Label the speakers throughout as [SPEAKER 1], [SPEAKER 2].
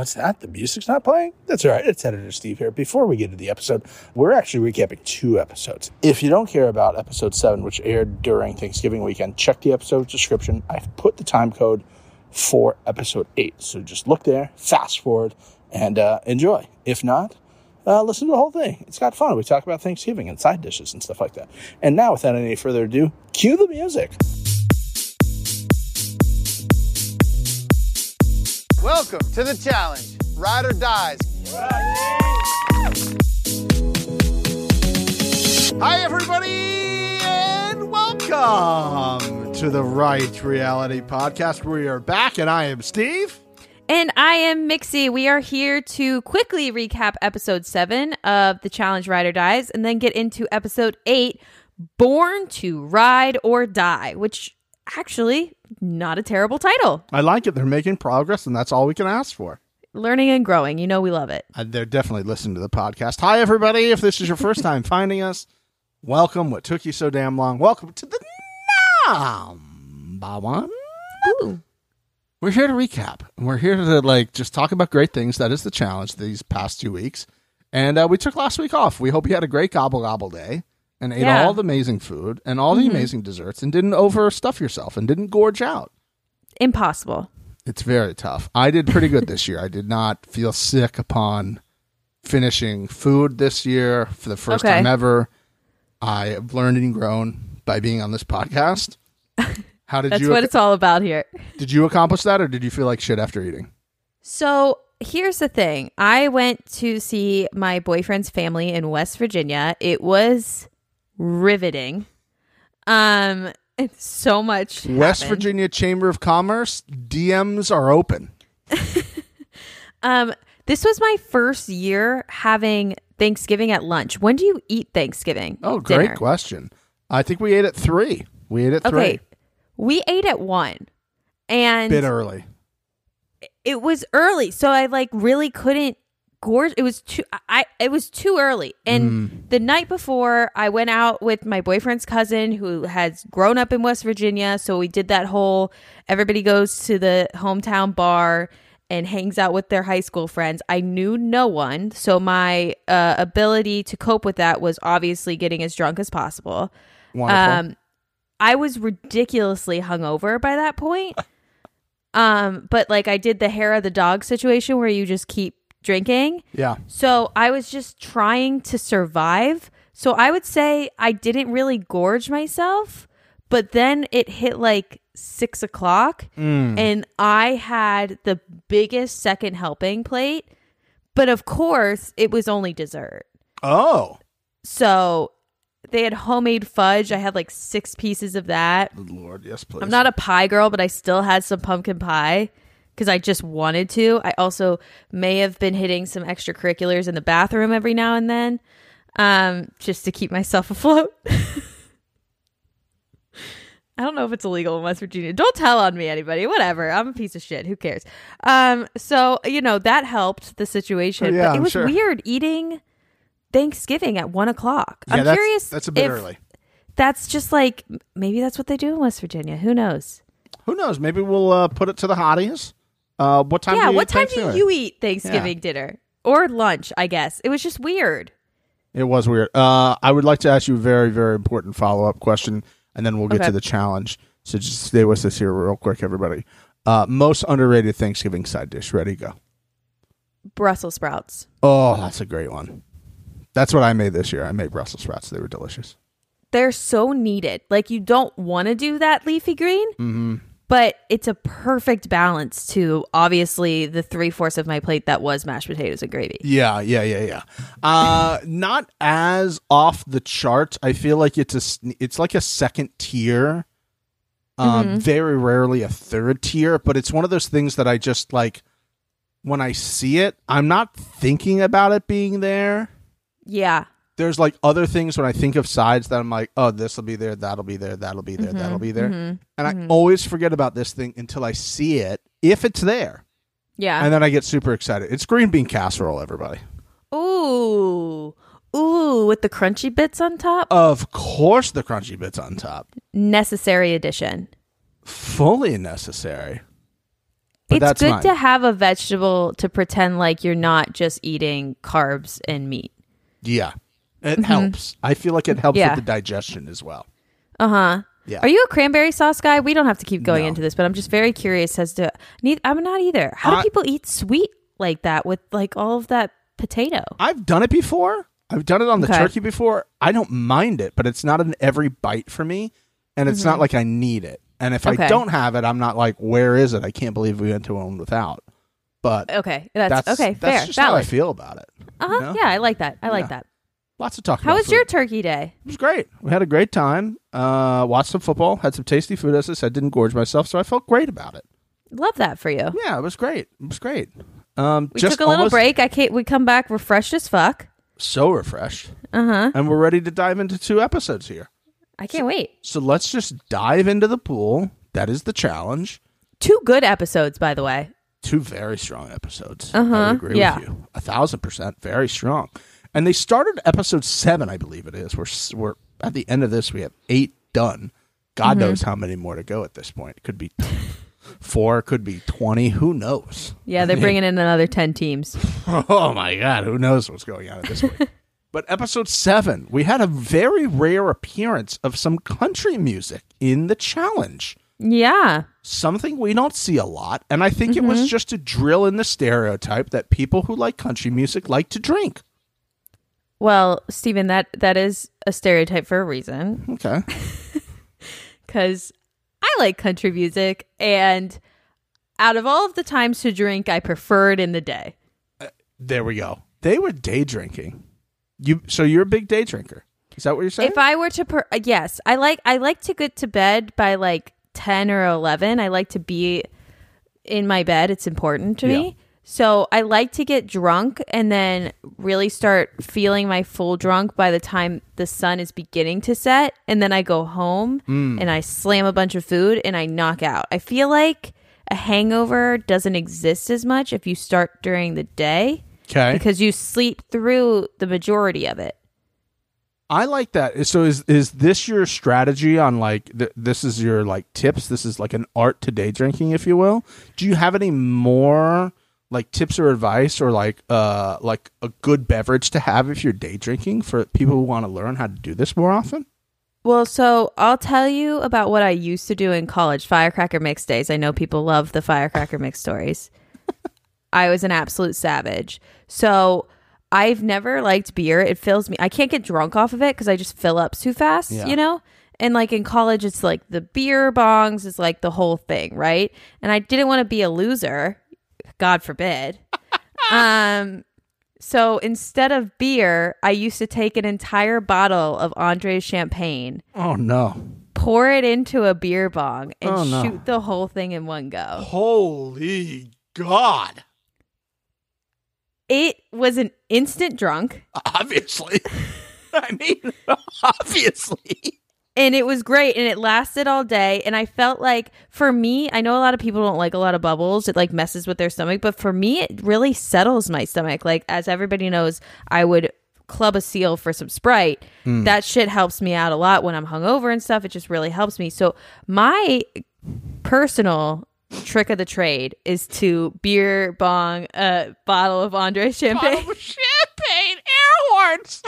[SPEAKER 1] What's that? The music's not playing? That's all right. It's editor Steve here. Before we get to the episode, we're actually recapping two episodes. If you don't care about episode seven, which aired during Thanksgiving weekend, check the episode description. I've put the time code for episode eight. So just look there, fast forward, and uh, enjoy. If not, uh, listen to the whole thing. It's got fun. We talk about Thanksgiving and side dishes and stuff like that. And now, without any further ado, cue the music.
[SPEAKER 2] Welcome to the challenge. Ride or dies. Hi, everybody, and welcome to the Right Reality Podcast. We are back, and I am Steve.
[SPEAKER 3] And I am Mixie. We are here to quickly recap episode seven of The Challenge Ride or Dies and then get into episode eight, Born to Ride or Die, which actually not a terrible title.
[SPEAKER 2] I like it. They're making progress, and that's all we can ask for.
[SPEAKER 3] Learning and growing. You know we love it.
[SPEAKER 2] Uh, they're definitely listening to the podcast. Hi, everybody. If this is your first time finding us, welcome. What took you so damn long? Welcome to the number one.
[SPEAKER 3] Ooh.
[SPEAKER 2] We're here to recap. We're here to like just talk about great things. That is the challenge these past two weeks. And uh, we took last week off. We hope you had a great gobble gobble day and ate
[SPEAKER 3] Yeah.
[SPEAKER 2] all the amazing food and all the mm-hmm. amazing desserts and didn't overstuff yourself and didn't gorge out.
[SPEAKER 3] Impossible.
[SPEAKER 2] It's very tough. I did pretty good this year. I did not feel sick upon finishing food this year for the first
[SPEAKER 3] Okay.
[SPEAKER 2] time ever. I have learned and grown by being on this podcast. How did
[SPEAKER 3] That's
[SPEAKER 2] you
[SPEAKER 3] what it's all about here.
[SPEAKER 2] did you accomplish that or did you feel like shit after eating?
[SPEAKER 3] So here's the thing I went to see my boyfriend's family in West Virginia. It was riveting. Um, it's so much.
[SPEAKER 2] West
[SPEAKER 3] happened.
[SPEAKER 2] Virginia Chamber of Commerce DMs are open.
[SPEAKER 3] Um, this was my first year having Thanksgiving at lunch. When do you eat Thanksgiving?
[SPEAKER 2] Oh, great question. I think we ate at three. We ate at three.
[SPEAKER 3] Okay, we ate at one, and
[SPEAKER 2] Bit early.
[SPEAKER 3] it was early, so I like really couldn't gorge. It was too. I it was too early, and
[SPEAKER 2] Mm.
[SPEAKER 3] the night before I went out with my boyfriend's cousin who has grown up in West Virginia. So we did that whole everybody goes to the hometown bar and hangs out with their high school friends. I knew no one, so my uh, ability to cope with that was obviously getting as drunk as possible.
[SPEAKER 2] Wonderful.
[SPEAKER 3] Um, I was ridiculously hungover by that point. Um, but like I did the hair of the dog situation where you just keep drinking.
[SPEAKER 2] yeah.
[SPEAKER 3] So I was just trying to survive. So I would say I didn't really gorge myself, but then it hit like six o'clock mm. and I had the biggest second helping plate. But of course, it was only dessert.
[SPEAKER 2] Oh.
[SPEAKER 3] So they had homemade fudge. I had like six pieces of that.
[SPEAKER 2] Good Lord, yes, please.
[SPEAKER 3] I'm not a pie girl, but I still had some pumpkin pie because I just wanted to. I also may have been hitting some extracurriculars in the bathroom every now and then um, just to keep myself afloat. I don't know if it's illegal in West Virginia. Don't tell on me, anybody. Whatever. I'm a piece of shit. Who cares? Um, so you know that helped the situation.
[SPEAKER 2] Oh, yeah,
[SPEAKER 3] but it
[SPEAKER 2] I'm
[SPEAKER 3] was
[SPEAKER 2] sure.
[SPEAKER 3] weird eating Thanksgiving at one o'clock.
[SPEAKER 2] yeah,
[SPEAKER 3] I'm
[SPEAKER 2] that's,
[SPEAKER 3] curious.
[SPEAKER 2] That's a bit early.
[SPEAKER 3] That's just like maybe that's what they do in West Virginia. Who knows?
[SPEAKER 2] Who knows? Maybe we'll uh, put it to the hotties. Uh, what time?
[SPEAKER 3] yeah.
[SPEAKER 2] do you
[SPEAKER 3] What
[SPEAKER 2] eat
[SPEAKER 3] time do
[SPEAKER 2] Thanksgiving?
[SPEAKER 3] you eat Thanksgiving dinner or lunch? I guess it was just weird.
[SPEAKER 2] It was weird. Uh, I would like to ask you a very, very important follow up question, and then we'll get
[SPEAKER 3] Okay.
[SPEAKER 2] to the challenge. So just stay with us here, real quick, everybody. Uh, most underrated Thanksgiving side dish. Ready? Go.
[SPEAKER 3] Brussels sprouts.
[SPEAKER 2] Oh, that's a great one. That's what I made this year. I made Brussels sprouts. They were delicious.
[SPEAKER 3] They're so needed. Like you don't want to do that leafy green,
[SPEAKER 2] Mm-hmm.
[SPEAKER 3] But it's a perfect balance to obviously the three fourths of my plate that was mashed potatoes and gravy.
[SPEAKER 2] Yeah, yeah, yeah, yeah. Uh, not as off the chart. I feel like it's a it's like a second tier. Um, very rarely a third tier, but it's one of those things that I just like when I see it, I'm not thinking about it being there.
[SPEAKER 3] Yeah.
[SPEAKER 2] There's like other things when I think of sides that I'm like, oh, this will be there, that'll be there, that'll be there, that'll mm-hmm. be there. Mm-hmm. And I mm-hmm. always forget about this thing until I see it, if it's there.
[SPEAKER 3] Yeah.
[SPEAKER 2] And then I get super excited. It's green bean casserole, everybody.
[SPEAKER 3] Ooh. Ooh, with the crunchy bits on top.
[SPEAKER 2] Of course, the crunchy bits on top.
[SPEAKER 3] Necessary addition.
[SPEAKER 2] Fully necessary. But
[SPEAKER 3] it's good
[SPEAKER 2] mine.
[SPEAKER 3] to have a vegetable to pretend like you're not just eating carbs and meat.
[SPEAKER 2] Yeah. It helps. I feel like it helps
[SPEAKER 3] Mm-hmm. Yeah.
[SPEAKER 2] with the digestion as well.
[SPEAKER 3] Uh huh.
[SPEAKER 2] Yeah.
[SPEAKER 3] Are you a cranberry sauce guy? We don't have to keep going
[SPEAKER 2] No.
[SPEAKER 3] into this, but I'm just very curious as to. I'm not either. How
[SPEAKER 2] I-
[SPEAKER 3] do people eat sweet like that with like all of that potato?
[SPEAKER 2] I've done it before. I've done it on the
[SPEAKER 3] Okay.
[SPEAKER 2] turkey before. I don't mind it, but it's not an every bite for me, and it's not like I need it. And if I
[SPEAKER 3] Mm-hmm.
[SPEAKER 2] Don't have it, I'm not like, where is it? I can't believe we went to one without. But
[SPEAKER 3] Okay, that's,
[SPEAKER 2] that's
[SPEAKER 3] okay.
[SPEAKER 2] That's
[SPEAKER 3] fair,
[SPEAKER 2] just how I feel about it.
[SPEAKER 3] Uh huh.
[SPEAKER 2] know?
[SPEAKER 3] Yeah, I like that. I like that.
[SPEAKER 2] Lots to talk
[SPEAKER 3] How
[SPEAKER 2] about.
[SPEAKER 3] was
[SPEAKER 2] food.
[SPEAKER 3] your turkey day?
[SPEAKER 2] It was great. We had a great time. Uh, watched some football. Had some tasty food. As I said, didn't gorge myself, so I felt great about it.
[SPEAKER 3] Love that for you.
[SPEAKER 2] Yeah, it was great. It was great. Um,
[SPEAKER 3] We
[SPEAKER 2] just
[SPEAKER 3] took a little break. I can't, we come back refreshed as fuck.
[SPEAKER 2] So refreshed,
[SPEAKER 3] Uh huh.
[SPEAKER 2] and we're ready to dive into two episodes here.
[SPEAKER 3] I can't wait.
[SPEAKER 2] So let's just dive into the pool. That is the challenge.
[SPEAKER 3] Two good episodes, by the way.
[SPEAKER 2] Two very strong episodes.
[SPEAKER 3] Uh-huh,
[SPEAKER 2] I agree
[SPEAKER 3] yeah.
[SPEAKER 2] with you. A thousand percent. Very strong. And they started episode seven, I believe it is. We're, we're at the end of this, we have eight done. God
[SPEAKER 3] Mm-hmm.
[SPEAKER 2] knows how many more to go at this point. It could be four, could be 20. Who knows?
[SPEAKER 3] Yeah, they're bringing in another ten teams.
[SPEAKER 2] Oh my God. Who knows what's going on at this point? but episode seven, we had a very rare appearance of some country music in the challenge.
[SPEAKER 3] Yeah.
[SPEAKER 2] something we don't see a lot. And I think it
[SPEAKER 3] Mm-hmm.
[SPEAKER 2] was just to drill in the stereotype that people who like country music like to drink.
[SPEAKER 3] Well, Stephen, that that is a stereotype for a reason.
[SPEAKER 2] Okay.
[SPEAKER 3] because I like country music, and out of all of the times to drink, I prefer it in the day.
[SPEAKER 2] there we go. They were day drinking. You so you're a big day drinker. Is that what you're saying?
[SPEAKER 3] If I were to, per- uh, yes, I like I like to get to bed by like ten or eleven. I like to be in my bed. It's important to
[SPEAKER 2] Yeah.
[SPEAKER 3] me. So I like to get drunk and then really start feeling my full drunk by the time the sun is beginning to set. And then I go home
[SPEAKER 2] Mm.
[SPEAKER 3] and I slam a bunch of food and I knock out. I feel like a hangover doesn't exist as much if you start during the day
[SPEAKER 2] okay.
[SPEAKER 3] because you sleep through the majority of it.
[SPEAKER 2] I like that. So is is this your strategy on like th- this is your like tips? This is like an art to day drinking, if you will. Do you have any more like tips or advice or like uh like a good beverage to have if you're day drinking for people who want to learn how to do this more often?
[SPEAKER 3] Well, so I'll tell you about what I used to do in college, firecracker mix days. I know people love the firecracker mix stories. I was an absolute savage. So I've never liked beer. It fills me. I can't get drunk off of it because I just fill up too fast,
[SPEAKER 2] Yeah.
[SPEAKER 3] you know? And like in college, it's like the beer bongs is like the whole thing, right? And I didn't want to be a loser. God forbid. um, so instead of beer, I used to take an entire bottle of Andre's champagne,
[SPEAKER 2] Oh no.
[SPEAKER 3] pour it into a beer bong, and
[SPEAKER 2] Oh, no.
[SPEAKER 3] shoot the whole thing in one go.
[SPEAKER 2] Holy God.
[SPEAKER 3] It was an instant drunk,
[SPEAKER 2] Obviously. I mean, obviously.
[SPEAKER 3] And it was great, and it lasted all day. And I felt like, for me, I know a lot of people don't like a lot of bubbles; it like messes with their stomach. But for me, it really settles my stomach. Like as everybody knows, I would club a seal for some Sprite. Mm. That shit helps me out a lot when I'm hungover and stuff. It just really helps me. So my personal trick of the trade is to beer bong a bottle of Andre champagne.
[SPEAKER 2] champagne, air horns.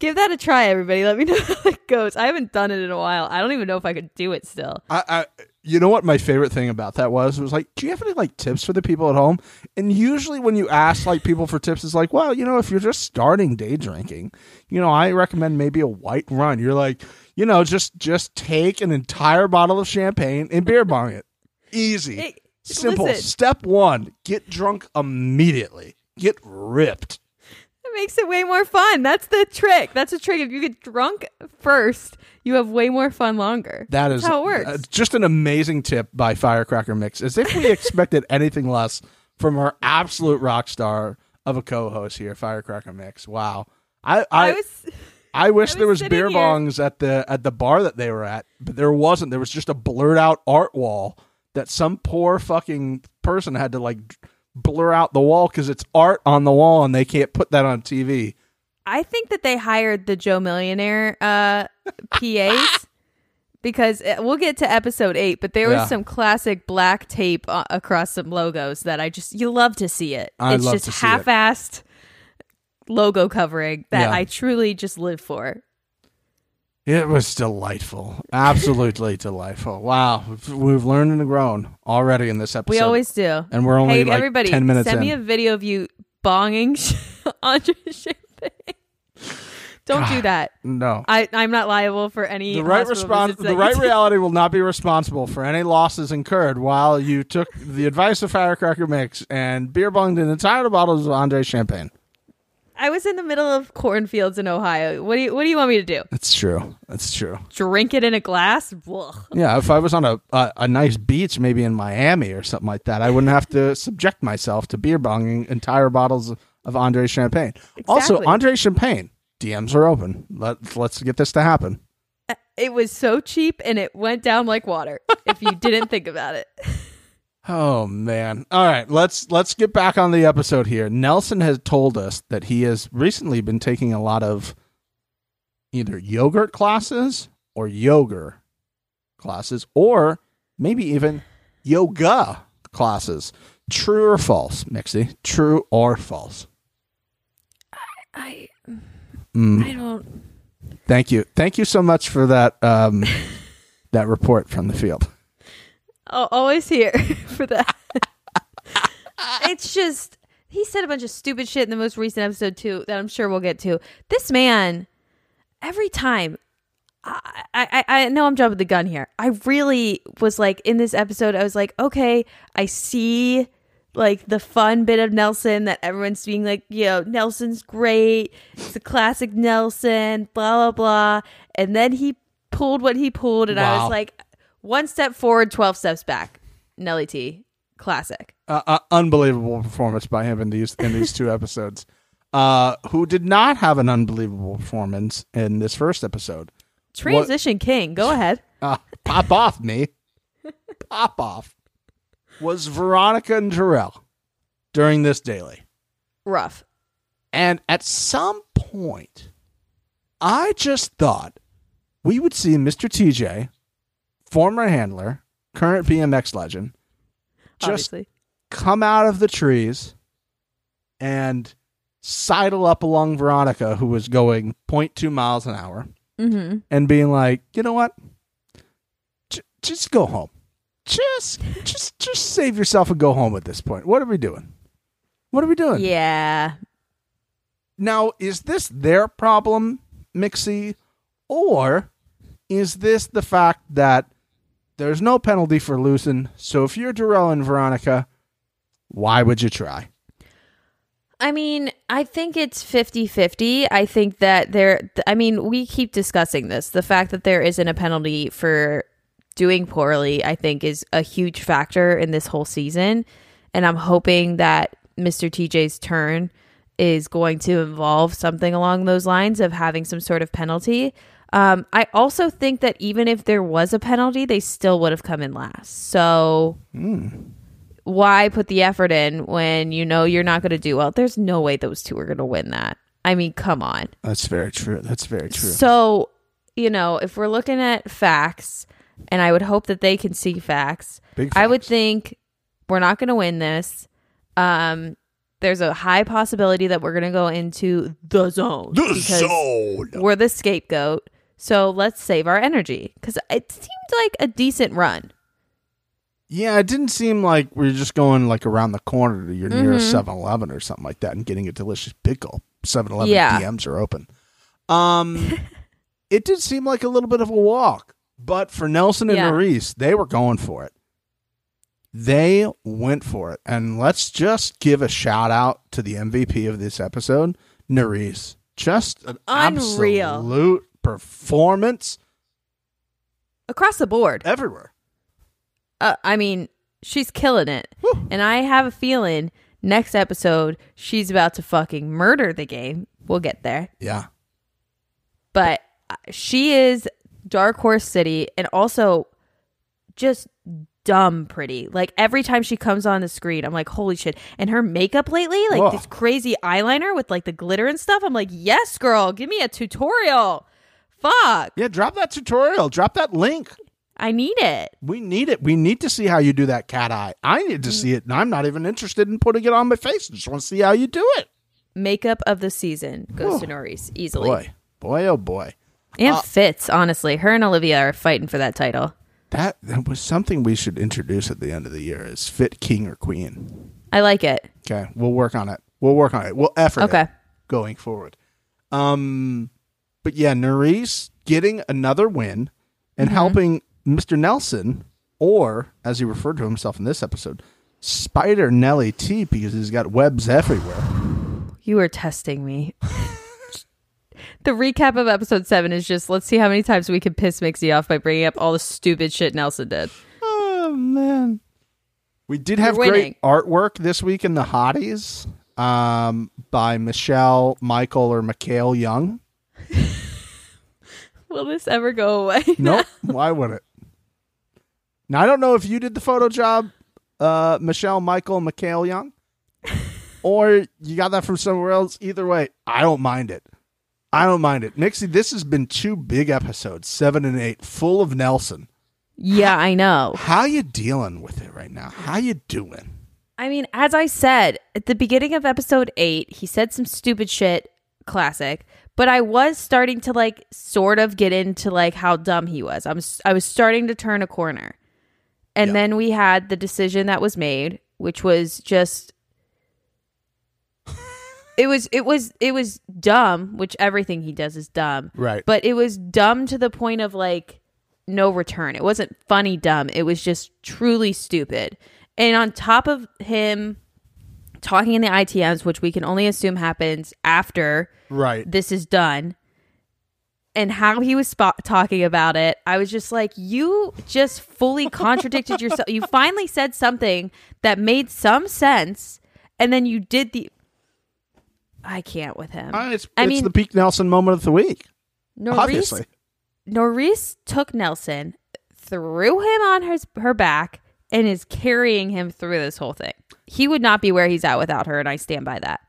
[SPEAKER 3] Give that a try, everybody. Let me know how it goes. I haven't done it in a while. I don't even know if I could do it still.
[SPEAKER 2] I, I, you know what my favorite thing about that was? It was like, do you have any like tips for the people at home? And usually when you ask like people for tips, it's like, well, you know, if you're just starting day drinking, you know, I recommend maybe a white run. You're like, you know, just just take an entire bottle of champagne and beer bong it. Easy,
[SPEAKER 3] Hey,
[SPEAKER 2] simple.
[SPEAKER 3] listen.
[SPEAKER 2] Step one: get drunk immediately. Get ripped.
[SPEAKER 3] Makes it way more fun. That's the trick. That's a trick. If you get drunk first, you have way more fun longer.
[SPEAKER 2] That
[SPEAKER 3] That's
[SPEAKER 2] is
[SPEAKER 3] how it works.
[SPEAKER 2] uh, just an amazing tip by Firecracker Mix. As if we expected anything less from our absolute rock star of a co-host here, Firecracker Mix. Wow. I I,
[SPEAKER 3] I
[SPEAKER 2] I, wish
[SPEAKER 3] I
[SPEAKER 2] there
[SPEAKER 3] was
[SPEAKER 2] was beer
[SPEAKER 3] here-
[SPEAKER 2] bongs at the at the bar that they were at, but there wasn't. There was just a blurred out art wall that some poor fucking person had to like blur out the wall because it's art on the wall and they can't put that on TV.
[SPEAKER 3] I think that they hired the Joe Millionaire uh, PAs because uh, we'll get to episode eight, but there
[SPEAKER 2] Yeah.
[SPEAKER 3] was some classic black tape uh, across some logos that I just you love to see it.
[SPEAKER 2] I'd
[SPEAKER 3] it's just
[SPEAKER 2] to see
[SPEAKER 3] half-assed logo covering that
[SPEAKER 2] Yeah.
[SPEAKER 3] I truly just live for.
[SPEAKER 2] It was delightful. Absolutely delightful. Wow. We've, learned and grown already in this episode.
[SPEAKER 3] We always do.
[SPEAKER 2] And we're only
[SPEAKER 3] hey,
[SPEAKER 2] like
[SPEAKER 3] everybody,
[SPEAKER 2] 10 minutes
[SPEAKER 3] send
[SPEAKER 2] in.
[SPEAKER 3] me a video of you bonging Andre Champagne. Don't do that.
[SPEAKER 2] no.
[SPEAKER 3] I, I'm not liable for any.
[SPEAKER 2] The right response, the right reality will not be responsible for any losses incurred while you took the advice of Firecracker Mix and beer bonged an entire bottle of Andre Champagne.
[SPEAKER 3] I was in the middle of cornfields in Ohio. What do you What do you want me to do?
[SPEAKER 2] That's true. That's true.
[SPEAKER 3] Drink it in a glass? Ugh.
[SPEAKER 2] Yeah, if I was on a, a a nice beach, maybe in Miami or something like that, I wouldn't have to subject myself to beer bonging entire bottles of, Andre Champagne. Also, Andre Champagne DMs are open. Let let's get this to happen.
[SPEAKER 3] Uh, it was so cheap and it went down like water. if you didn't think about it,
[SPEAKER 2] Oh man. All right, let's let's get back on the episode here. Nelson has told us that he has recently been taking a lot of either yogurt classes or yoga classes or maybe even yoga classes. True or false, Mixie? True or false?
[SPEAKER 3] I
[SPEAKER 2] Mm,
[SPEAKER 3] I don't.
[SPEAKER 2] thank you. Thank you so much for that um that report from the field.
[SPEAKER 3] Always here for that. it's just he said a bunch of stupid shit in the most recent episode too that I'm sure we'll get to. This man, every time. I, I, I know I'm jumping the gun here. I really was like in this episode, I was like, okay, I see like the fun bit of Nelson that everyone's being like, you know, Nelson's great. It's a classic Nelson, blah, blah, blah. And then he pulled what he pulled, and I was like, one step forward, 12 steps back. Nelly T, classic.
[SPEAKER 2] uh, uh, unbelievable performance by him in these in these two episodes. Uh, who did not have an unbelievable performance in this first episode?
[SPEAKER 3] Transition king, go ahead.
[SPEAKER 2] Uh, pop off me, pop off. Was Veronica and Darrell during this daily,
[SPEAKER 3] Rough.
[SPEAKER 2] and at some point, I just thought we would see Mr. TJ, former handler, current BMX legend, just
[SPEAKER 3] Obviously.
[SPEAKER 2] come out of the trees and sidle up along Veronica, who was going 0.2 miles an hour,
[SPEAKER 3] Mm-hmm.
[SPEAKER 2] and being like, you know what? J- just go home. Just, just, just save yourself and go home at this point. What are we doing? What are we doing?
[SPEAKER 3] Yeah.
[SPEAKER 2] Now, is this their problem, Mixie, or is this the fact that there's no penalty for losing? So if you're Darrell and Veronica, why would you try?
[SPEAKER 3] I mean, I think it's 50 50. I think that there, I mean, we keep discussing this. The fact that there isn't a penalty for doing poorly, I think, is a huge factor in this whole season. And I'm hoping that Mr. TJ's turn is going to involve something along those lines of having some sort of penalty. Um, I also think that even if there was a penalty, they still would have come in last. So why put the effort in when you know you're not going to do well? There's no way those two are going to win that. I mean, come on.
[SPEAKER 2] That's very true. That's very true.
[SPEAKER 3] So, you know, if we're looking at facts, and I would hope that they can see facts,
[SPEAKER 2] Big
[SPEAKER 3] I would think we're not going to win this. Um, there's a high possibility that we're going to go into the zone because we're the scapegoat. So let's save our energy because it seemed like a decent run.
[SPEAKER 2] Yeah, it didn't seem like we are just going like around the corner to your nearest
[SPEAKER 3] Mhm.
[SPEAKER 2] 7-Eleven or something like that and getting a delicious pickle. 7-Eleven
[SPEAKER 3] Yeah.
[SPEAKER 2] DMs are open. Um, it did seem like a little bit of a walk, but for Nelson and
[SPEAKER 3] Yeah.
[SPEAKER 2] Maurice, they were going for it. They went for it, and let's just give a shout out to the MVP of this episode, Nurys. Just an
[SPEAKER 3] Unreal.
[SPEAKER 2] absolute performance
[SPEAKER 3] Across the board.
[SPEAKER 2] everywhere.
[SPEAKER 3] uh, I mean, she's killing it. And I have a feeling next episode she's about to fucking murder the game. We'll get there.
[SPEAKER 2] Yeah,
[SPEAKER 3] But uh, she is Dark Horse City and also just dumb pretty. Like every time she comes on the screen, I'm like, holy shit. And her makeup lately, like
[SPEAKER 2] Whoa.
[SPEAKER 3] this crazy eyeliner with like the glitter and stuff. I'm like, yes, girl, give me a tutorial. Fuck?
[SPEAKER 2] Yeah, drop that tutorial. Drop that link.
[SPEAKER 3] I need it.
[SPEAKER 2] We need it. We need to see how you do that cat eye. I need to see it, and I'm not even interested in putting it on my face. I just want to see how you do it.
[SPEAKER 3] Makeup of the season goes to Nurys easily.
[SPEAKER 2] Boy, boy, oh boy.
[SPEAKER 3] And Fitz, honestly. Her and Olivia are fighting for that title.
[SPEAKER 2] That, that was something we should introduce at the end of the year is fit king or queen.
[SPEAKER 3] I like it.
[SPEAKER 2] Okay, we'll work on it. We'll work on it. We'll effort it
[SPEAKER 3] Okay.
[SPEAKER 2] going forward. Um, but yeah, Nurys getting another win and
[SPEAKER 3] Mm-hmm.
[SPEAKER 2] helping Mr. Nelson, or as he referred to himself in this episode, Spider Nelly T, because he's got webs everywhere.
[SPEAKER 3] You are testing me. the recap of episode seven is just let's see how many times we can piss Mixie off by bringing up all the stupid shit Nelson did.
[SPEAKER 2] Oh man, we did have great artwork this week in the Hotties um, by Michelle, Michael, or Mikhail Young.
[SPEAKER 3] Will this ever go away?
[SPEAKER 2] Nope. Why would it? Now I don't know if you did the photo job, uh, Michelle, Michael, Mikhail Young, or you got that from somewhere else. Either way, I don't mind it. I don't mind it. Mixie, this has been two big episodes, seven and eight, full of Nelson.
[SPEAKER 3] yeah, I know.
[SPEAKER 2] How you dealing with it right now? How you doing?
[SPEAKER 3] I mean, as I said at the beginning of episode eight, he said some stupid shit, classic. But I was starting to like sort of get into like how dumb he was. I'm I was starting to turn a corner, and
[SPEAKER 2] Yeah.
[SPEAKER 3] then we had the decision that was made, which was just. It was it was it was dumb, which everything he does is dumb.
[SPEAKER 2] Right.
[SPEAKER 3] But it was dumb to the point of like no return. It wasn't funny dumb. It was just truly stupid. And on top of him talking in the ITMs, which we can only assume happens after
[SPEAKER 2] Right.
[SPEAKER 3] this is done, and how he was spo- talking about it, I was just like, you just fully contradicted yourself. You finally said something that made some sense, and then you did the. I can't with him.
[SPEAKER 2] Uh, it's
[SPEAKER 3] I
[SPEAKER 2] it's
[SPEAKER 3] mean,
[SPEAKER 2] the peak Nelson moment of the week.
[SPEAKER 3] Nurys
[SPEAKER 2] obviously.
[SPEAKER 3] Nurys took Nelson, threw him on his her back, and is carrying him through this whole thing. He would not be where he's at without her, and I stand by that.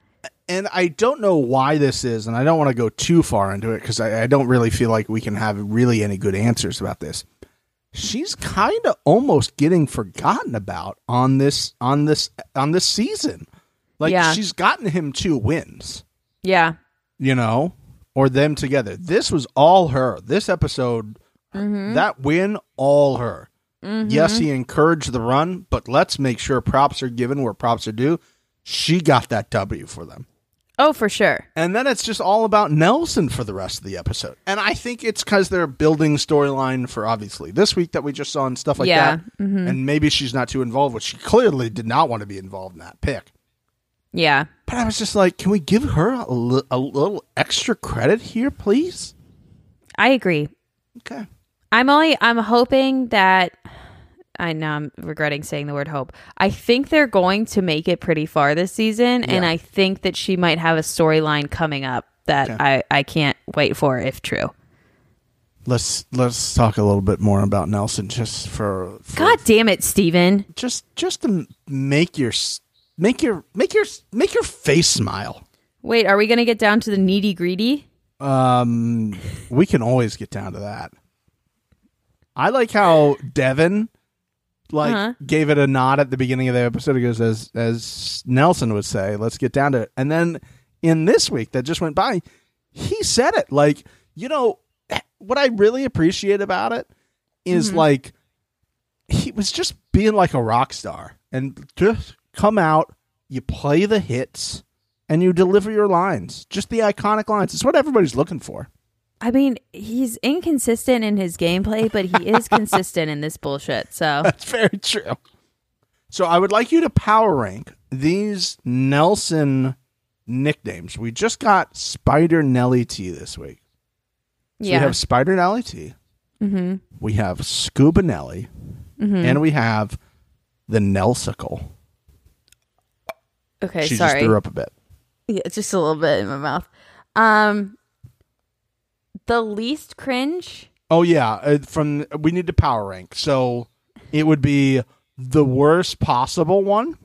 [SPEAKER 2] and I don't know why this is, and I don't want to go too far into it because I, I don't really feel like we can have really any good answers about this. She's kind of almost getting forgotten about on this on this on this season. Like
[SPEAKER 3] Yeah.
[SPEAKER 2] she's gotten him two wins,
[SPEAKER 3] Yeah,
[SPEAKER 2] you know, or them together. This was all her. This episode, mm-hmm. that win, all her. Yes, mm-hmm. he encouraged the run, but let's make sure props are given where props are due. She got that W for them.
[SPEAKER 3] oh for sure.
[SPEAKER 2] And then it's just all about Nelson for the rest of the episode. And I think it's because they're building storyline for obviously this week that we just saw and stuff like
[SPEAKER 3] Yeah,
[SPEAKER 2] that. Mm-hmm. And maybe she's not too involved, which she clearly did not want to be involved in that pick.
[SPEAKER 3] Yeah,
[SPEAKER 2] But I was just like, can we give her a, li- a little extra credit here, please?
[SPEAKER 3] I agree.
[SPEAKER 2] Okay.
[SPEAKER 3] I'm only I'm hoping that I know I'm regretting saying the word hope. I think they're going to make it pretty far this season, and I think that she might have a storyline coming up that
[SPEAKER 2] Okay.
[SPEAKER 3] I I can't wait for if true.
[SPEAKER 2] Let's let's talk a little bit more about Nelson just for, for
[SPEAKER 3] God damn it, Steven.
[SPEAKER 2] just just to make your make your make your make your face smile.
[SPEAKER 3] Wait, are we gonna get down to the needy greedy?
[SPEAKER 2] Um, we can always get down to that. I like how Devin like
[SPEAKER 3] Uh-huh.
[SPEAKER 2] gave it a nod at the beginning of the episode. He goes, as as Nelson would say, "Let's get down to it." And then in this week that just went by, he said it like, you know, what I really appreciate about it is like he was just being like a rock star and just come out, you play the hits, and you deliver your lines. Just the iconic lines. It's what everybody's looking for.
[SPEAKER 3] I mean, he's inconsistent in his gameplay, but he is consistent in this bullshit. So
[SPEAKER 2] That's very true. So I would like you to power rank these Nelson nicknames. We just got Spider Nelly T this week. So
[SPEAKER 3] yeah,
[SPEAKER 2] we have Spider Nelly T.
[SPEAKER 3] mm-hmm.
[SPEAKER 2] We have Scuba Nelly. And we have the Nelsicle.
[SPEAKER 3] okay.
[SPEAKER 2] she
[SPEAKER 3] sorry,
[SPEAKER 2] just threw up a bit.
[SPEAKER 3] Yeah, just a little bit in my mouth. Um, the least cringe.
[SPEAKER 2] Oh yeah, uh, from we need to power rank. So it would be the worst possible one,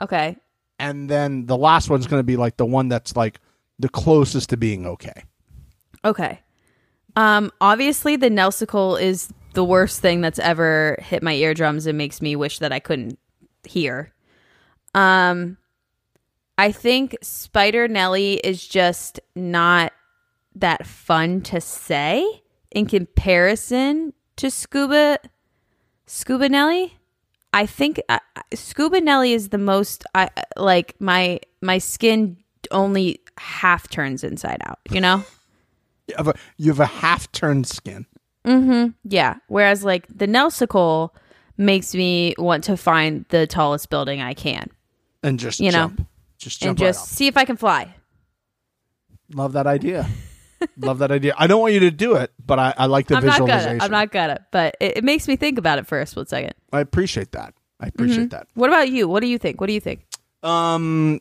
[SPEAKER 3] Okay,
[SPEAKER 2] and then the last one's going to be like the one that's like the closest to being okay.
[SPEAKER 3] okay. Um, obviously, the Nelsicle is the worst thing that's ever hit my eardrums and makes me wish that I couldn't hear. Um, I think Spider Nelly is just not that fun to say in comparison to Scuba Scuba Nelly. I think uh, Scuba Nelly is the most I like my my skin only half turns inside out, you know?
[SPEAKER 2] You have a, you have a half turned skin. Mm-hmm.
[SPEAKER 3] Yeah. Whereas like the Nelsicle makes me want to find the tallest building I can
[SPEAKER 2] And just
[SPEAKER 3] You know,
[SPEAKER 2] just
[SPEAKER 3] and
[SPEAKER 2] jump right
[SPEAKER 3] just
[SPEAKER 2] off.
[SPEAKER 3] see if I can fly.
[SPEAKER 2] Love that idea. Love that idea. I don't want you to do it, but I, I like the
[SPEAKER 3] I'm not
[SPEAKER 2] visualization.
[SPEAKER 3] gonna. I'm not gonna. But it, it makes me think about it for a split second.
[SPEAKER 2] I appreciate that. I appreciate that.
[SPEAKER 3] What about you? What do you think? What do you think?
[SPEAKER 2] Um,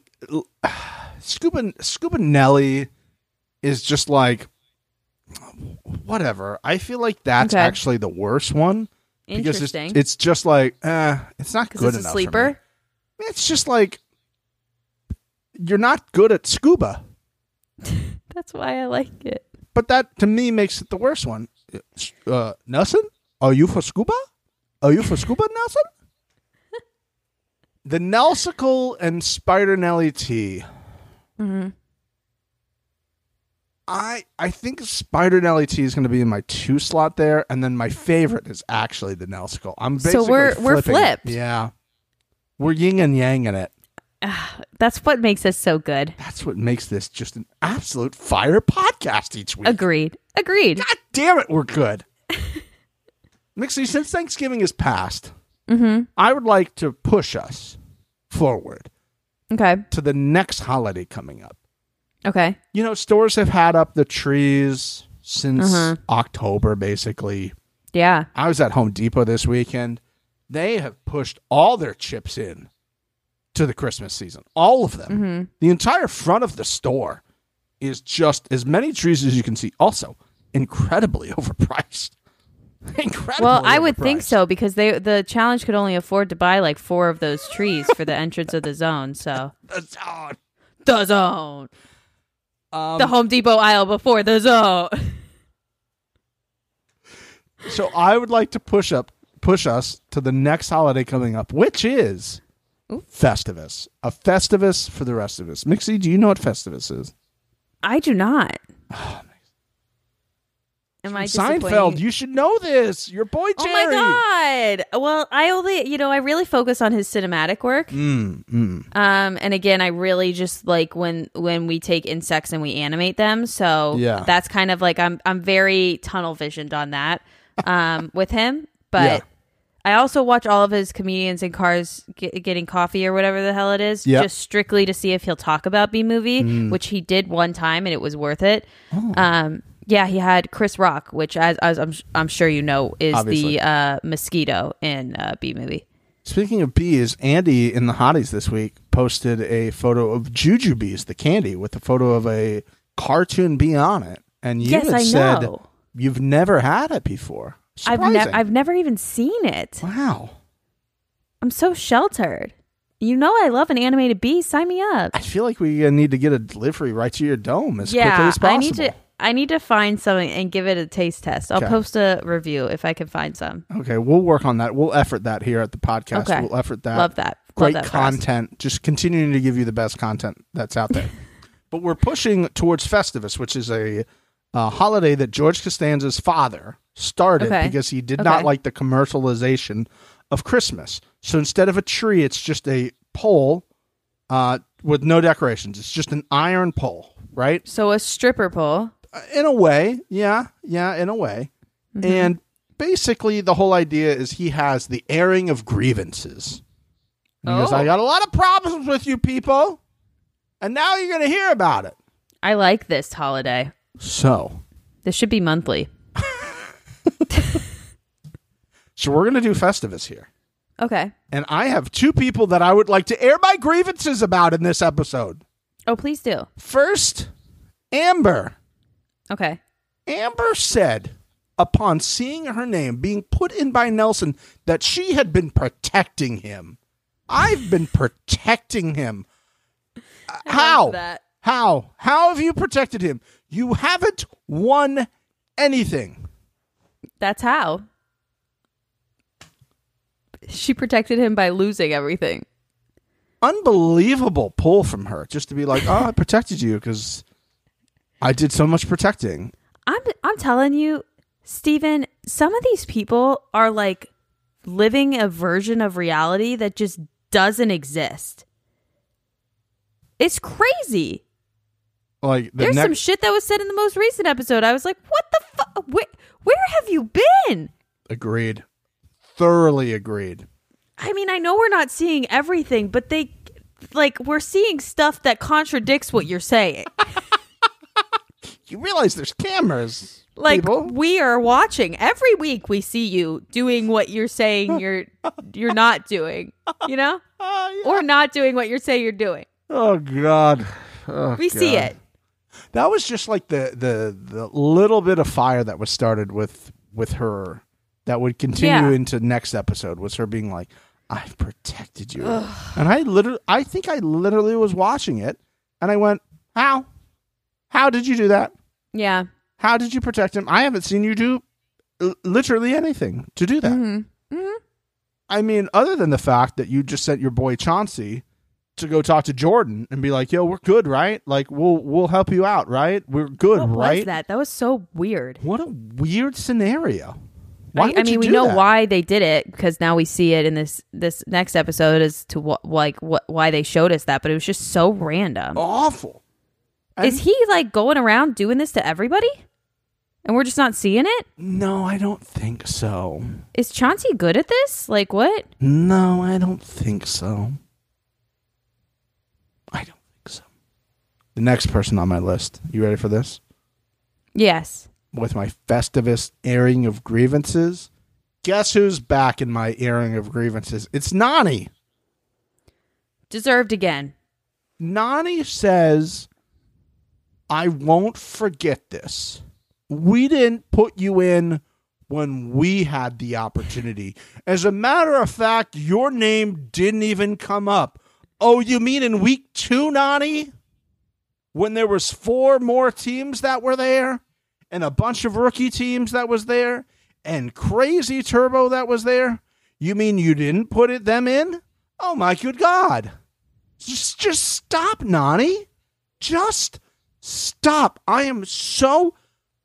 [SPEAKER 2] Scuba Scuba Nelly is just like whatever. I feel like that's
[SPEAKER 3] Okay.
[SPEAKER 2] actually the worst one because it's, it's just like eh, it's not good
[SPEAKER 3] it's a
[SPEAKER 2] enough.
[SPEAKER 3] sleeper.
[SPEAKER 2] It's just like you're not good at scuba,
[SPEAKER 3] That's why I like it.
[SPEAKER 2] but that to me makes it the worst one. Uh, Nelson, are you for scuba? Are you for scuba, Nelson? the Nelsicle and Spider Nelly T.
[SPEAKER 3] Mm-hmm.
[SPEAKER 2] I I think Spider Nelly T is going to be in my two slot there, and then my favorite is actually the Nelsicle. I'm
[SPEAKER 3] So we're- we're flipped.
[SPEAKER 2] Yeah, we're yin and yang in it.
[SPEAKER 3] That's what makes us so good.
[SPEAKER 2] That's what makes this just an absolute fire podcast each week.
[SPEAKER 3] Agreed. Agreed.
[SPEAKER 2] God damn it, we're good. Mixie, since Thanksgiving is past,
[SPEAKER 3] Mm-hmm.
[SPEAKER 2] I would like to push us forward
[SPEAKER 3] Okay.
[SPEAKER 2] to the next holiday coming up.
[SPEAKER 3] Okay.
[SPEAKER 2] You know, stores have had up the trees since
[SPEAKER 3] Uh-huh.
[SPEAKER 2] October, basically.
[SPEAKER 3] Yeah.
[SPEAKER 2] I was at Home Depot this weekend. They have pushed all their chips in to the Christmas season. All of them.
[SPEAKER 3] Mm-hmm.
[SPEAKER 2] The entire front of the store is just as many trees as you can see. Also, incredibly overpriced. incredibly
[SPEAKER 3] Well, I would think so because they the challenge could only afford to buy like four of those trees for the entrance of the zone. So
[SPEAKER 2] the zone,
[SPEAKER 3] the zone,
[SPEAKER 2] Um,
[SPEAKER 3] the Home Depot aisle before the zone.
[SPEAKER 2] so I would like to push up, push us to the next holiday coming up, which is Festivus. A Festivus for the rest of us. Mixie, do you know what Festivus is?
[SPEAKER 3] I do not. Am I
[SPEAKER 2] Seinfeld, you should know this. Your boy Jerry.
[SPEAKER 3] Oh my god! Well, I only you know I really focus on his cinematic work.
[SPEAKER 2] Mm, mm.
[SPEAKER 3] Um, and again, I really just like when when we take insects and we animate them. So
[SPEAKER 2] Yeah.
[SPEAKER 3] that's kind of like I'm I'm very tunnel visioned on that um, with him. But. I also watch all of his comedians in cars get, getting coffee or whatever the hell it is,
[SPEAKER 2] Yeah.
[SPEAKER 3] just strictly to see if he'll talk about Bee Movie,
[SPEAKER 2] Mm.
[SPEAKER 3] which he did one time and it was worth it.
[SPEAKER 2] Oh.
[SPEAKER 3] Um, yeah, he had Chris Rock, which as, as I'm I'm sure you know is
[SPEAKER 2] Obviously.
[SPEAKER 3] the uh, mosquito in uh, Bee Movie.
[SPEAKER 2] Speaking of bees, Andy in the hotties this week posted a photo of Jujubes, the candy, with a photo of a cartoon bee on it. And you
[SPEAKER 3] yes,
[SPEAKER 2] said
[SPEAKER 3] know.
[SPEAKER 2] you've never had it before.
[SPEAKER 3] I've never I've never even seen it.
[SPEAKER 2] wow.
[SPEAKER 3] I'm so sheltered. You know I love an animated bee. Sign me up.
[SPEAKER 2] I feel like we uh, need to get a delivery right to your dome as quickly as possible.
[SPEAKER 3] I need to. I need to find something and give it a taste test. I'll
[SPEAKER 2] Okay.
[SPEAKER 3] post a review if I can find some.
[SPEAKER 2] Okay, we'll work on that. We'll effort that here at the podcast.
[SPEAKER 3] Okay.
[SPEAKER 2] We'll effort that.
[SPEAKER 3] Love that. Love
[SPEAKER 2] Great
[SPEAKER 3] that for us.
[SPEAKER 2] content. Just continuing to give you the best content that's out there. but we're pushing towards Festivus, which is a, uh holiday that George Costanza's father started
[SPEAKER 3] Okay.
[SPEAKER 2] because he did not like the commercialization of Christmas. So instead of a tree, it's just a pole uh, with no decorations. It's just an iron pole, right?
[SPEAKER 3] So a stripper pole.
[SPEAKER 2] Uh, in a way yeah yeah in a way
[SPEAKER 3] Mm-hmm.
[SPEAKER 2] and basically the whole idea is he has the airing of grievances goes
[SPEAKER 3] Oh.
[SPEAKER 2] i got a lot of problems with you people and now you're gonna hear about it
[SPEAKER 3] I like this holiday.
[SPEAKER 2] So
[SPEAKER 3] This should be monthly.
[SPEAKER 2] so we're gonna do festivus here
[SPEAKER 3] Okay.
[SPEAKER 2] and i have two people that i would like to air my grievances about in this episode
[SPEAKER 3] Oh, please do.
[SPEAKER 2] first amber
[SPEAKER 3] Okay.
[SPEAKER 2] Amber said upon seeing her name being put in by Nelson that she had been protecting him. I've been protecting him. How? How? How have you protected him? You haven't won anything.
[SPEAKER 3] That's how. She protected him by losing everything.
[SPEAKER 2] Unbelievable pull from her just to be like, oh, I protected you because I did so much protecting.
[SPEAKER 3] I'm I'm telling you, Stephen, some of these people are like living a version of reality that just doesn't exist. It's crazy.
[SPEAKER 2] Like the
[SPEAKER 3] There's
[SPEAKER 2] next,
[SPEAKER 3] some shit that was said in the most recent episode. I was like, "What the fuck? Where, where have you been?"
[SPEAKER 2] agreed, thoroughly agreed.
[SPEAKER 3] I mean, I know we're not seeing everything, but they like we're seeing stuff that contradicts what you're saying.
[SPEAKER 2] You realize there's cameras,
[SPEAKER 3] Like
[SPEAKER 2] people.
[SPEAKER 3] we are watching every week. We see you doing what you're saying you're you're not doing. You know,
[SPEAKER 2] Oh, yeah.
[SPEAKER 3] or not doing what you're saying you're doing.
[SPEAKER 2] Oh God, Oh,
[SPEAKER 3] We see it.
[SPEAKER 2] That was just like the the the little bit of fire that was started with with her that would continue
[SPEAKER 3] Yeah.
[SPEAKER 2] into next episode was her being like, "I've protected you," and I literally, I think I literally was watching it, and I went, "How? How did you do that?
[SPEAKER 3] Yeah.
[SPEAKER 2] How did you protect him? I haven't seen you do l- literally anything to do that."
[SPEAKER 3] Mm-hmm.
[SPEAKER 2] I mean, other than the fact that you just sent your boy Chauncey to go talk to Jordan and be like, "Yo, we're good, right? Like, we'll we'll help you out, right? We're good,
[SPEAKER 3] What
[SPEAKER 2] right?"
[SPEAKER 3] was that? That was so weird.
[SPEAKER 2] What a weird scenario. Why
[SPEAKER 3] I, I mean, we know
[SPEAKER 2] that?
[SPEAKER 3] why they did it because now we see it in this this next episode as to what like what why they showed us that, but it was just so random.
[SPEAKER 2] Awful. And-
[SPEAKER 3] Is he like going around doing this to everybody? And we're just not seeing it?
[SPEAKER 2] No, I don't think so.
[SPEAKER 3] Is Chauncey good at this? Like what?
[SPEAKER 2] No, I don't think so. I don't think so. The next person on my list. You ready for this?
[SPEAKER 3] Yes.
[SPEAKER 2] With my Festivus airing of grievances. Guess who's back in my airing of grievances? It's Nany.
[SPEAKER 3] Deserved again.
[SPEAKER 2] Nany says, I won't forget this. We didn't put you in when we had the opportunity. As a matter of fact, your name didn't even come up. Oh, you mean in week two, Nany? When there was four more teams that were there and a bunch of rookie teams that was there and crazy turbo that was there? You mean you didn't put it them in? Oh my good God. Just just stop, Nany. Just stop. I am so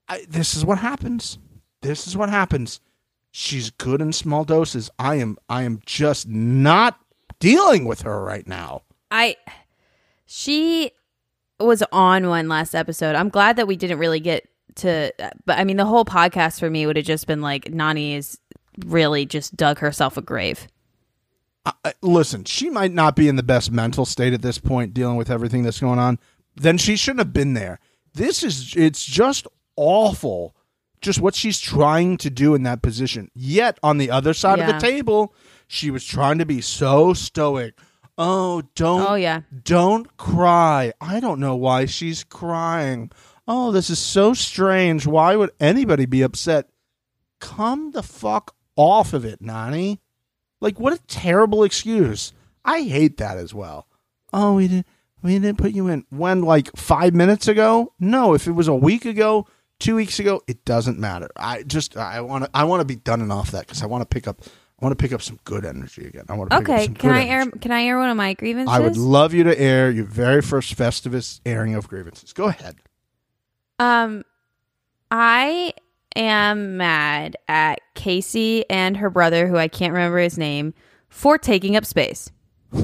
[SPEAKER 2] I, this is what happens. This is what happens. She's good in small doses. I am I am just not dealing with her right now.
[SPEAKER 3] I she was on one last episode. I'm glad that we didn't really get to but I mean the whole podcast for me would have just been like Nany is really just dug herself a grave.
[SPEAKER 2] Listen, she might not be in the best mental state at this point dealing with everything that's going on. Then she shouldn't have been there. This is it's just awful just what she's trying to do in that position. Yet on the other side of the table, she was trying to be so stoic. Oh, don't
[SPEAKER 3] Oh yeah.
[SPEAKER 2] don't cry. I don't know why she's crying. Oh, this is so strange. Why would anybody be upset? Come the fuck off of it, Nany. Like what a terrible excuse. I hate that as well. Oh, we didn't we didn't put you in when like 5 minutes ago? No, if it was a week ago, 2 weeks ago, it doesn't matter. I just I want to I want to be done and off that cuz I want to pick up I want to pick up some good energy again. I want to pick up
[SPEAKER 3] Okay,
[SPEAKER 2] some
[SPEAKER 3] can
[SPEAKER 2] good
[SPEAKER 3] I air
[SPEAKER 2] energy.
[SPEAKER 3] can I air one of my grievances?
[SPEAKER 2] I would love you to air your very first Festivus airing of grievances. Go ahead.
[SPEAKER 3] Um, I am mad at Kaycee and her brother, who I can't remember his name, for taking up space.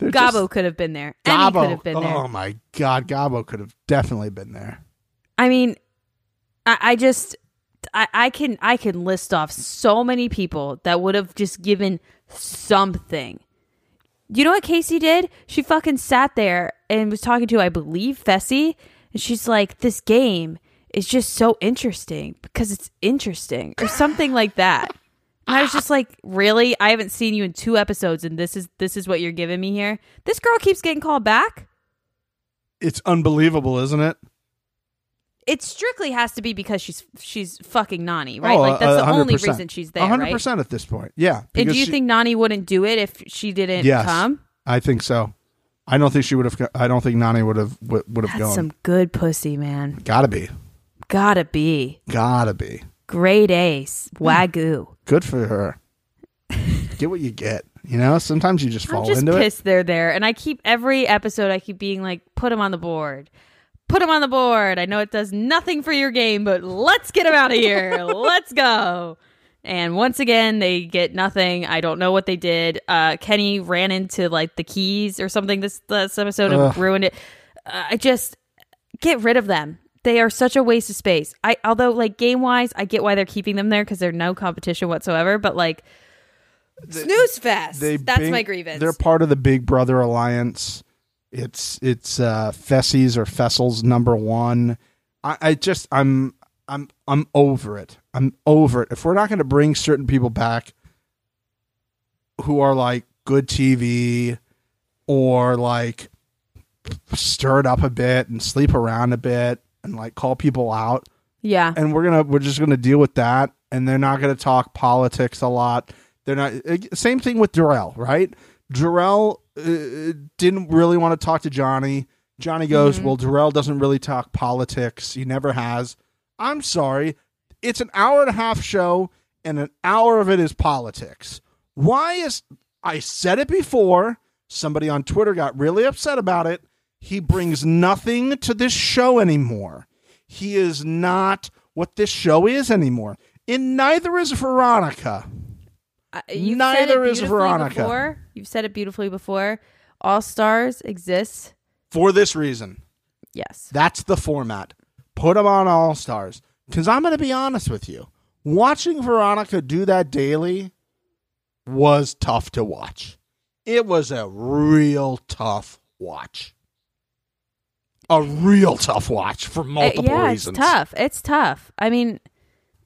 [SPEAKER 3] Gabo could have been there.
[SPEAKER 2] Gabo.
[SPEAKER 3] could have been there.
[SPEAKER 2] Oh my God, Gabo could have definitely been there.
[SPEAKER 3] I mean, I, I just I, I can I can list off so many people that would have just given something. You know what Kaycee did? She fucking sat there and was talking to, I believe, Fessy, and she's like, "This game is just so interesting because it's interesting," or something like that. And I was just like, "Really? I haven't seen you in two episodes, and this is this is what you're giving me here. This girl keeps getting called back."
[SPEAKER 2] It's unbelievable, isn't it?
[SPEAKER 3] It strictly has to be because she's she's fucking Nany, right?
[SPEAKER 2] Oh,
[SPEAKER 3] like that's
[SPEAKER 2] uh,
[SPEAKER 3] the only
[SPEAKER 2] 100%.
[SPEAKER 3] reason she's there,
[SPEAKER 2] hundred
[SPEAKER 3] right?
[SPEAKER 2] percent at this point. Yeah.
[SPEAKER 3] And do you
[SPEAKER 2] she-
[SPEAKER 3] think Nany wouldn't do it if she didn't
[SPEAKER 2] Yes.
[SPEAKER 3] come?
[SPEAKER 2] I think so. I don't think she would have. I don't think Nany would have would have gone.
[SPEAKER 3] some good pussy, man.
[SPEAKER 2] Gotta be.
[SPEAKER 3] Gotta be.
[SPEAKER 2] Gotta be.
[SPEAKER 3] Great ace. Wagyu.
[SPEAKER 2] Good for her. get what you get. You know, sometimes you just fall
[SPEAKER 3] I'm just
[SPEAKER 2] into
[SPEAKER 3] pissed they're there. And I keep every episode I keep being like, put them on the board. Put them on the board. I know it does nothing for your game, but let's get them out of here. let's go. And once again, they get nothing. I don't know what they did. Uh, Kenny ran into like the keys or something this this episode and
[SPEAKER 2] Ugh.
[SPEAKER 3] ruined it. Uh, I just get rid of them. They are such a waste of space. I although like game wise, I get why they're keeping them there because they're no competition whatsoever. But like snooze fest. That's
[SPEAKER 2] big-
[SPEAKER 3] my grievance.
[SPEAKER 2] They're part of the Big Brother alliance. It's it's uh Fessy's or Fessel's number one. I, I just I'm I'm I'm over it. I'm over it. If we're not going to bring certain people back who are like good TV or like stir it up a bit and sleep around a bit and like call people out,
[SPEAKER 3] yeah.
[SPEAKER 2] and we're gonna we're just gonna deal with that and they're not gonna talk politics a lot they're not uh, same thing with Darrell right Darrell uh, didn't really want to talk to Johnny. Johnny goes well Darrell doesn't really talk politics. He never has. I'm sorry. It's an hour and a half show and an hour of it is politics. Why is I said it before somebody on Twitter got really upset about it. He brings nothing to this show anymore. He is not what this show is anymore. And neither is Veronica.
[SPEAKER 3] I- you've
[SPEAKER 2] Neither
[SPEAKER 3] said it
[SPEAKER 2] is Veronica.
[SPEAKER 3] Before. You've said it beautifully before. All stars exist.
[SPEAKER 2] For this reason.
[SPEAKER 3] Yes.
[SPEAKER 2] That's the format. Put them on All Stars. Because I'm going to be honest with you. Watching Veronica do that daily was tough to watch. It was a real tough watch. A real tough watch for
[SPEAKER 3] Uh,
[SPEAKER 2] multiple
[SPEAKER 3] yeah,
[SPEAKER 2] reasons.
[SPEAKER 3] it's tough. It's tough. I mean,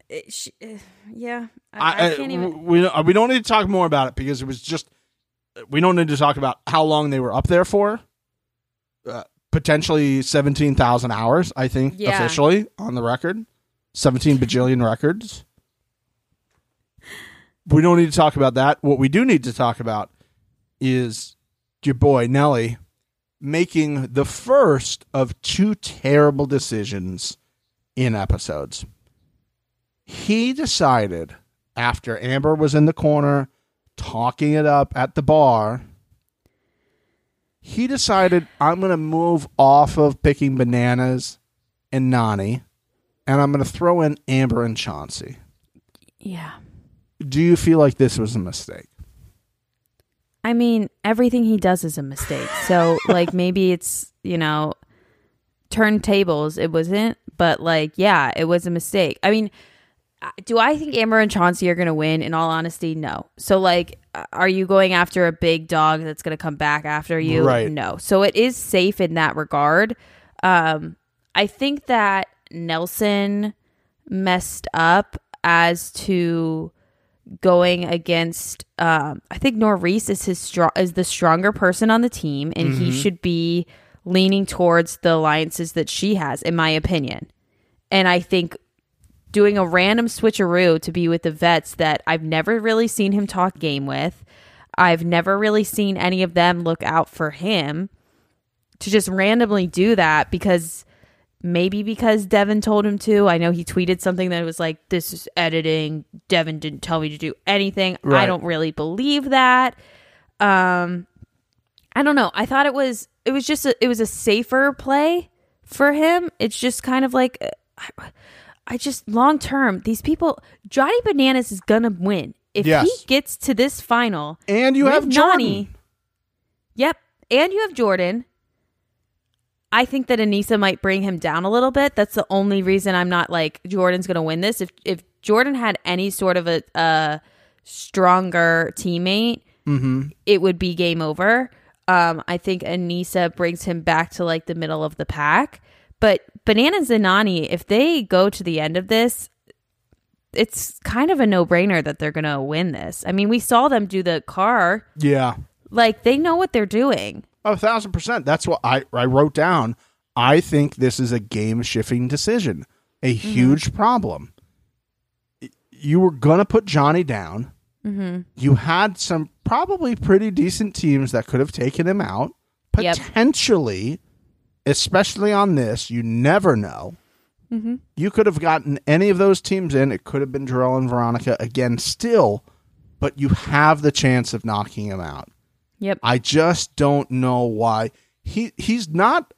[SPEAKER 3] it, sh- uh, yeah. I, I,
[SPEAKER 2] I,
[SPEAKER 3] can't even.
[SPEAKER 2] we we don't need to talk more about it because it was just we don't need to talk about how long they were up there for. Uh, potentially seventeen thousand hours, I think,
[SPEAKER 3] Yeah.
[SPEAKER 2] officially on the record, seventeen bajillion records. We don't need to talk about that. What we do need to talk about is your boy Nelly making the first of two terrible decisions in episodes he decided after Amber was in the corner talking it up at the bar, he decided I'm going to move off of picking bananas and Nany and I'm going to throw in Amber and Chauncey.
[SPEAKER 3] Yeah.
[SPEAKER 2] Do you feel like this was a mistake?
[SPEAKER 3] I mean, everything he does is a mistake. So, like, maybe it's, you know, turntables. It wasn't, but like, yeah, it was a mistake. I mean, do I think Amber and Chauncey are going to win? In all honesty, no. So, like, are you going after a big dog that's going to come back after you?
[SPEAKER 2] Right.
[SPEAKER 3] No. So it is safe in that regard. Um, I think that Nelson messed up as to going against um I think Nurys is his strong is the stronger person on the team and he should be leaning towards the alliances that she has in my opinion. And I think doing a random switcheroo to be with the vets that I've never really seen him talk game with. I've never really seen any of them look out for him to just randomly do that because maybe because Devin told him to. I know he tweeted something that was like, This is editing. Devin didn't tell me to do anything. I don't really believe that. Um I don't know. I thought it was it was just a, it was a safer play for him. It's just kind of like uh, I, just long term these people Johnny Bananas is gonna win if
[SPEAKER 2] Yes.
[SPEAKER 3] he gets to this final.
[SPEAKER 2] And you have Jordan.
[SPEAKER 3] Yep, and you have Jordan. I think that Aneesa might bring him down a little bit. That's the only reason I'm not like Jordan's going to win this. If if Jordan had any sort of a, a stronger teammate, it would be game over. Um, I think Aneesa brings him back to like the middle of the pack. But Bananas and Nany, if they go to the end of this, it's kind of a no brainer that they're going to win this. I mean, we saw them do the car.
[SPEAKER 2] Yeah.
[SPEAKER 3] Like they know what they're doing.
[SPEAKER 2] A thousand percent. That's what I, I wrote down. I think this is a game shifting decision, a mm-hmm. huge problem. You were going to put Johnny down. Mm-hmm. You had some probably pretty decent teams that could have taken him out,
[SPEAKER 3] Yep.
[SPEAKER 2] Especially on this, you never know.
[SPEAKER 3] Mm-hmm.
[SPEAKER 2] You could have gotten any of those teams in. It could have been Darrell and Veronica again, still, but you have the chance of knocking him out.
[SPEAKER 3] Yep.
[SPEAKER 2] I just don't know why he he's not.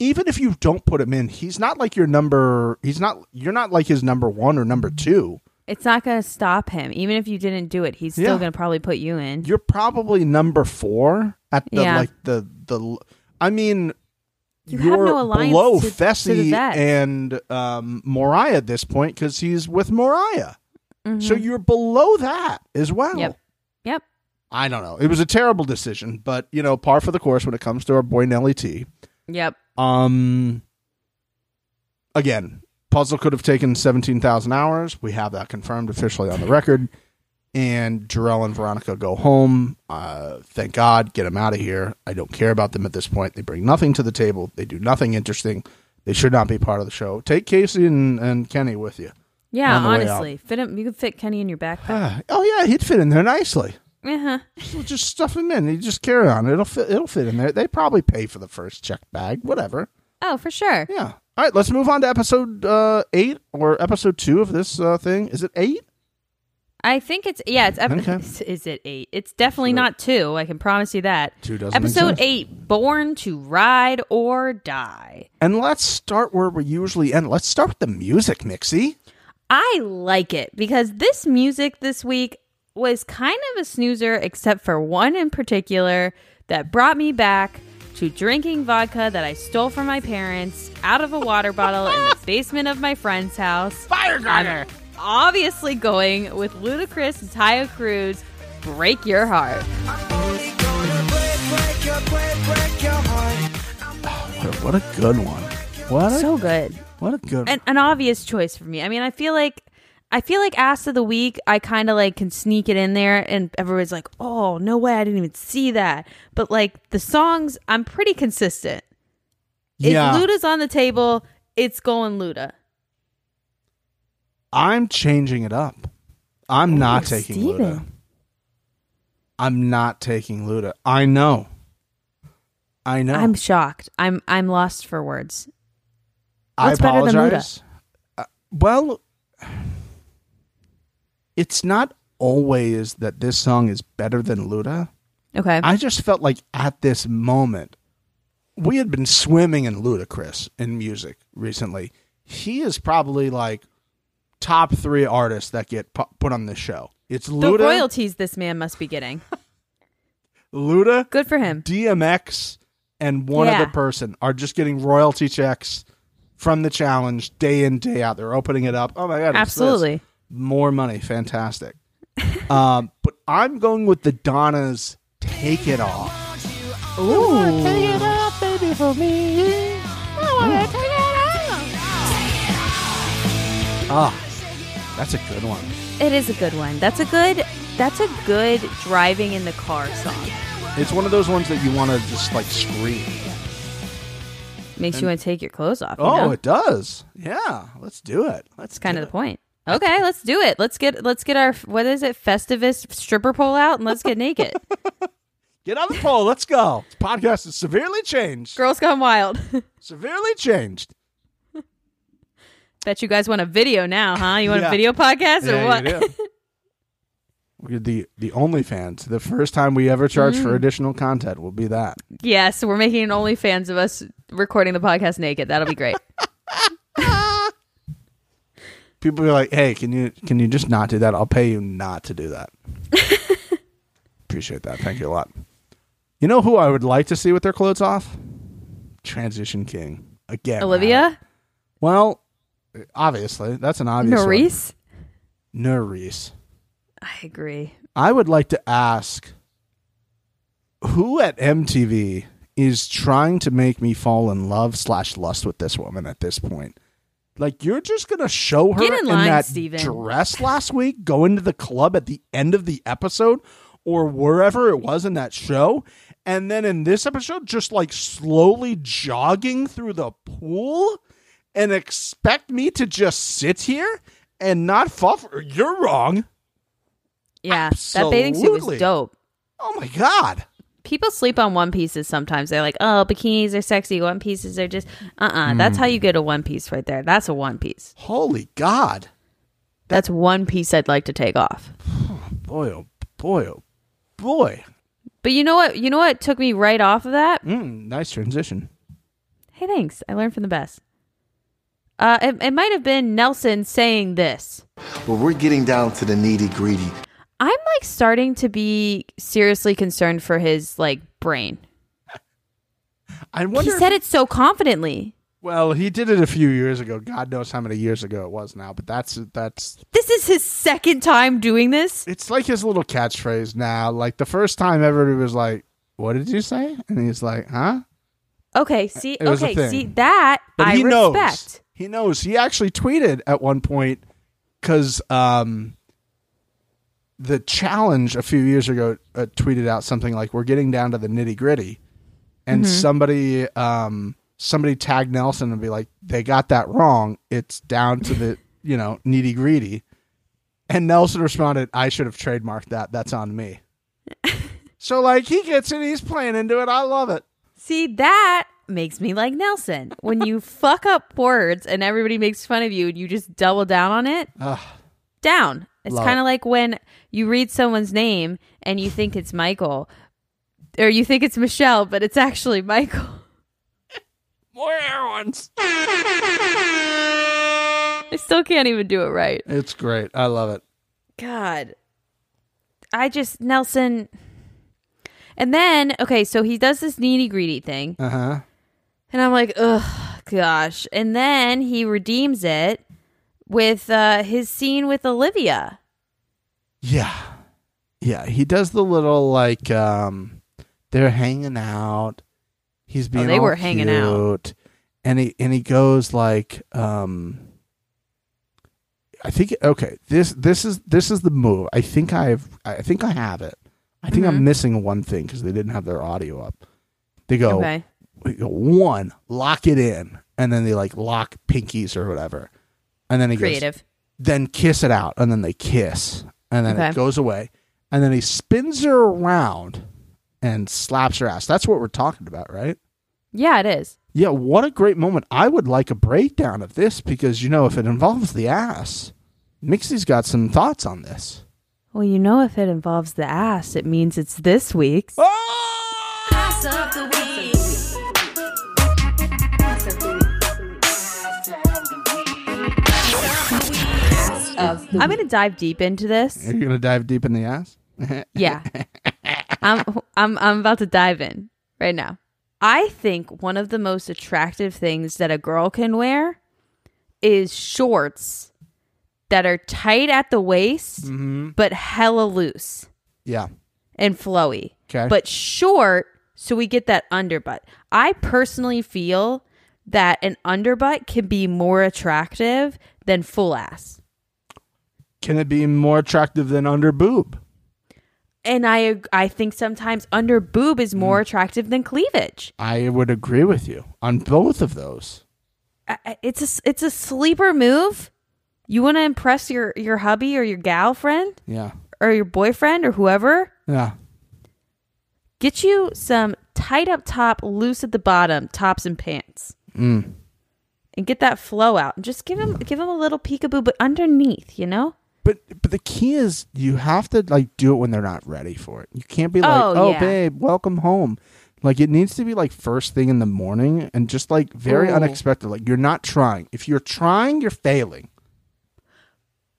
[SPEAKER 2] Even if you don't put him in, he's not like your number. He's not. You're not like his number one or number two.
[SPEAKER 3] It's not going to stop him. Even if you didn't do it, he's still
[SPEAKER 2] Yeah.
[SPEAKER 3] going to probably put you in.
[SPEAKER 2] You're probably number four at the
[SPEAKER 3] Yeah.
[SPEAKER 2] like the the. I mean,
[SPEAKER 3] You have
[SPEAKER 2] you're
[SPEAKER 3] no alliance
[SPEAKER 2] below
[SPEAKER 3] to- to
[SPEAKER 2] Fessy
[SPEAKER 3] vet.
[SPEAKER 2] and um, Moriah at this point because he's with Moriah. So you're below that as well.
[SPEAKER 3] Mm-hmm. Yep. Yep.
[SPEAKER 2] I don't know. It was a terrible decision, but you know, par for the course when it comes to our boy Nelly T.
[SPEAKER 3] Yep.
[SPEAKER 2] Um, again, puzzle could have taken seventeen thousand hours. We have that confirmed officially on the record. And Darrell and Veronica go home. Uh, thank God, get them out of here. I don't care about them at this point. They bring nothing to the table. They do nothing interesting. They should not be part of the show. Take Kaycee and, and Kenny with you.
[SPEAKER 3] Yeah,
[SPEAKER 2] On the way
[SPEAKER 3] honestly. Fit him you could fit Kenny in your backpack.
[SPEAKER 2] Ah, oh yeah, he'd fit in there nicely.
[SPEAKER 3] uh-huh.
[SPEAKER 2] We'll just stuff him in. You just carry on. It'll fit. It'll fit in there. They probably pay for the first check bag. Whatever.
[SPEAKER 3] Oh, for sure.
[SPEAKER 2] Yeah. All right. Let's move on to episode uh, eight or episode two of this uh, thing. Is it eight?
[SPEAKER 3] I think it's yeah, it's ep-
[SPEAKER 2] Okay.
[SPEAKER 3] is it 8? It's definitely not 2. I can promise you that.
[SPEAKER 2] Two doesn't
[SPEAKER 3] Episode
[SPEAKER 2] exist.
[SPEAKER 3] 8, Born to Ride or Die.
[SPEAKER 2] And let's start where we usually end. Let's start with the music, Mixie.
[SPEAKER 3] I like it because this music this week was kind of a snoozer, except for one in particular that brought me back to drinking vodka that I stole from my parents out of a water bottle in the basement of my friend's house.
[SPEAKER 2] Firecracker.
[SPEAKER 3] I'm obviously going with Ludacris and Taio Cruz. Break your heart.
[SPEAKER 2] What a good one. What a,
[SPEAKER 3] So good.
[SPEAKER 2] what a good
[SPEAKER 3] An, an obvious choice for me. I mean, I feel like I feel like ass of the week, I kind of like can sneak it in there, and everybody's like, "Oh, no way, I didn't even see that." But like the songs, I'm pretty consistent.
[SPEAKER 2] Yeah.
[SPEAKER 3] If Luda's on the table, it's going Luda.
[SPEAKER 2] I'm changing it up. I'm not taking
[SPEAKER 3] Steven.
[SPEAKER 2] Luda. I'm not taking Luda. I know. I know.
[SPEAKER 3] I'm shocked. I'm I'm lost for words.
[SPEAKER 2] I
[SPEAKER 3] What's better than Luda?
[SPEAKER 2] apologize. Uh, well, it's not always that this song is better than Luda.
[SPEAKER 3] Okay.
[SPEAKER 2] I just felt like at this moment, we had been swimming in Ludacris in music recently. He is probably like top three artists that get pu- put on this show. It's Luda.
[SPEAKER 3] the
[SPEAKER 2] Luda,
[SPEAKER 3] royalties this man must be getting.
[SPEAKER 2] Luda,
[SPEAKER 3] Good for him.
[SPEAKER 2] DMX, and one
[SPEAKER 3] Yeah.
[SPEAKER 2] other person are just getting royalty checks from the challenge day in day out. They're opening it up. Oh my god!
[SPEAKER 3] Absolutely.
[SPEAKER 2] more money, fantastic. um, but I'm going with the Donnas. Take it off.
[SPEAKER 3] Ooh.
[SPEAKER 2] Take it off, baby, for me. I want to take it off. Ah, that's a good one.
[SPEAKER 3] It is a good one. That's a good that's a good driving in the car song.
[SPEAKER 2] It's one of those ones that you want to just like scream.
[SPEAKER 3] Makes you want to take your clothes off. you
[SPEAKER 2] Oh,
[SPEAKER 3] know?
[SPEAKER 2] it does. Yeah, let's do it.
[SPEAKER 3] That's kind of the point. Okay, let's do it. Let's get let's get our what is it Festivus stripper pole out and let's get naked.
[SPEAKER 2] Get on the pole. Let's go. This podcast is severely changed.
[SPEAKER 3] Girls Gone Wild.
[SPEAKER 2] Severely changed.
[SPEAKER 3] Bet you guys want a video now, huh? You want
[SPEAKER 2] Yeah.
[SPEAKER 3] a video podcast or
[SPEAKER 2] Yeah,
[SPEAKER 3] what?
[SPEAKER 2] you do. We're the the OnlyFans. The first time we ever charge
[SPEAKER 3] Mm.
[SPEAKER 2] for additional content will be that.
[SPEAKER 3] yeah, so we're making an OnlyFans of us recording the podcast naked. That'll be great.
[SPEAKER 2] People be like, "Hey, can you can you just not do that? I'll pay you not to do that." Appreciate that. Thank you a lot. You know who I would like to see with their clothes off? Transition King again.
[SPEAKER 3] Olivia?
[SPEAKER 2] Well, obviously that's an obvious.
[SPEAKER 3] Nurys?
[SPEAKER 2] Nurys.
[SPEAKER 3] I agree.
[SPEAKER 2] I would like to ask who at MTV is trying to make me fall in love slash lust with this woman at this point. Like you're just gonna show her
[SPEAKER 3] Get in line,
[SPEAKER 2] that
[SPEAKER 3] Steven.
[SPEAKER 2] dress last week, go into the club at the end of the episode, or wherever it was in that show, and then in this episode, just like slowly jogging through the pool, and expect me to just sit here and not fall for. You're wrong.
[SPEAKER 3] Yeah, that bathing suit
[SPEAKER 2] Absolutely.
[SPEAKER 3] was dope.
[SPEAKER 2] Oh my god.
[SPEAKER 3] People sleep on one pieces sometimes. They're like, oh, bikinis are sexy. One pieces are just, uh uh That's how you get a one piece right there. That's a one piece.
[SPEAKER 2] Holy God.
[SPEAKER 3] That's one piece I'd like to take off.
[SPEAKER 2] Boy, oh boy, oh boy.
[SPEAKER 3] But you know what? You know what took me right off of that?
[SPEAKER 2] Mm, nice transition.
[SPEAKER 3] Hey, thanks. I learned from the best. Uh, it, it might have been Nelson saying this.
[SPEAKER 4] But we're getting down to the needy greedy.
[SPEAKER 3] I'm like starting to be seriously concerned for his like brain.
[SPEAKER 2] I wonder.
[SPEAKER 3] He
[SPEAKER 2] wonder.
[SPEAKER 3] said it so confidently.
[SPEAKER 2] well, he did it a few years ago. God knows how many years ago it was now, but that's that's
[SPEAKER 3] This is his second time doing this.
[SPEAKER 2] it's like his little catchphrase now. Like the first time everybody was like, "What did you say?" And he's like, "Huh?"
[SPEAKER 3] Okay, see,
[SPEAKER 2] It
[SPEAKER 3] okay, see that
[SPEAKER 2] But
[SPEAKER 3] I
[SPEAKER 2] he knows. He knows. He actually tweeted at one point because um, the challenge a few years ago uh, tweeted out something like, "We're getting down to the nitty gritty," and
[SPEAKER 3] Mm-hmm.
[SPEAKER 2] somebody um, somebody tagged Nelson and be like, "They got that wrong. It's down to the you know nitty gritty." And Nelson responded, "I should have trademarked that. That's on me." so like he gets it. He's playing into it. I love it.
[SPEAKER 3] See, that makes me like Nelson. When you fuck up words and everybody makes fun of you and you just double down on it,
[SPEAKER 2] Ugh.
[SPEAKER 3] down. It's kind
[SPEAKER 2] it.
[SPEAKER 3] of like when you read someone's name and you think it's Michael or you think it's Michelle, but it's actually Michael.
[SPEAKER 2] More ones.
[SPEAKER 3] I still can't even do it right.
[SPEAKER 2] It's great. I love it.
[SPEAKER 3] God. I just, Nelson. And then, okay, so he does this needy greedy thing.
[SPEAKER 2] Uh huh.
[SPEAKER 3] And I'm like, ugh, gosh. And then he redeems it with uh, his scene with Olivia.
[SPEAKER 2] Yeah. Yeah, he does the little like um they're hanging out. He's being
[SPEAKER 3] Oh, they were hanging out.
[SPEAKER 2] And he and he goes like um I think okay, this this is this is the move. I think I've I think I have it. I think
[SPEAKER 3] Mm-hmm.
[SPEAKER 2] I'm missing one thing cuz they didn't have their audio up. They go,
[SPEAKER 3] Okay.
[SPEAKER 2] We go, one, lock it in, and then they like lock pinkies or whatever. And then he goes,
[SPEAKER 3] Creative.
[SPEAKER 2] then kiss it out and then they kiss and then
[SPEAKER 3] Okay.
[SPEAKER 2] it goes away and then he spins her around and slaps her ass that's what we're talking about right
[SPEAKER 3] Yeah, it is.
[SPEAKER 2] yeah what a great moment i would like a breakdown of this because you know if it involves the ass mixie's got some thoughts on this
[SPEAKER 3] Well, you know, if it involves the ass, it means it's this week's. Ah! I'm going to dive deep into this.
[SPEAKER 2] are you gonna dive deep in the ass
[SPEAKER 3] Yeah. I'm I'm I'm about to dive in right now. I think one of the most attractive things that a girl can wear is shorts that are tight at the waist mm-hmm. but hella loose
[SPEAKER 2] yeah
[SPEAKER 3] and flowy.
[SPEAKER 2] Okay.
[SPEAKER 3] But short so we get that underbutt. I personally feel that an underbutt can be more attractive than full ass.
[SPEAKER 2] Can it be more attractive than under boob
[SPEAKER 3] And I I think sometimes under boob is
[SPEAKER 2] Mm.
[SPEAKER 3] more attractive than cleavage.
[SPEAKER 2] i would agree with you on both of those
[SPEAKER 3] it's a it's a sleeper move. You want to impress your your hubby or your gal friend
[SPEAKER 2] yeah
[SPEAKER 3] or your boyfriend or whoever.
[SPEAKER 2] yeah
[SPEAKER 3] Get you some tight up top, loose at the bottom tops and pants,
[SPEAKER 2] mm.
[SPEAKER 3] and get that flow out. And just give him give him a little peekaboo, but underneath, you know.
[SPEAKER 2] But but the key is you have to like do it when they're not ready for it. You can't be like,
[SPEAKER 3] Oh,
[SPEAKER 2] "Oh,
[SPEAKER 3] yeah.
[SPEAKER 2] babe, welcome home." Like it needs to be like first thing in the morning and just like very
[SPEAKER 3] Ooh.
[SPEAKER 2] unexpected. Like you're not trying. If you're trying, you're failing.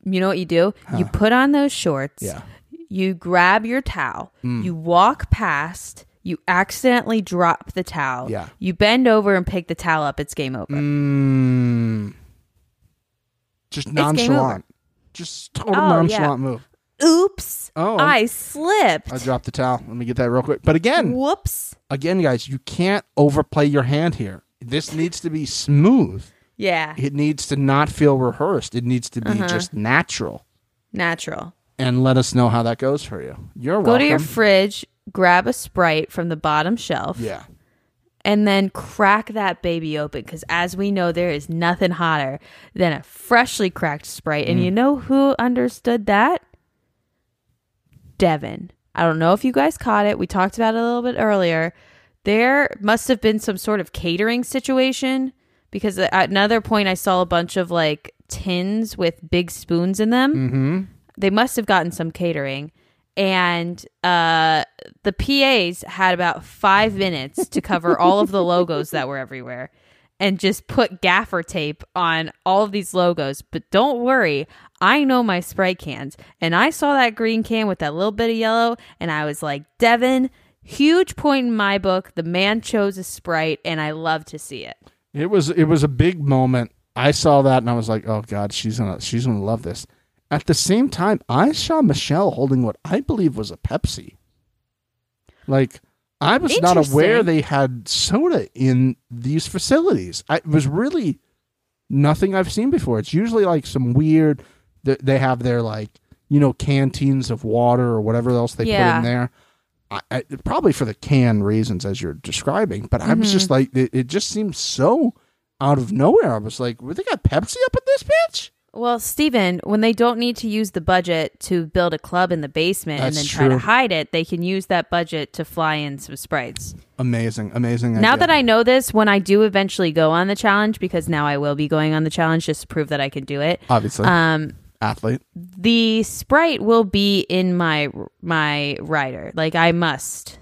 [SPEAKER 3] You know what you do? You put on those shorts.
[SPEAKER 2] Yeah.
[SPEAKER 3] You grab your towel.
[SPEAKER 2] Mm.
[SPEAKER 3] You walk past. You accidentally drop the towel.
[SPEAKER 2] Yeah.
[SPEAKER 3] You bend over and pick the towel up. It's game over.
[SPEAKER 2] Mm. Just nonchalant. Just total
[SPEAKER 3] Oh,
[SPEAKER 2] nonchalant
[SPEAKER 3] yeah.
[SPEAKER 2] move.
[SPEAKER 3] Oops.
[SPEAKER 2] Oh,
[SPEAKER 3] I slipped.
[SPEAKER 2] I dropped the towel. Let me get that real quick. But again,
[SPEAKER 3] Whoops.
[SPEAKER 2] again, guys, you can't overplay your hand here. This needs to be smooth.
[SPEAKER 3] Yeah.
[SPEAKER 2] It needs to not feel rehearsed. It needs to be
[SPEAKER 3] Uh-huh.
[SPEAKER 2] just natural.
[SPEAKER 3] Natural.
[SPEAKER 2] and let us know how that goes for you. You're welcome.
[SPEAKER 3] Go
[SPEAKER 2] welcome.
[SPEAKER 3] to your fridge, grab a Sprite from the bottom shelf,
[SPEAKER 2] yeah.
[SPEAKER 3] And then crack that baby open. Because as we know, there is nothing hotter than a freshly cracked Sprite.
[SPEAKER 2] Mm.
[SPEAKER 3] And you know who understood that? Devin. I don't know if you guys caught it. We talked about it a little bit earlier. There must have been some sort of catering situation because at another point I saw a bunch of like tins with big spoons in them.
[SPEAKER 2] Mm-hmm.
[SPEAKER 3] They must have gotten some catering. And uh, the PAs had about five minutes to cover all of the logos that were everywhere and just put gaffer tape on all of these logos. But don't worry, I know my Sprite cans. And I saw that green can with that little bit of yellow, and I was like, Devin, huge point in my book. The man chose a Sprite, and I love to see it.
[SPEAKER 2] It was it was a big moment. I saw that and I was like, "Oh God, she's gonna she's gonna love this." At the same time, I saw Michele holding what I believe was a Pepsi. Like I was not aware they had soda in these facilities. I, it was really nothing I've seen before. It's usually like some weird. th- They have their like you know canteens of water or whatever else they put in there. I, I, probably for the can reasons as you're describing, but I was just mm-hmm. like, it, it just seemed so out of nowhere. I was like, well, they got Pepsi up in this bitch?
[SPEAKER 3] Well, Steven, when they don't need to use the budget to build a club in the basement and
[SPEAKER 2] That's
[SPEAKER 3] then try to hide it, they can use that budget to fly in some sprites.
[SPEAKER 2] Amazing, amazing.
[SPEAKER 3] Now
[SPEAKER 2] idea.
[SPEAKER 3] that I know this, when I do eventually go on the challenge, because now I will be going on the challenge just to prove that I can do it.
[SPEAKER 2] obviously
[SPEAKER 3] Um,
[SPEAKER 2] athlete,
[SPEAKER 3] the sprite will be in my my rider. Like I must.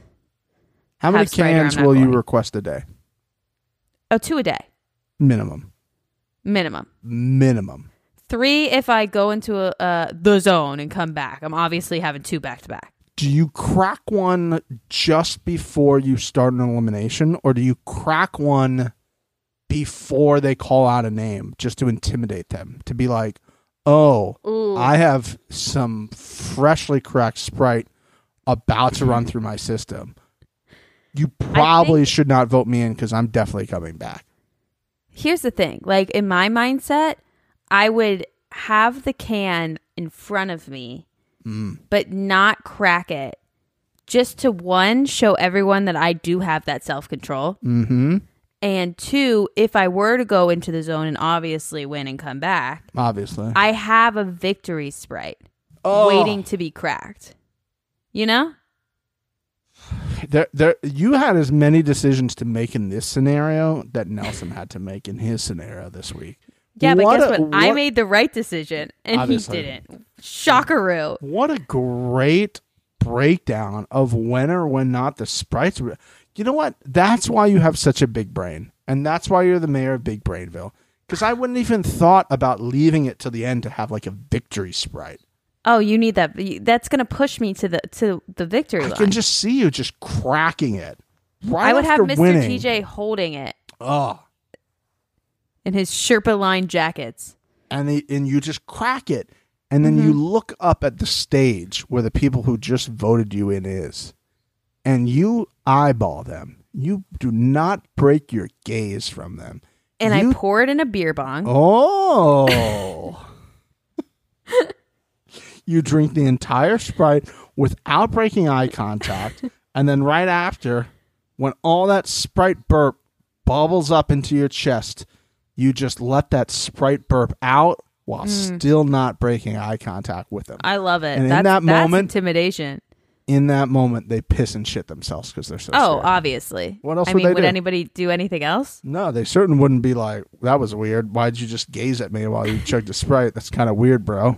[SPEAKER 2] how many
[SPEAKER 3] have Sprite or I'm
[SPEAKER 2] cans will you request a day?
[SPEAKER 3] Oh, two a day
[SPEAKER 2] Minimum,
[SPEAKER 3] minimum.
[SPEAKER 2] minimum.
[SPEAKER 3] Three if I go into a, uh, the zone and come back. I'm obviously having two back to back.
[SPEAKER 2] Do you crack one just before you start an elimination, or do you crack one before they call out a name just to intimidate them? To be like, oh, I have some freshly cracked Sprite about to run through my system. You probably should not vote me in because I'm definitely coming back.
[SPEAKER 3] Here's the thing. Like in my mindset, I would have the can in front of me,
[SPEAKER 2] Mm.
[SPEAKER 3] but not crack it. Just to one, show everyone that I do have that self control.
[SPEAKER 2] Mm-hmm.
[SPEAKER 3] And two, if I were to go into the zone and obviously win and come back,
[SPEAKER 2] Obviously.
[SPEAKER 3] I have a victory sprite
[SPEAKER 2] Oh.
[SPEAKER 3] waiting to be cracked. You know?
[SPEAKER 2] there, there, you had as many decisions to make in this scenario that Nelson had to make in his scenario this week.
[SPEAKER 3] Yeah, but
[SPEAKER 2] What
[SPEAKER 3] guess
[SPEAKER 2] a-
[SPEAKER 3] what? I made the right decision and
[SPEAKER 2] Obviously.
[SPEAKER 3] he didn't. Shockaroo.
[SPEAKER 2] What a great breakdown of when or when not the sprites. Were. You know what? That's why you have such a big brain, and that's why you're the mayor of Big Brainville. Because I wouldn't even thought about leaving it to the end to have like a victory sprite.
[SPEAKER 3] Oh, you need that. That's going to push me to the to the victory
[SPEAKER 2] I
[SPEAKER 3] line.
[SPEAKER 2] can just see you just cracking it. Right
[SPEAKER 3] I would have Mr.
[SPEAKER 2] winning.
[SPEAKER 3] TJ holding it
[SPEAKER 2] Oh,
[SPEAKER 3] in his Sherpa line jackets.
[SPEAKER 2] and the, and you just crack it, and then you mm-hmm. look up at the stage where the people who just voted you in is, and you eyeball them. You do not break your gaze from them.
[SPEAKER 3] And
[SPEAKER 2] You-
[SPEAKER 3] I pour it in a beer bong.
[SPEAKER 2] Oh. you drink the entire Sprite without breaking eye contact. and then right after, when all that Sprite burp bubbles up into your chest, you just let that Sprite burp out while still not breaking eye contact with them.
[SPEAKER 3] Mm. I love it.
[SPEAKER 2] And in
[SPEAKER 3] that's,
[SPEAKER 2] that
[SPEAKER 3] that's
[SPEAKER 2] moment-
[SPEAKER 3] intimidation.
[SPEAKER 2] In that moment, they piss and shit themselves because they're so
[SPEAKER 3] Oh,
[SPEAKER 2] scared.
[SPEAKER 3] obviously.
[SPEAKER 2] What else
[SPEAKER 3] I
[SPEAKER 2] would
[SPEAKER 3] mean, would
[SPEAKER 2] do?
[SPEAKER 3] anybody do anything else?
[SPEAKER 2] No, they certainly wouldn't be like, that was weird. Why'd you just gaze at me while you chugged a Sprite? That's kind of weird, bro.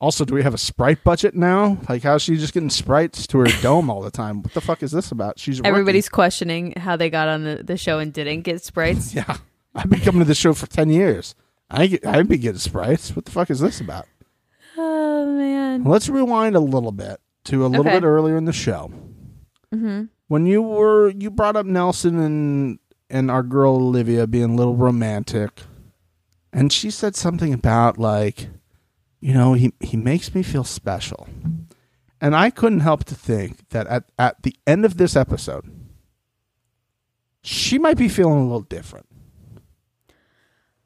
[SPEAKER 2] Also, do we have a Sprite budget now? Like, how's she just getting Sprites to her dome all the time? What the fuck is this about? She's a rookie.
[SPEAKER 3] Everybody's questioning how they got on the, the show and didn't get sprites.
[SPEAKER 2] Yeah. I've been coming to the show for 10 years. I get, I ain't been getting Sprites. What the fuck is this about?
[SPEAKER 3] Oh man.
[SPEAKER 2] Let's rewind a little bit to a little
[SPEAKER 3] Okay.
[SPEAKER 2] bit earlier in the show.
[SPEAKER 3] Mm-hmm.
[SPEAKER 2] When you were, you brought up Nelson and, and our girl Olivia being a little romantic. And she said something about like, you know, he, he makes me feel special. And I couldn't help to think that at, at the end of this episode, she might be feeling a little different.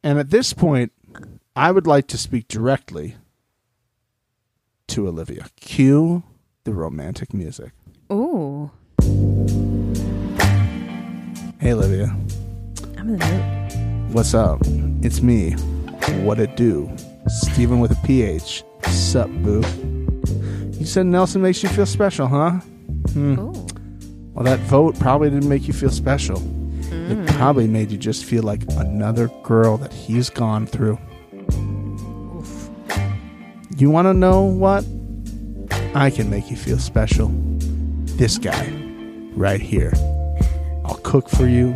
[SPEAKER 2] And at this point, I would like to speak directly to Olivia. Cue the romantic music.
[SPEAKER 3] Ooh.
[SPEAKER 2] Hey, Olivia.
[SPEAKER 3] I'm in the mood.
[SPEAKER 2] What's up? It's me. What it do? Steven with a PH. Sup, boo? You said Nelson makes you feel special, huh? Hmm.
[SPEAKER 3] Ooh.
[SPEAKER 2] Well, that vote probably didn't make you feel special. It probably made you just feel like another girl that he's gone through. You want to know what? I can make you feel special. This guy, right here. I'll cook for you.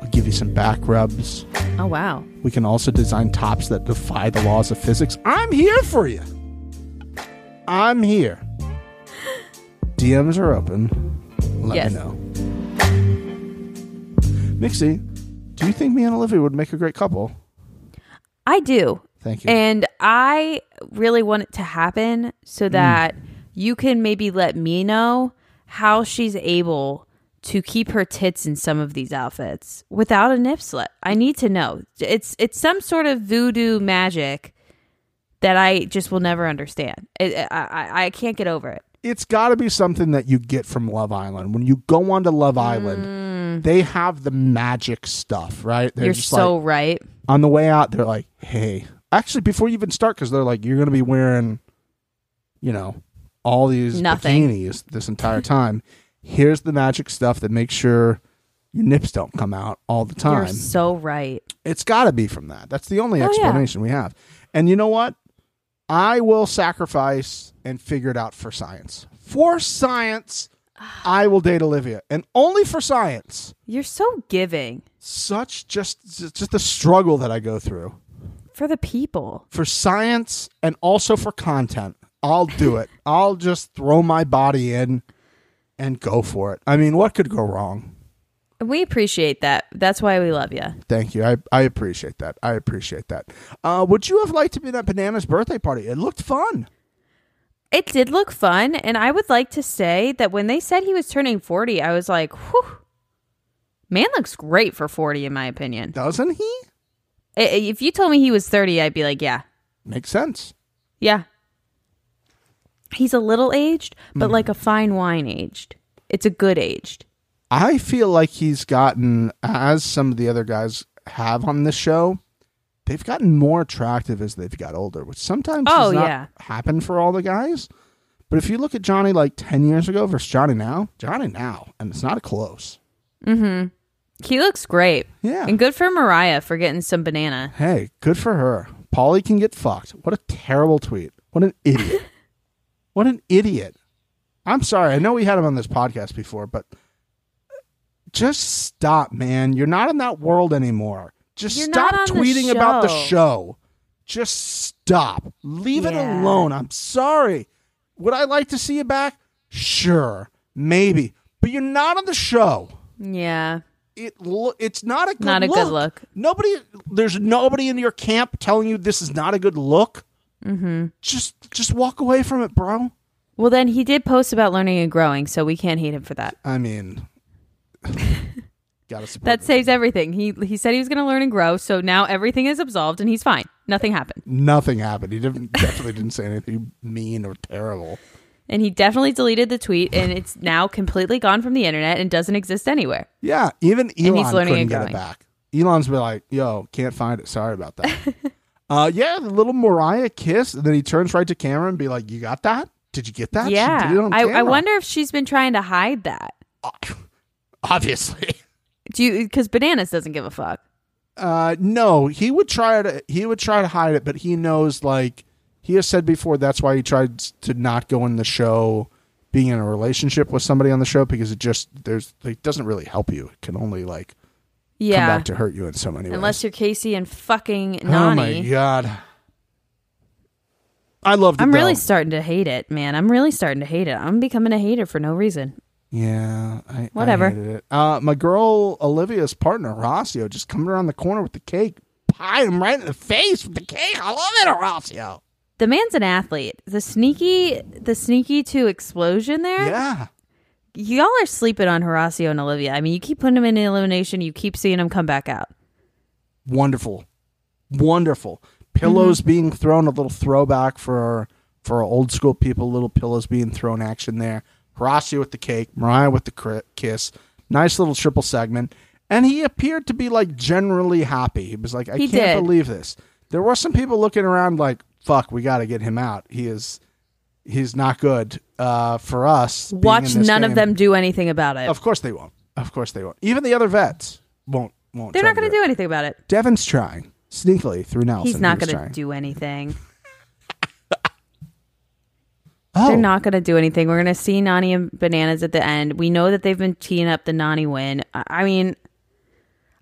[SPEAKER 2] I'll give you some back rubs.
[SPEAKER 3] Oh wow.
[SPEAKER 2] We can also design tops that defy the laws of physics. I'm here for you. I'm here. DMs are open. Let
[SPEAKER 3] Yes.
[SPEAKER 2] me know. Mixie, do you think me and Olivia would make a great couple?
[SPEAKER 3] I do.
[SPEAKER 2] Thank you.
[SPEAKER 3] And I really want it to happen so
[SPEAKER 2] Hmm.
[SPEAKER 3] that you can maybe let me know how she's able to keep her tits in some of these outfits without a nip slip. I need to know. It's it's some sort of voodoo magic that I just will never understand. I, I I can't get over it.
[SPEAKER 2] it's got to be something that you get from Love Island. When you go onto Love Island, Mm-hmm. they have the magic stuff, right? They're.
[SPEAKER 3] You're so
[SPEAKER 2] like,
[SPEAKER 3] right.
[SPEAKER 2] on the way out, they're like, hey, actually, before you even start, because they're like, you're going to be wearing, you know, all these
[SPEAKER 3] Nothing.
[SPEAKER 2] bikinis this entire time. Here's the magic stuff that makes sure your nips don't come out all the time.
[SPEAKER 3] You're so right.
[SPEAKER 2] It's got to be from that. That's the only
[SPEAKER 3] Oh, yeah.
[SPEAKER 2] explanation we have. And you know what? I will sacrifice and figure it out for science. For science, I will date Olivia, and only for science.
[SPEAKER 3] You're so giving
[SPEAKER 2] Such just just the struggle that I go through
[SPEAKER 3] for the people.
[SPEAKER 2] for science and also for content. I'll do it. I'll just throw my body in and go for it. I mean, what could go wrong?
[SPEAKER 3] We appreciate that. That's why we love you.
[SPEAKER 2] Thank you. I, I appreciate that. I appreciate that. Uh, would you have liked to be at Banana's birthday party? It looked fun.
[SPEAKER 3] It did look fun, and I would like to say that when they said he was turning 40, I was like, whew, man looks great for 40, in my opinion.
[SPEAKER 2] Doesn't he?
[SPEAKER 3] I- If you told me he was 30, I'd be like, yeah,
[SPEAKER 2] Makes sense.
[SPEAKER 3] yeah. He's a little aged, but
[SPEAKER 2] Hmm.
[SPEAKER 3] like a fine wine aged. It's a good aged.
[SPEAKER 2] I feel like he's gotten, as some of the other guys have on this show, they've gotten more attractive as they've got older, which sometimes
[SPEAKER 3] Oh,
[SPEAKER 2] does not
[SPEAKER 3] yeah.
[SPEAKER 2] happen for all the guys. But if you look at Johnny like 10 years ago versus Johnny now, Johnny now, and it's not a close. Mm-hmm.
[SPEAKER 3] He looks great.
[SPEAKER 2] Yeah.
[SPEAKER 3] And good for Moriah for getting some banana.
[SPEAKER 2] Hey, good for her. Paulie can get fucked. What a terrible tweet. What an idiot. what an idiot. I'm sorry. I know we had him on this podcast before, but just stop, man. You're not in that world anymore. Just
[SPEAKER 3] You're
[SPEAKER 2] stop
[SPEAKER 3] on the
[SPEAKER 2] tweeting about the
[SPEAKER 3] show.
[SPEAKER 2] Just stop. Leave it alone. I'm sorry. Would I like to see you back? Sure. Maybe. But you're not on the show
[SPEAKER 3] Yeah.
[SPEAKER 2] it lo- it's not a good
[SPEAKER 3] Not a
[SPEAKER 2] look.
[SPEAKER 3] good look.
[SPEAKER 2] Nobody, there's nobody in your camp telling you this is not a good look. Mm-hmm. Just, just walk away from it, bro.
[SPEAKER 3] Well, then he did post about learning and growing, so we can't hate him for that.
[SPEAKER 2] I mean, gotta support
[SPEAKER 3] That saves everything. He he said he was going to learn and grow, so now everything is absolved and he's fine. Nothing happened.
[SPEAKER 2] Nothing happened. He didn't, definitely didn't say anything mean or terrible.
[SPEAKER 3] And he definitely deleted the tweet and it's now completely gone from the internet and doesn't exist anywhere.
[SPEAKER 2] Yeah, even Elon
[SPEAKER 3] he's learning
[SPEAKER 2] couldn't
[SPEAKER 3] and
[SPEAKER 2] get it
[SPEAKER 3] growing.
[SPEAKER 2] back. Elon's been like, "Yo, can't find it. Sorry about that." uh, yeah, the little Moriah kiss, and then he turns right to camera and be like, "You got that? Did you get that?
[SPEAKER 3] Yeah.
[SPEAKER 2] did it on
[SPEAKER 3] I, I wonder if she's been trying to hide that.
[SPEAKER 2] Obviously.
[SPEAKER 3] Do you because bananas doesn't give a fuck.
[SPEAKER 2] Uh, no, he would try to he would try to hide it, but he knows like he has said before. That's why he tried to not go in the show, being in a relationship with somebody on the show because it just there's it doesn't really help you. It can only like come back to hurt you in so many ways.
[SPEAKER 3] Unless you're Kaycee and fucking Nany.
[SPEAKER 2] oh my god, I loved it.
[SPEAKER 3] I'm really starting to hate it, man. I'm really starting to hate it. I'm becoming a hater for no reason.
[SPEAKER 2] Yeah. I,
[SPEAKER 3] Whatever.
[SPEAKER 2] I hated it. Uh, my girl Olivia's partner Horacio just coming around the corner with the cake, pie him right in the face with the cake. I love it, Horacio.
[SPEAKER 3] The man's an athlete. The sneaky, the sneaky to explosion there.
[SPEAKER 2] Yeah.
[SPEAKER 3] Y'all are sleeping on Horacio and Olivia. I mean, you keep putting them in elimination. You keep seeing them come back out.
[SPEAKER 2] wonderful wonderful pillows
[SPEAKER 3] Mm-hmm.
[SPEAKER 2] being thrown a little throwback for for our old school people little pillows being thrown action there Horacio with the cake moriah with the kiss nice little triple segment and he appeared to be like generally happy he was like i
[SPEAKER 3] He
[SPEAKER 2] can't
[SPEAKER 3] did.
[SPEAKER 2] believe this there were some people looking around like fuck we got to get him out he is He's not good uh, for us. being
[SPEAKER 3] Watch
[SPEAKER 2] in this
[SPEAKER 3] none of them do anything about it.
[SPEAKER 2] Of course they won't. Of course they won't. Even the other vets won't. Won't.
[SPEAKER 3] They're not going to do anything about it.
[SPEAKER 2] Devin's trying sneakily through Nelson.
[SPEAKER 3] He's not going to do anything.
[SPEAKER 2] Oh,
[SPEAKER 3] They're not going to do anything. We're going to see Nany and Bananas at the end. We know that they've been teeing up the Nany win. I I mean,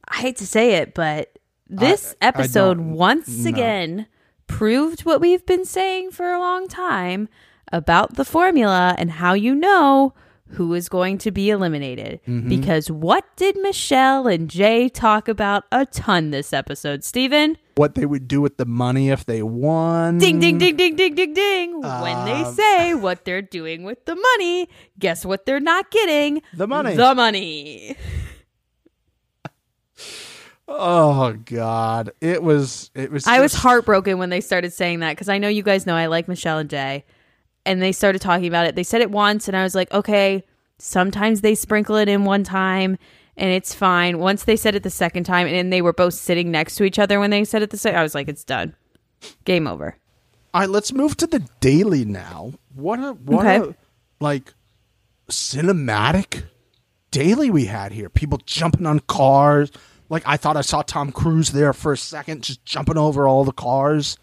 [SPEAKER 3] I hate to say it, but this
[SPEAKER 2] I- I
[SPEAKER 3] episode
[SPEAKER 2] don't-
[SPEAKER 3] once
[SPEAKER 2] no.
[SPEAKER 3] again proved what we've been saying for a long time about the formula and how you know who is going to be eliminated.
[SPEAKER 2] Mm-hmm.
[SPEAKER 3] Because what did Michele and Jay talk about a ton this episode, Steven?
[SPEAKER 2] what they would do with the money if they won.
[SPEAKER 3] Ding, ding, ding, ding, ding, ding, ding. when they
[SPEAKER 2] Um,
[SPEAKER 3] say what they're doing with the money, guess what they're not getting?
[SPEAKER 2] The money.
[SPEAKER 3] The money.
[SPEAKER 2] Oh God, it was. It was.
[SPEAKER 3] I was heartbroken when they started saying that because I know you guys know I like Michele and Jay. And they started talking about it. They said it once, and I was like, okay, sometimes they sprinkle it in one time and it's fine. Once they said it the second time, and they were both sitting next to each other when they said it the second, I was like, it's done. Game over.
[SPEAKER 2] All right, let's move to the daily now. What a what
[SPEAKER 3] Okay.
[SPEAKER 2] a like cinematic daily we had here. People jumping on cars. Like I thought I saw Tom Cruise there for a second, just jumping over all the cars.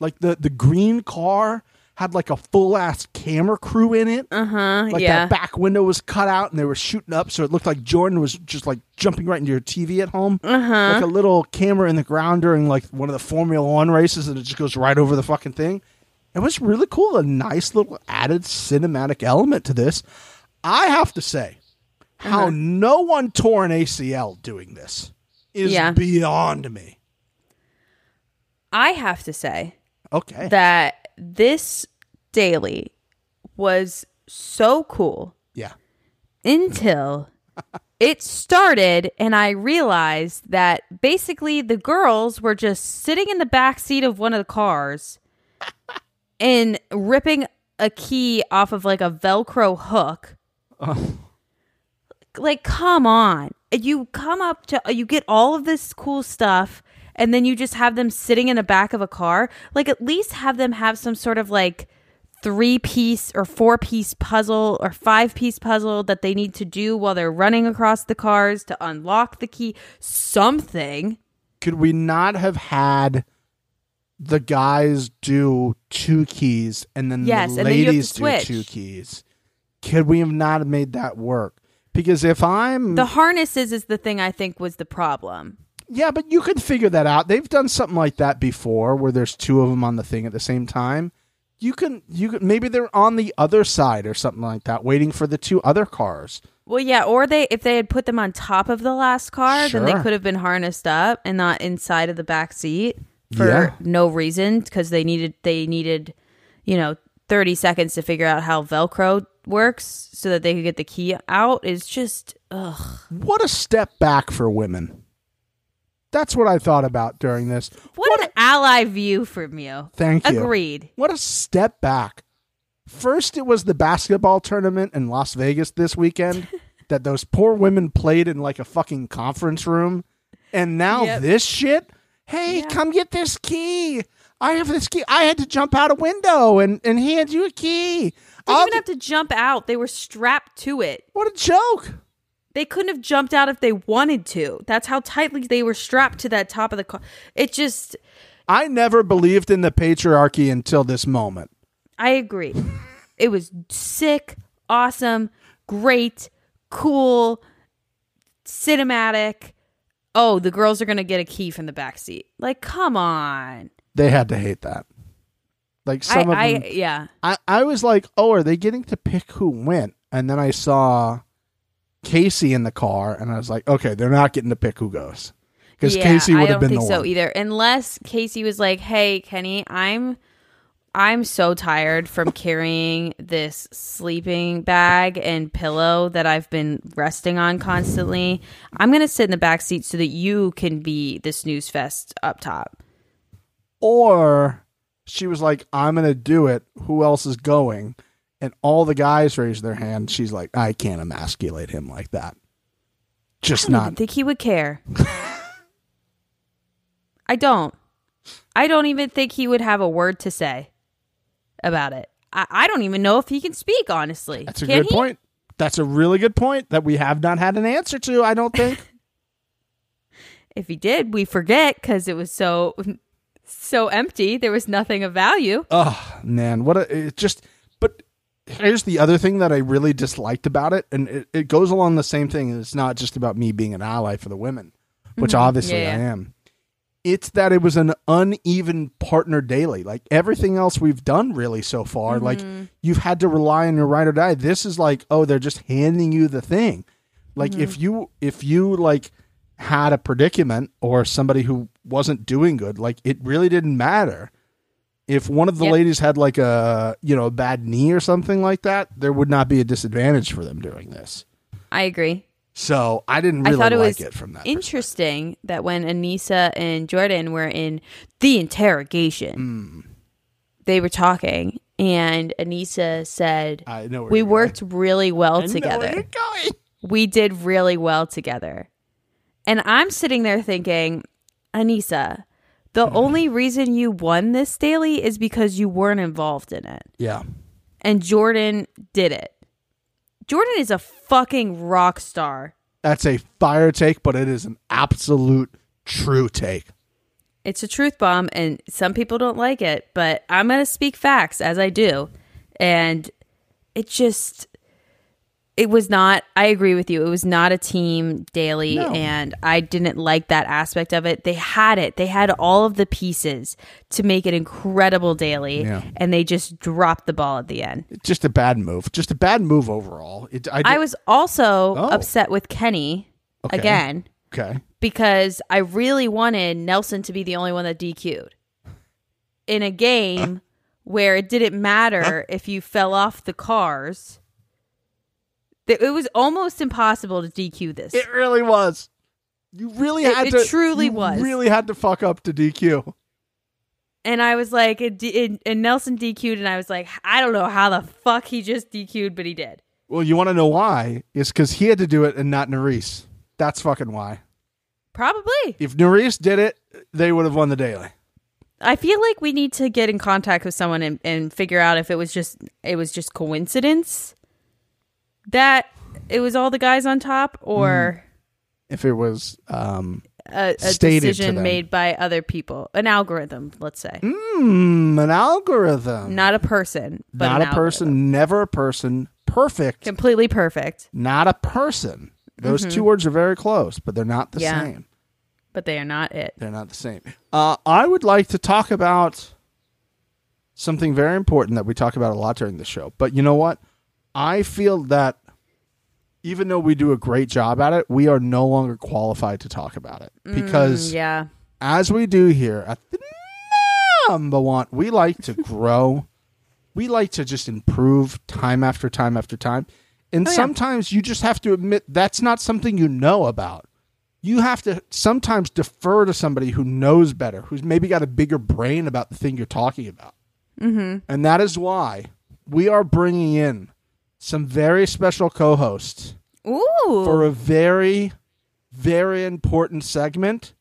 [SPEAKER 2] Like the the green car had like a full ass camera crew in it.
[SPEAKER 3] Uh huh.
[SPEAKER 2] Like
[SPEAKER 3] yeah.
[SPEAKER 2] that back window was cut out and they were shooting up, so it looked like Jordan was just like jumping right into your TV at home. Uh-huh. Like a little camera in the ground during like one of the Formula One races, and it just goes right over the fucking thing. It was really cool. A nice little added cinematic element to this. I have to say, how
[SPEAKER 3] Uh-huh.
[SPEAKER 2] no one tore an ACL doing this is
[SPEAKER 3] Yeah.
[SPEAKER 2] beyond me.
[SPEAKER 3] I have to say
[SPEAKER 2] Okay.
[SPEAKER 3] that this daily was so cool
[SPEAKER 2] yeah.
[SPEAKER 3] until it started and I realized that basically the girls were just sitting in the back seat of one of the cars and ripping a key off of like a velcro hook. Oh. Like come on. You come up to you get all of this cool stuff and then you just have them sitting in the back of a car. Like at least have them have some sort of like three piece or four piece puzzle or five piece puzzle that they need to do while they're running across the cars to unlock the key. Something.
[SPEAKER 2] could we not have had the guys do two keys and then
[SPEAKER 3] Yes,
[SPEAKER 2] the
[SPEAKER 3] and then you have to
[SPEAKER 2] ladies do two keys? Could we have not made that work? Because if I'm
[SPEAKER 3] The harnesses is the thing I think was the problem.
[SPEAKER 2] yeah, but you could figure that out. They've done something like that before, where there's two of them on the thing at the same time. You can you could maybe they're on the other side or something like that, waiting for the two other cars.
[SPEAKER 3] Well, yeah, or they if they had put them on top of the last car, then they could have been harnessed up and not inside of the back seat for
[SPEAKER 2] Yeah.
[SPEAKER 3] no reason because they needed they needed, you know, 30 seconds to figure out how velcro works so that they could get the key out is just ugh.
[SPEAKER 2] What a step back for women. That's what I thought about during this.
[SPEAKER 3] What, an ally view from you.
[SPEAKER 2] Thank you.
[SPEAKER 3] Agreed.
[SPEAKER 2] What a step back. First, it was the basketball tournament in Las Vegas this weekend that those poor women played in like a fucking conference room. And now
[SPEAKER 3] Yep.
[SPEAKER 2] this shit. Hey, come get this key. I have this key. I had to jump out a window and, and hand you a key.
[SPEAKER 3] They
[SPEAKER 2] I'll
[SPEAKER 3] didn't even have to jump out. They were strapped to it.
[SPEAKER 2] what a joke.
[SPEAKER 3] They couldn't have jumped out if they wanted to. That's how tightly they were strapped to that top of the car. It just
[SPEAKER 2] I never believed in the patriarchy until this moment.
[SPEAKER 3] I agree. it was sick, awesome, great, cool, cinematic. Oh, the girls are going to get a key from the back seat. Like, come on.
[SPEAKER 2] They had to hate that. Like
[SPEAKER 3] I,
[SPEAKER 2] some of
[SPEAKER 3] I yeah.
[SPEAKER 2] I, I was like, oh, are they getting to pick who went? And then I saw Kaycee in the car, and I was like, okay, they're not getting to pick who goes because
[SPEAKER 3] yeah, Kaycee
[SPEAKER 2] would have been
[SPEAKER 3] think
[SPEAKER 2] the
[SPEAKER 3] so
[SPEAKER 2] one.
[SPEAKER 3] either. Unless Kaycee was like, "Hey, Kenny, I'm I'm so tired from carrying this sleeping bag and pillow that I've been resting on constantly. I'm going to sit in the back seat so that you can be the snooze fest up top."
[SPEAKER 2] Or she was like, I'm gonna do it. Who else is going? And all the guys raise their hand. She's like, I can't emasculate him like that. Just
[SPEAKER 3] not. I
[SPEAKER 2] not.
[SPEAKER 3] think he would care. I don't. I don't even think he would have a word to say about it. I, I don't even know if he can speak. Honestly,
[SPEAKER 2] That's a
[SPEAKER 3] Can
[SPEAKER 2] good
[SPEAKER 3] he?
[SPEAKER 2] point. That's a really good point that we have not had an answer to. I don't think.
[SPEAKER 3] If he did, we forget because it was so so empty. There was nothing of value.
[SPEAKER 2] oh man, what a it just. Here's the other thing that I really disliked about it, and it, it goes along the same thing. It's not just about me being an ally for the women, which obviously
[SPEAKER 3] Mm-hmm. Yeah, yeah.
[SPEAKER 2] I am. It's that it was an uneven partner daily. Like everything else we've done really so far,
[SPEAKER 3] Mm-hmm.
[SPEAKER 2] like you've had to rely on your ride or die. This is like, oh, they're just handing you the thing. Like
[SPEAKER 3] Mm-hmm.
[SPEAKER 2] if you if you like had a predicament or somebody who wasn't doing good, like it really didn't matter. If one of the
[SPEAKER 3] Yep.
[SPEAKER 2] ladies had like a you know a bad knee or something like that, there would not be a disadvantage for them doing this.
[SPEAKER 3] I agree.
[SPEAKER 2] So I didn't really
[SPEAKER 3] I thought it
[SPEAKER 2] like
[SPEAKER 3] was
[SPEAKER 2] it from that.
[SPEAKER 3] interesting that when Aneesa and Jordan were in the interrogation,
[SPEAKER 2] Hmm.
[SPEAKER 3] they were talking, and Aneesa said,
[SPEAKER 2] I know
[SPEAKER 3] "We worked really well.
[SPEAKER 2] I
[SPEAKER 3] together.
[SPEAKER 2] going.
[SPEAKER 3] We did really well together." And I'm sitting there thinking, Aneesa, the
[SPEAKER 2] Hmm.
[SPEAKER 3] only reason you won this daily is because you weren't involved in it,
[SPEAKER 2] Yeah.
[SPEAKER 3] and Jordan did it. Jordan is a fucking rock star.
[SPEAKER 2] That's a fire take, but it is an absolute true take.
[SPEAKER 3] It's a truth bomb, and some people don't like it, but I'm going to speak facts as I do. And it just, it was not, I agree with you. It was not a team daily,
[SPEAKER 2] No.
[SPEAKER 3] and I didn't like that aspect of it. They had it, they had all of the pieces to make it incredible daily,
[SPEAKER 2] Yeah.
[SPEAKER 3] and they just dropped the ball at the end.
[SPEAKER 2] Just a bad move. Just a bad move overall. It, I,
[SPEAKER 3] I was also
[SPEAKER 2] Oh.
[SPEAKER 3] upset with Kenny
[SPEAKER 2] Okay.
[SPEAKER 3] again
[SPEAKER 2] okay.
[SPEAKER 3] because I really wanted Nelson to be the only one that DQ'd in a game where it didn't matter if you fell off the cars. It was almost impossible to DQ this.
[SPEAKER 2] It really was. You really
[SPEAKER 3] It-
[SPEAKER 2] had
[SPEAKER 3] it
[SPEAKER 2] to.
[SPEAKER 3] It truly
[SPEAKER 2] you
[SPEAKER 3] was.
[SPEAKER 2] Really had to fuck up to DQ.
[SPEAKER 3] and I was like, it, it, and Nelson DQ'd, and I was like, I don't know how the fuck he just DQ'd, but he did.
[SPEAKER 2] Well, you want to know why? It's because he had to do it and not Nurys. That's fucking why.
[SPEAKER 3] Probably.
[SPEAKER 2] If Nurys did it, they would have won the daily.
[SPEAKER 3] I feel like we need to get in contact with someone and, and figure out if it was just it was just coincidence that it was all the guys on top or
[SPEAKER 2] If it was, um,
[SPEAKER 3] a, a
[SPEAKER 2] Stated to
[SPEAKER 3] decision
[SPEAKER 2] them.
[SPEAKER 3] made by other people, an algorithm, let's say,
[SPEAKER 2] mm, an algorithm,
[SPEAKER 3] not a person, but
[SPEAKER 2] not
[SPEAKER 3] an
[SPEAKER 2] a person, never a person, perfect,
[SPEAKER 3] completely perfect,
[SPEAKER 2] not a person. Those two words are very close, but they're not the
[SPEAKER 3] Mm-hmm. Yeah.
[SPEAKER 2] same.
[SPEAKER 3] but they are not it.
[SPEAKER 2] They're not the same. Uh, I would like to talk about something very important that we talk about a lot during the show. But you know what? I feel that even though we do a great job at it, we are no longer qualified to talk about it because
[SPEAKER 3] Mm, Yeah,
[SPEAKER 2] as we do here at the number one, we like to grow. we like to just improve time after time after time. And
[SPEAKER 3] Oh, yeah.
[SPEAKER 2] sometimes you just have to admit that's not something you know about. You have to sometimes defer to somebody who knows better, who's maybe got a bigger brain about the thing you're talking about. Mm-hmm. And that is why we are bringing in some very special co hosts
[SPEAKER 3] ooh,
[SPEAKER 2] for a very, very important segment.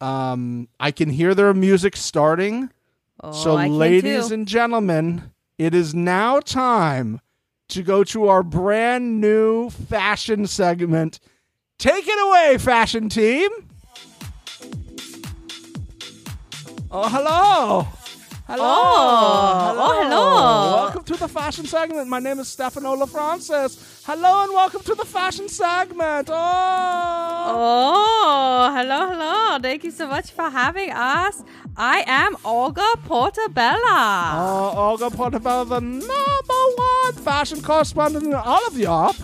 [SPEAKER 2] Um, I can hear their music starting.
[SPEAKER 3] Oh,
[SPEAKER 2] so,
[SPEAKER 3] I
[SPEAKER 2] ladies and gentlemen, it is now time to go to our brand new fashion segment. Take it away, fashion team. Oh, hello. Hello.
[SPEAKER 3] Oh, oh, hello.
[SPEAKER 2] Welcome to the fashion segment. My name is Stefano LaFrancis. Hello and welcome to the fashion segment. Oh.
[SPEAKER 3] Oh, hello, hello. Thank you so much for having us. I am Olga Portabella.
[SPEAKER 2] Uh, Olga Portabella, the number one fashion correspondent in all of Europe.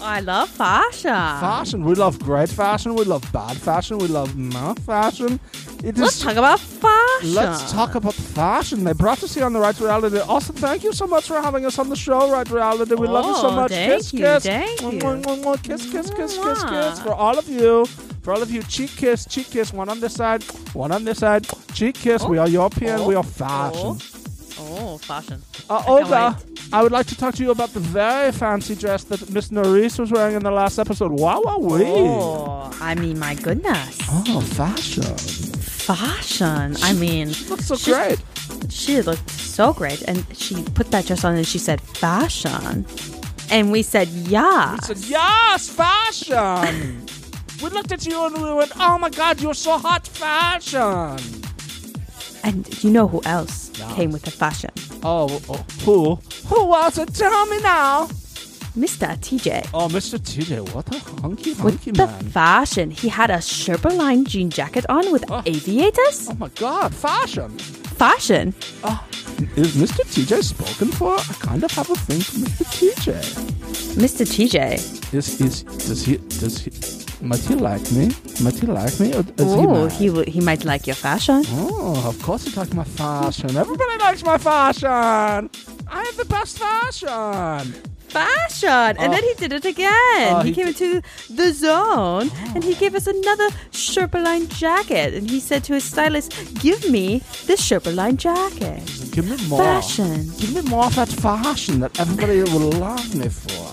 [SPEAKER 3] I love fashion.
[SPEAKER 2] Fashion. We love great fashion. We love bad fashion. We love not fashion. It
[SPEAKER 3] Let's
[SPEAKER 2] is.
[SPEAKER 3] talk about fashion.
[SPEAKER 2] Let's talk about fashion. They brought us here on the Right Reality. Also, thank you so much for having us on the show, Right Reality. We love you so
[SPEAKER 3] Oh,
[SPEAKER 2] much.
[SPEAKER 3] thank
[SPEAKER 2] kiss,
[SPEAKER 3] you,
[SPEAKER 2] kiss.
[SPEAKER 3] thank
[SPEAKER 2] Mwah,
[SPEAKER 3] you.
[SPEAKER 2] mwah, mwah. Kiss, kiss, kiss, kiss, kiss. For all of you. For all of you, cheek kiss, cheek kiss. One on this side, one on this side. Cheek kiss. We are European.
[SPEAKER 3] Oh.
[SPEAKER 2] We are fashion.
[SPEAKER 3] Oh, fashion.
[SPEAKER 2] Uh, Olga,
[SPEAKER 3] wait.
[SPEAKER 2] I would like to talk to you about the very fancy dress that Miss Nurys was wearing in the last episode. Wow, wow, wee.
[SPEAKER 3] Oh, I mean, my goodness.
[SPEAKER 2] Oh, fashion.
[SPEAKER 3] Fashion. I mean,
[SPEAKER 2] Looks so
[SPEAKER 3] She-
[SPEAKER 2] great.
[SPEAKER 3] she looked so great. And she put that dress on and she said, fashion. And we said, yeah.
[SPEAKER 2] We said, yes, fashion. we looked at you and we went, oh my God, you're so hot fashion.
[SPEAKER 3] And you know who else came with the fashion?
[SPEAKER 2] Oh, oh, who? Who was it? Tell me now.
[SPEAKER 3] Mr. TJ.
[SPEAKER 2] Oh, Mr. TJ, what a hunky, hunky
[SPEAKER 3] With
[SPEAKER 2] hunky
[SPEAKER 3] the
[SPEAKER 2] man.
[SPEAKER 3] fashion, he had a Sherpa line jean jacket on with
[SPEAKER 2] Oh.
[SPEAKER 3] aviators.
[SPEAKER 2] oh my God, fashion.
[SPEAKER 3] Fashion.
[SPEAKER 2] Oh, is Mr. TJ spoken for? I kind of have a thing for Mr. TJ.
[SPEAKER 3] Mr. TJ.
[SPEAKER 2] Is is does he does he might he like me? Might he like me? He
[SPEAKER 3] Oh, he w- he might like your fashion.
[SPEAKER 2] Oh, of course he likes my fashion. Everybody likes my fashion. I have the best fashion.
[SPEAKER 3] Fashion. And then he did it again.
[SPEAKER 2] Oh,
[SPEAKER 3] he,
[SPEAKER 2] he
[SPEAKER 3] came into the zone and he gave us another Sherpa line jacket. And he said to his stylist, Give me this Sherpa line jacket.
[SPEAKER 2] Give me more.
[SPEAKER 3] Fashion.
[SPEAKER 2] Give me more of that fashion that everybody will love me for.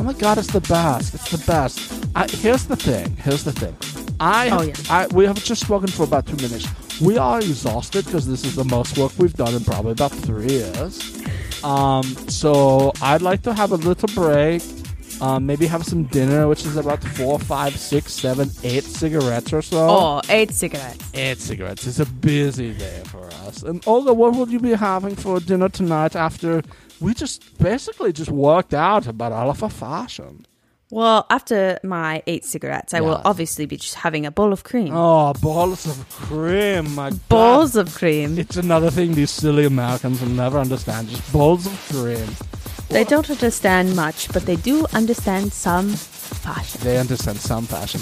[SPEAKER 2] Oh my god, it's the best. It's the best. I, here's the thing. Here's the thing. I,
[SPEAKER 3] Oh,
[SPEAKER 2] have,
[SPEAKER 3] yeah.
[SPEAKER 2] I we have just spoken for about two minutes. We are exhausted because this is the most work we've done in probably about three years. Um, so I'd like to have a little break. Um, maybe have some dinner, which is about four, five, six, seven, eight cigarettes or so.
[SPEAKER 3] Oh, eight cigarettes.
[SPEAKER 2] Eight cigarettes. It's a busy day for us. And Olga, what will you be having for dinner tonight after we just basically just worked out about all of our fashion?
[SPEAKER 3] Well, after my eight cigarettes, I will
[SPEAKER 2] Yes.
[SPEAKER 3] obviously be just having a bowl of cream.
[SPEAKER 2] Oh, balls of cream. My God.
[SPEAKER 3] Balls of cream.
[SPEAKER 2] It's another thing these silly Americans will never understand. Just balls of cream.
[SPEAKER 3] They don't understand much, but they do understand some fashion.
[SPEAKER 2] They understand some fashion.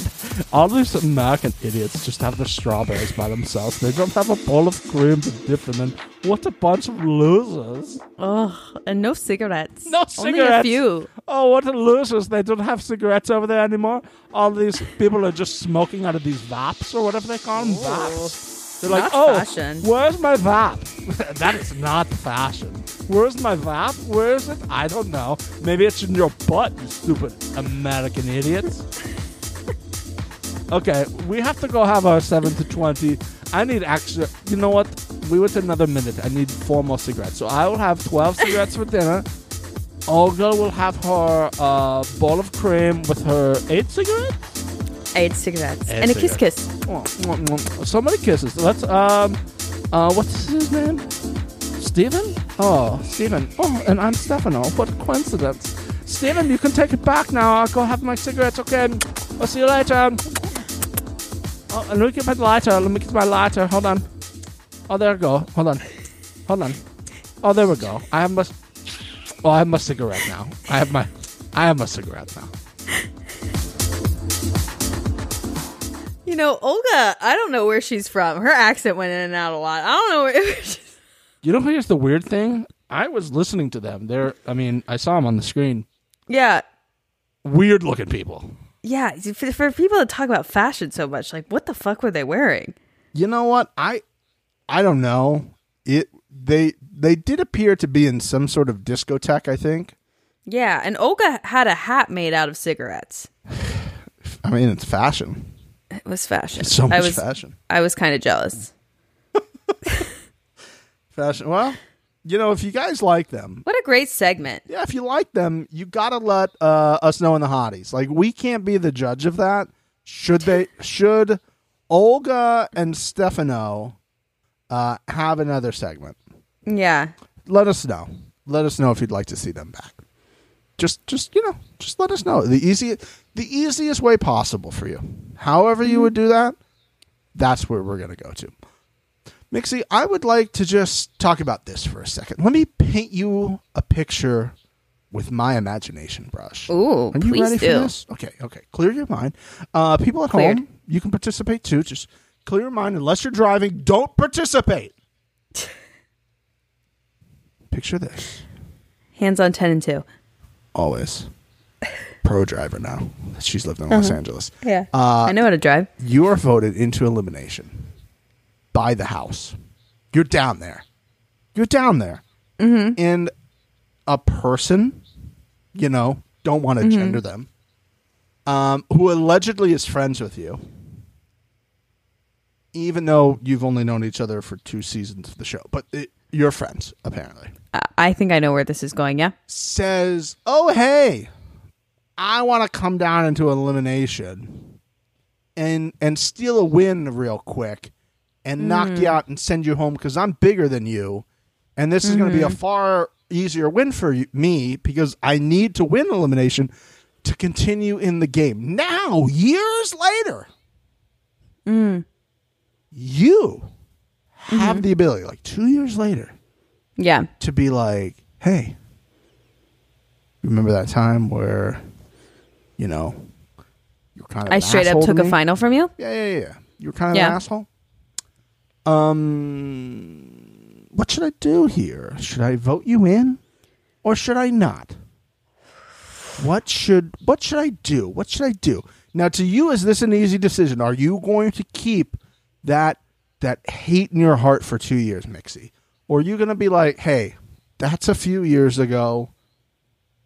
[SPEAKER 2] All these American idiots just have the strawberries by themselves. They don't have a bowl of cream to dip them in. What a bunch of losers.
[SPEAKER 3] Oh, and no cigarettes.
[SPEAKER 2] No cigarettes.
[SPEAKER 3] Only a few.
[SPEAKER 2] Oh, what a losers. They don't have cigarettes over there anymore. All these people are just smoking out of these vaps or whatever they call them. Oh. Vaps. They're like,
[SPEAKER 3] Not
[SPEAKER 2] oh,
[SPEAKER 3] fashion."
[SPEAKER 2] where's my vap? that is not fashion. Where's my vap? Where is it? I don't know. Maybe it's in your butt, you stupid American idiots. okay, we have to go have our 7 to 20. I need extra. You know what? We went another minute. I need four more cigarettes. So I will have 12 cigarettes for dinner. Olga will have her uh, bowl of cream with her eight cigarettes.
[SPEAKER 3] Eight cigarettes.
[SPEAKER 2] Eight
[SPEAKER 3] and a kiss kiss.
[SPEAKER 2] Oh. So many kisses. Let's um, uh, what's his name? Stephen? Oh, Stephen. Oh, and I'm Stefano. What a coincidence. Stephen, you can take it back now. I'll go have my cigarettes. Okay. I'll see you later. Oh, and let me get my lighter. Let me get my lighter. Hold on. Oh, there we go. Hold on. Hold on. Oh, there we go. I have my. Oh, I have my cigarette now. I have my. I have my cigarette now.
[SPEAKER 3] You know, Olga, I don't know where she's from. Her accent went in and out a lot. I don't know where she's
[SPEAKER 2] You know, here's the weird thing. I was listening to them. They're. I mean, I saw them on the screen.
[SPEAKER 3] Yeah.
[SPEAKER 2] Weird looking people.
[SPEAKER 3] Yeah. For, for people to talk about fashion so much, like, what the fuck were they wearing?
[SPEAKER 2] You know what? I. I don't know. It. They. They did appear to be in some sort of discotheque. I think.
[SPEAKER 3] Yeah. And Olga had a hat made out of cigarettes.
[SPEAKER 2] I mean, it's fashion.
[SPEAKER 3] It was fashion.
[SPEAKER 2] So much
[SPEAKER 3] I was,
[SPEAKER 2] fashion.
[SPEAKER 3] I was kind of jealous.
[SPEAKER 2] Fashion. Well, you know, if you guys like them,
[SPEAKER 3] What a great segment.
[SPEAKER 2] yeah, if you like them, you gotta let uh, us know in the hotties. Like, we can't be the judge of that. Should they? Should Olga and Stefano uh, have another segment?
[SPEAKER 3] Yeah.
[SPEAKER 2] Let us know. Let us know if you'd like to see them back. Just, just you know, just let us know the easy, the easiest way possible for you. However you would do that, that's where we're gonna go to. Mixie, I would like to just talk about this for a second. Let me paint you a picture with my imagination brush.
[SPEAKER 3] Ooh,
[SPEAKER 2] Are you
[SPEAKER 3] please
[SPEAKER 2] ready
[SPEAKER 3] do.
[SPEAKER 2] for this? Okay, okay. Clear your mind. Uh, people at
[SPEAKER 3] Cleared.
[SPEAKER 2] home, you can participate too. Just clear your mind. Unless you're driving, don't participate. Picture this.
[SPEAKER 3] Hands on 10 and 2.
[SPEAKER 2] Always. Pro driver now. She's lived in Los Angeles.
[SPEAKER 3] Yeah.
[SPEAKER 2] Uh,
[SPEAKER 3] I know how to drive.
[SPEAKER 2] you are voted into elimination by the House. You're down there. You're down there. Mm-hmm. And a person, you know, don't want to gender them, um, who allegedly is friends with you, even though you've only known each other for two seasons of the show. But it, your friends apparently
[SPEAKER 3] I- think I know where this is going. Yeah.
[SPEAKER 2] says, "Oh hey, I want to come down into elimination and and steal a win real quick and knock hmm. you out and send you home because I'm bigger than you, and this is going to be a mm-hmm. far easier win for you, me because I need to win elimination to continue in the game. Now, years later, mm. you have mm-hmm. the ability, like two years later."
[SPEAKER 3] Yeah.
[SPEAKER 2] to be like, hey, remember that time where, you know, you were kind of
[SPEAKER 3] I straight up
[SPEAKER 2] asshole to
[SPEAKER 3] took a final from you.
[SPEAKER 2] Yeah, yeah, yeah. You were kind of
[SPEAKER 3] Yeah.
[SPEAKER 2] an asshole. Um, what should I do here? Should I vote you in, or should I not? What should what should I do? What should I do? Now, to you, is this an easy decision? Are you going to keep that that hate in your heart for two years, Mixie, or are you going to be like, hey, that's a few years ago.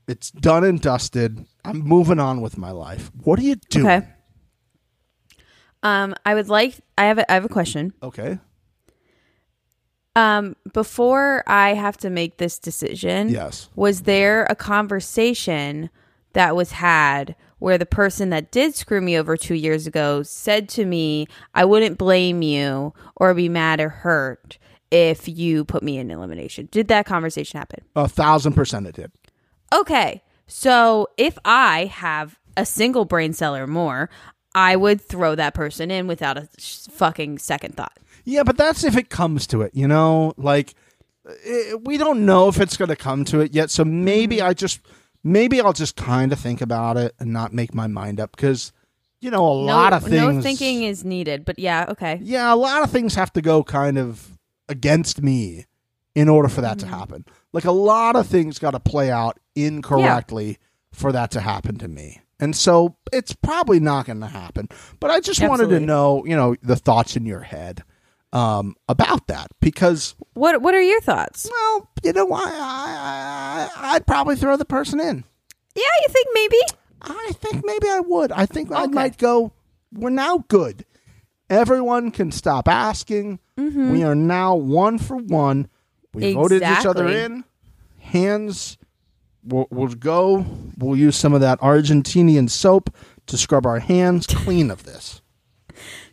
[SPEAKER 2] It's done and dusted. I'm moving on with my life. What do you do?
[SPEAKER 3] Okay. Um, I would like. I have. A, I have a question.
[SPEAKER 2] Okay.
[SPEAKER 3] Um, before I have to make this decision,
[SPEAKER 2] Yes.
[SPEAKER 3] was there a conversation that was had where the person that did screw me over two years ago said to me, "I wouldn't blame you or be mad or hurt if you put me in elimination"? Did that conversation happen?
[SPEAKER 2] A thousand percent it did.
[SPEAKER 3] Okay. So if I have a single brain cell or more, I would throw that person in without a sh- fucking second thought.
[SPEAKER 2] Yeah, but that's if it comes to it, you know? Like, eh, we don't know if it's going to come to it yet. So maybe I just, maybe I'll just kind of think about it and not make my mind up because, you know, a lot of things.
[SPEAKER 3] No thinking is needed, but yeah, okay.
[SPEAKER 2] yeah, a lot of things have to go kind of against me in order for that
[SPEAKER 3] Mm-hmm.
[SPEAKER 2] to happen. Like a lot of things got to play out incorrectly for that to happen to me. And so it's probably not going to happen. But I just wanted to know, you know, the thoughts in your head um, about that because,
[SPEAKER 3] What What are your thoughts?
[SPEAKER 2] well, you know, I, I, I I'd probably throw the person in.
[SPEAKER 3] Yeah, you think maybe?
[SPEAKER 2] I think maybe I would. I think I might go. We're now good. Everyone can stop asking.
[SPEAKER 3] Mm-hmm.
[SPEAKER 2] We are now one for one. We voted each other in. Hands will will go. We'll use some of that Argentinian soap to scrub our hands clean of this.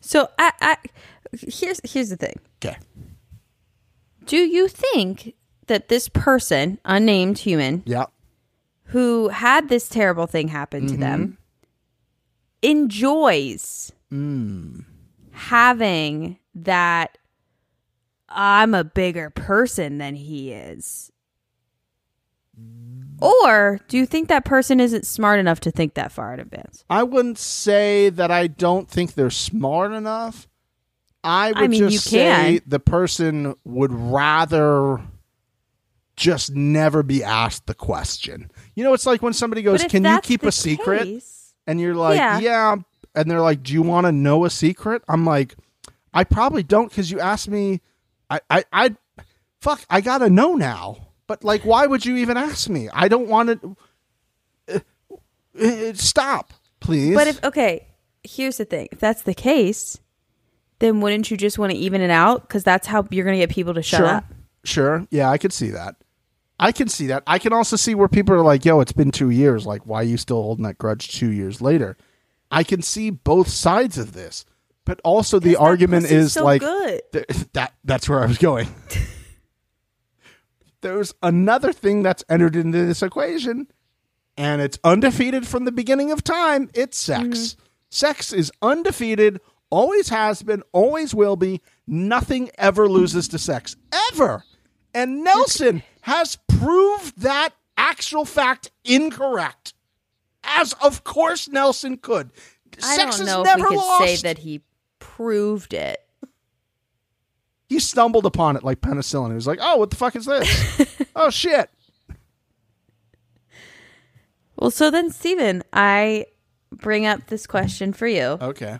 [SPEAKER 3] So I, I here's here's the thing.
[SPEAKER 2] Okay.
[SPEAKER 3] Do you think that this person, unnamed human,
[SPEAKER 2] Yeah.
[SPEAKER 3] who had this terrible thing happen to them, enjoys having that I'm a bigger person than he is? Or do you think that person isn't smart enough to think that far in advance?
[SPEAKER 2] I wouldn't say that I don't think they're smart enough. I would
[SPEAKER 3] I mean,
[SPEAKER 2] just say the person would rather just never be asked the question. You know, it's like when somebody goes, "Can you keep a secret?"
[SPEAKER 3] case-
[SPEAKER 2] and you're like,
[SPEAKER 3] Yeah.
[SPEAKER 2] "Yeah," and they're like, "Do you want to know a secret?" I'm like, "I probably don't because you asked me. I, I, I, fuck, I gotta know now." But like, why would you even ask me? I don't want to. Uh, uh, stop, please.
[SPEAKER 3] But if okay, here's the thing: if that's the case, then wouldn't you just want to even it out? Because that's how you're going to get people to shut
[SPEAKER 2] sure,
[SPEAKER 3] up.
[SPEAKER 2] sure, yeah, I could see that. I can see that. I can also see where people are like, "Yo, it's been two years. Like, why are you still holding that grudge two years later?" I can see both sides of this, but also the argument is
[SPEAKER 3] so
[SPEAKER 2] like
[SPEAKER 3] good.
[SPEAKER 2] Th- that that's where I was going. There's another thing that's entered into this equation, and it's undefeated from the beginning of time. It's sex.
[SPEAKER 3] Mm-hmm.
[SPEAKER 2] Sex is undefeated, always has been, always will be. Nothing ever loses to sex. Ever. And Nelson has proved that actual fact incorrect. As of course Nelson could.
[SPEAKER 3] I
[SPEAKER 2] Sex
[SPEAKER 3] don't know if
[SPEAKER 2] never
[SPEAKER 3] we could
[SPEAKER 2] lost.
[SPEAKER 3] say that he proved it.
[SPEAKER 2] he stumbled upon it like penicillin. He was like, "Oh, what the fuck is this? oh shit!"
[SPEAKER 3] Well, so then, Steven, I bring up this question for you:
[SPEAKER 2] Okay.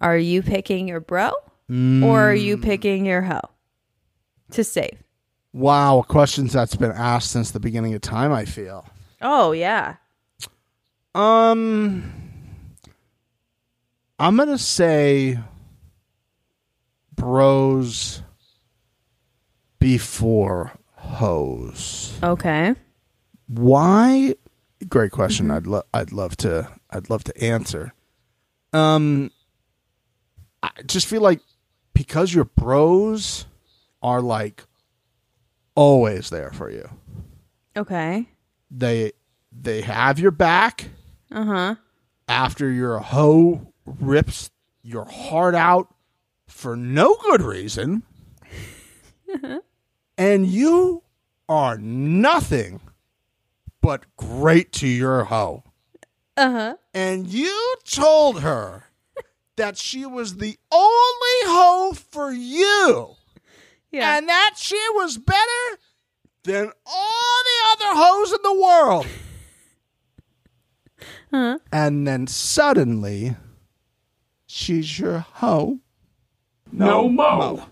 [SPEAKER 3] Are you picking your bro, or are you picking your hoe to save?
[SPEAKER 2] Wow, questions that's been asked since the beginning of time. I feel.
[SPEAKER 3] Oh yeah,
[SPEAKER 2] Um, I'm gonna say, bros before hoes.
[SPEAKER 3] Okay.
[SPEAKER 2] Why? Great question. I'd love. I'd love to. I'd love to answer. Um, I just feel like because your bros are like always there for you.
[SPEAKER 3] Okay.
[SPEAKER 2] They they have your back
[SPEAKER 3] Uh huh.
[SPEAKER 2] after your hoe rips your heart out for no good reason, and you are nothing but great to your hoe.
[SPEAKER 3] Uh huh.
[SPEAKER 2] And you told her that she was the only hoe for you,
[SPEAKER 3] Yeah.
[SPEAKER 2] and that she was better than all the other hoes in the world.
[SPEAKER 3] Huh.
[SPEAKER 2] And then suddenly, she's your hoe.
[SPEAKER 5] No mo.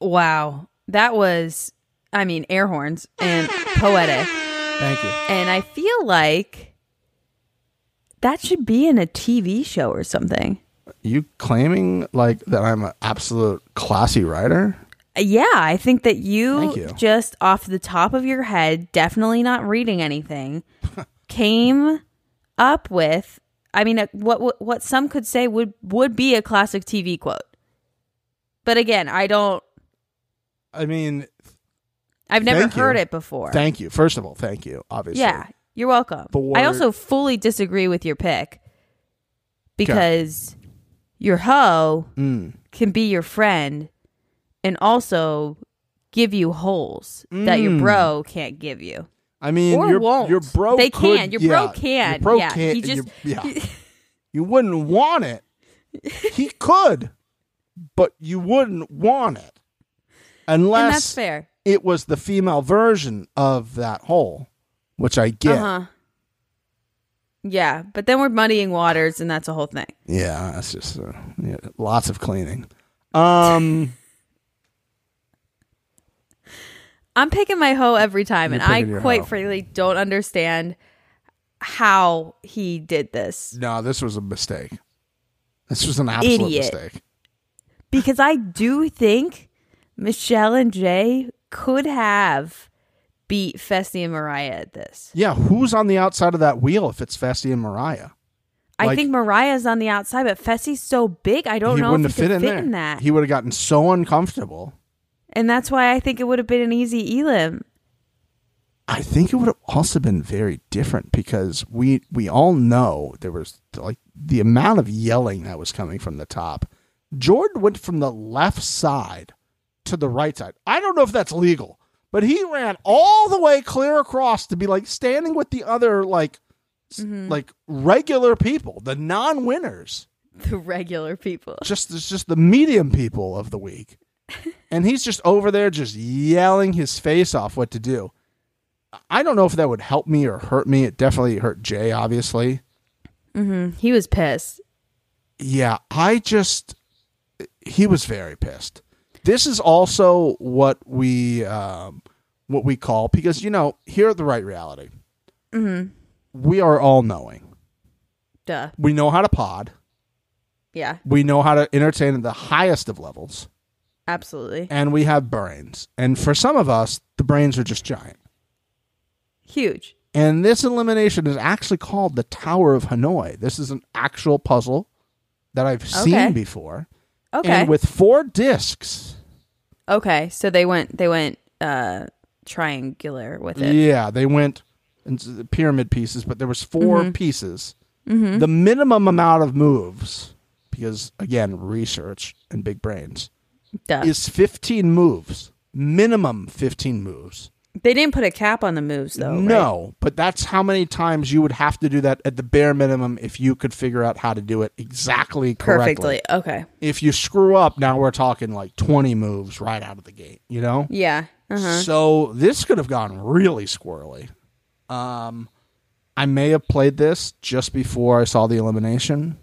[SPEAKER 3] wow. That was, I mean, air horns and poetic.
[SPEAKER 2] Thank you.
[SPEAKER 3] And I feel like that should be in a TV show or something.
[SPEAKER 2] You claiming like that I'm an absolute classy writer?
[SPEAKER 3] Yeah, I think that you,
[SPEAKER 2] you.
[SPEAKER 3] just off the top of your head, definitely not reading anything, came up with. I mean, uh, what what what some could say would would be a classic TV quote. But again, I don't.
[SPEAKER 2] I mean,
[SPEAKER 3] I've never
[SPEAKER 2] Thank you.
[SPEAKER 3] heard it before.
[SPEAKER 2] thank you. First of all, thank you. Obviously,
[SPEAKER 3] Yeah, you're welcome.
[SPEAKER 2] For-
[SPEAKER 3] I also fully disagree with your pick because your hoe
[SPEAKER 2] Mm.
[SPEAKER 3] can be your friend and also give you holes that your
[SPEAKER 2] Mm.
[SPEAKER 3] bro can't give you.
[SPEAKER 2] I mean,
[SPEAKER 3] Or
[SPEAKER 2] your
[SPEAKER 3] won't.
[SPEAKER 2] your bro.
[SPEAKER 3] They
[SPEAKER 2] could-
[SPEAKER 3] can. Your bro can.
[SPEAKER 2] Your bro
[SPEAKER 3] Yeah,
[SPEAKER 2] can't.
[SPEAKER 3] he just-
[SPEAKER 2] yeah. you wouldn't want it. He could, but you wouldn't want it
[SPEAKER 3] And that's
[SPEAKER 2] unless
[SPEAKER 3] fair.
[SPEAKER 2] it was the female version of that hole, which I get.
[SPEAKER 3] Uh-huh. Yeah, but then we're muddying waters and that's a whole thing.
[SPEAKER 2] Yeah, that's just uh, yeah, lots of cleaning. Um,
[SPEAKER 3] I'm picking my hoe every time
[SPEAKER 2] You're
[SPEAKER 3] and I quite
[SPEAKER 2] hoe.
[SPEAKER 3] frankly don't understand how he did this.
[SPEAKER 2] no, this was a mistake. This was an absolute
[SPEAKER 3] Idiot.
[SPEAKER 2] mistake.
[SPEAKER 3] because I do think Michele and Jay could have beat Fessy and Moriah at this.
[SPEAKER 2] Yeah, who's on the outside of that wheel if it's Fessy and Moriah?
[SPEAKER 3] I
[SPEAKER 2] Like-
[SPEAKER 3] think Moriah's on the outside, but Fessy's so big, I don't know if he
[SPEAKER 2] fit in
[SPEAKER 3] fit
[SPEAKER 2] there.
[SPEAKER 3] in that.
[SPEAKER 2] He would have gotten so uncomfortable.
[SPEAKER 3] And that's why I think it would have been an easy elim.
[SPEAKER 2] I think it would have also been very different because we we all know there was like the amount of yelling that was coming from the top. Jordan went from the left side to the right side. I don't know if that's legal, but he ran all the way clear across to be like standing with the other like s- mm-hmm. like regular people, the non-winners.
[SPEAKER 3] The regular people.
[SPEAKER 2] Just it's just the medium people of the week. And he's just over there just yelling his face off what to do. I don't know if that would help me or hurt me. It definitely hurt Jay, obviously.
[SPEAKER 3] He was pissed.
[SPEAKER 2] Yeah, I just he was very pissed. This is also what we um, what we call because you know here at the right reality, we are all knowing.
[SPEAKER 3] Duh.
[SPEAKER 2] We know how to pod.
[SPEAKER 3] Yeah,
[SPEAKER 2] We know how to entertain at the highest of levels,
[SPEAKER 3] absolutely.
[SPEAKER 2] and we have brains. And for some of us, the brains are just giant.
[SPEAKER 3] Huge.
[SPEAKER 2] And this elimination is actually called the Tower of Hanoi. This is an actual puzzle that I've seen
[SPEAKER 3] Okay.
[SPEAKER 2] before.
[SPEAKER 3] Okay.
[SPEAKER 2] And with four discs.
[SPEAKER 3] okay, so they went they went uh triangular with it.
[SPEAKER 2] Yeah, they went into the pyramid pieces, but there was 4
[SPEAKER 3] Mm-hmm.
[SPEAKER 2] pieces. The minimum amount of moves, because again, research and big brains,
[SPEAKER 3] Duh.
[SPEAKER 2] is 15 moves. Minimum 15 moves.
[SPEAKER 3] they didn't put a cap on the moves though. right?
[SPEAKER 2] no, but that's how many times you would have to do that at the bare minimum if you could figure out how to do it exactly correctly.
[SPEAKER 3] Perfectly. Okay.
[SPEAKER 2] If you screw up, now we're talking like 20 moves right out of the gate, you know?
[SPEAKER 3] Yeah. Uh-huh.
[SPEAKER 2] So this could have gone really squirrely. Um, I may have played this just before I saw the elimination.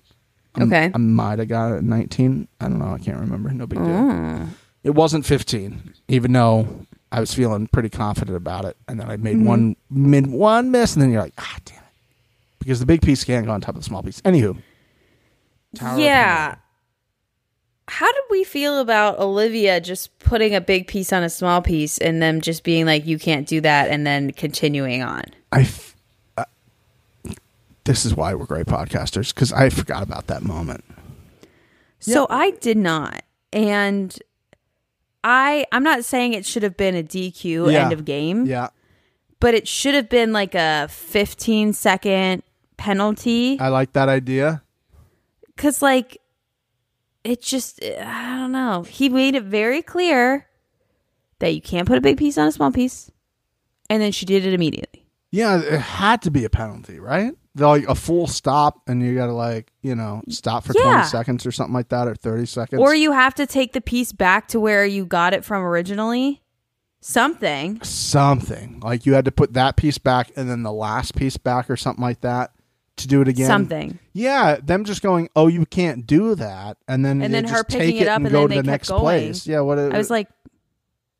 [SPEAKER 3] Okay.
[SPEAKER 2] I might have got it at 19. I don't know. I can't remember. No big deal.
[SPEAKER 3] Mm.
[SPEAKER 2] It wasn't 15, even though I was feeling pretty confident about it. And then I made
[SPEAKER 3] Mm-hmm.
[SPEAKER 2] one mid one miss, and then you're like, ah, damn it, because the big piece can't go on top of the small piece. Anywho, Tower
[SPEAKER 3] yeah. How did we feel about Olivia just putting a big piece on a small piece and them just being like, you can't do that, and then continuing on?
[SPEAKER 2] I. F- this is why we're great podcasters because I forgot about that moment.
[SPEAKER 3] So I did not. And I I'm not saying it should have been a DQ
[SPEAKER 2] Yeah.
[SPEAKER 3] end of game,
[SPEAKER 2] Yeah,
[SPEAKER 3] but it should have been like a 15 second penalty
[SPEAKER 2] I like that idea.
[SPEAKER 3] cuz like it just I don't know. He made it very clear that you can't put a big piece on a small piece. And then she did it immediately.
[SPEAKER 2] Yeah, it had to be a penalty, right? They're like a full stop, and you got to like you know stop for
[SPEAKER 3] Yeah.
[SPEAKER 2] twenty seconds or something like that, or thirty seconds.
[SPEAKER 3] Or you have to take the piece back to where you got it from originally. Something.
[SPEAKER 2] something like you had to put that piece back and then the last piece back or something like that to do it again.
[SPEAKER 3] Something.
[SPEAKER 2] Yeah, them just going, oh, you can't do that, and then
[SPEAKER 3] And
[SPEAKER 2] they
[SPEAKER 3] then her
[SPEAKER 2] just
[SPEAKER 3] picking
[SPEAKER 2] take
[SPEAKER 3] it up
[SPEAKER 2] and
[SPEAKER 3] and
[SPEAKER 2] go
[SPEAKER 3] then
[SPEAKER 2] to
[SPEAKER 3] they
[SPEAKER 2] the
[SPEAKER 3] kept
[SPEAKER 2] next
[SPEAKER 3] going.
[SPEAKER 2] place. Yeah, what?
[SPEAKER 3] I was like,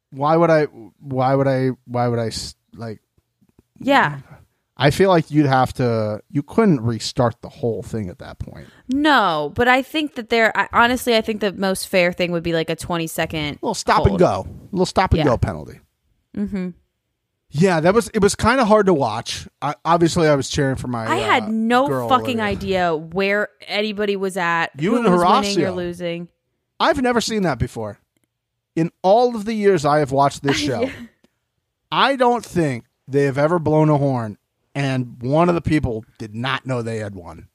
[SPEAKER 2] why would I? Why would I? Why would I? s- Like,
[SPEAKER 3] yeah.
[SPEAKER 2] I feel like you'd have to. You couldn't restart the whole thing at that point.
[SPEAKER 3] No, but I think that there. I, honestly, I think the most fair thing would be like a twenty second.
[SPEAKER 2] A little stop and go. A little stop and
[SPEAKER 3] Yeah.
[SPEAKER 2] go penalty. Mm-hmm. Yeah, that was. It was kind of hard to watch. I, obviously, I was cheering for my.
[SPEAKER 3] I
[SPEAKER 2] uh,
[SPEAKER 3] had no fucking idea where anybody was at.
[SPEAKER 2] You
[SPEAKER 3] who
[SPEAKER 2] and
[SPEAKER 3] was winning or losing.
[SPEAKER 2] I've never seen that before. In all of the years I have watched this show, I don't think they have ever blown a horn and one of the people did not know they had won.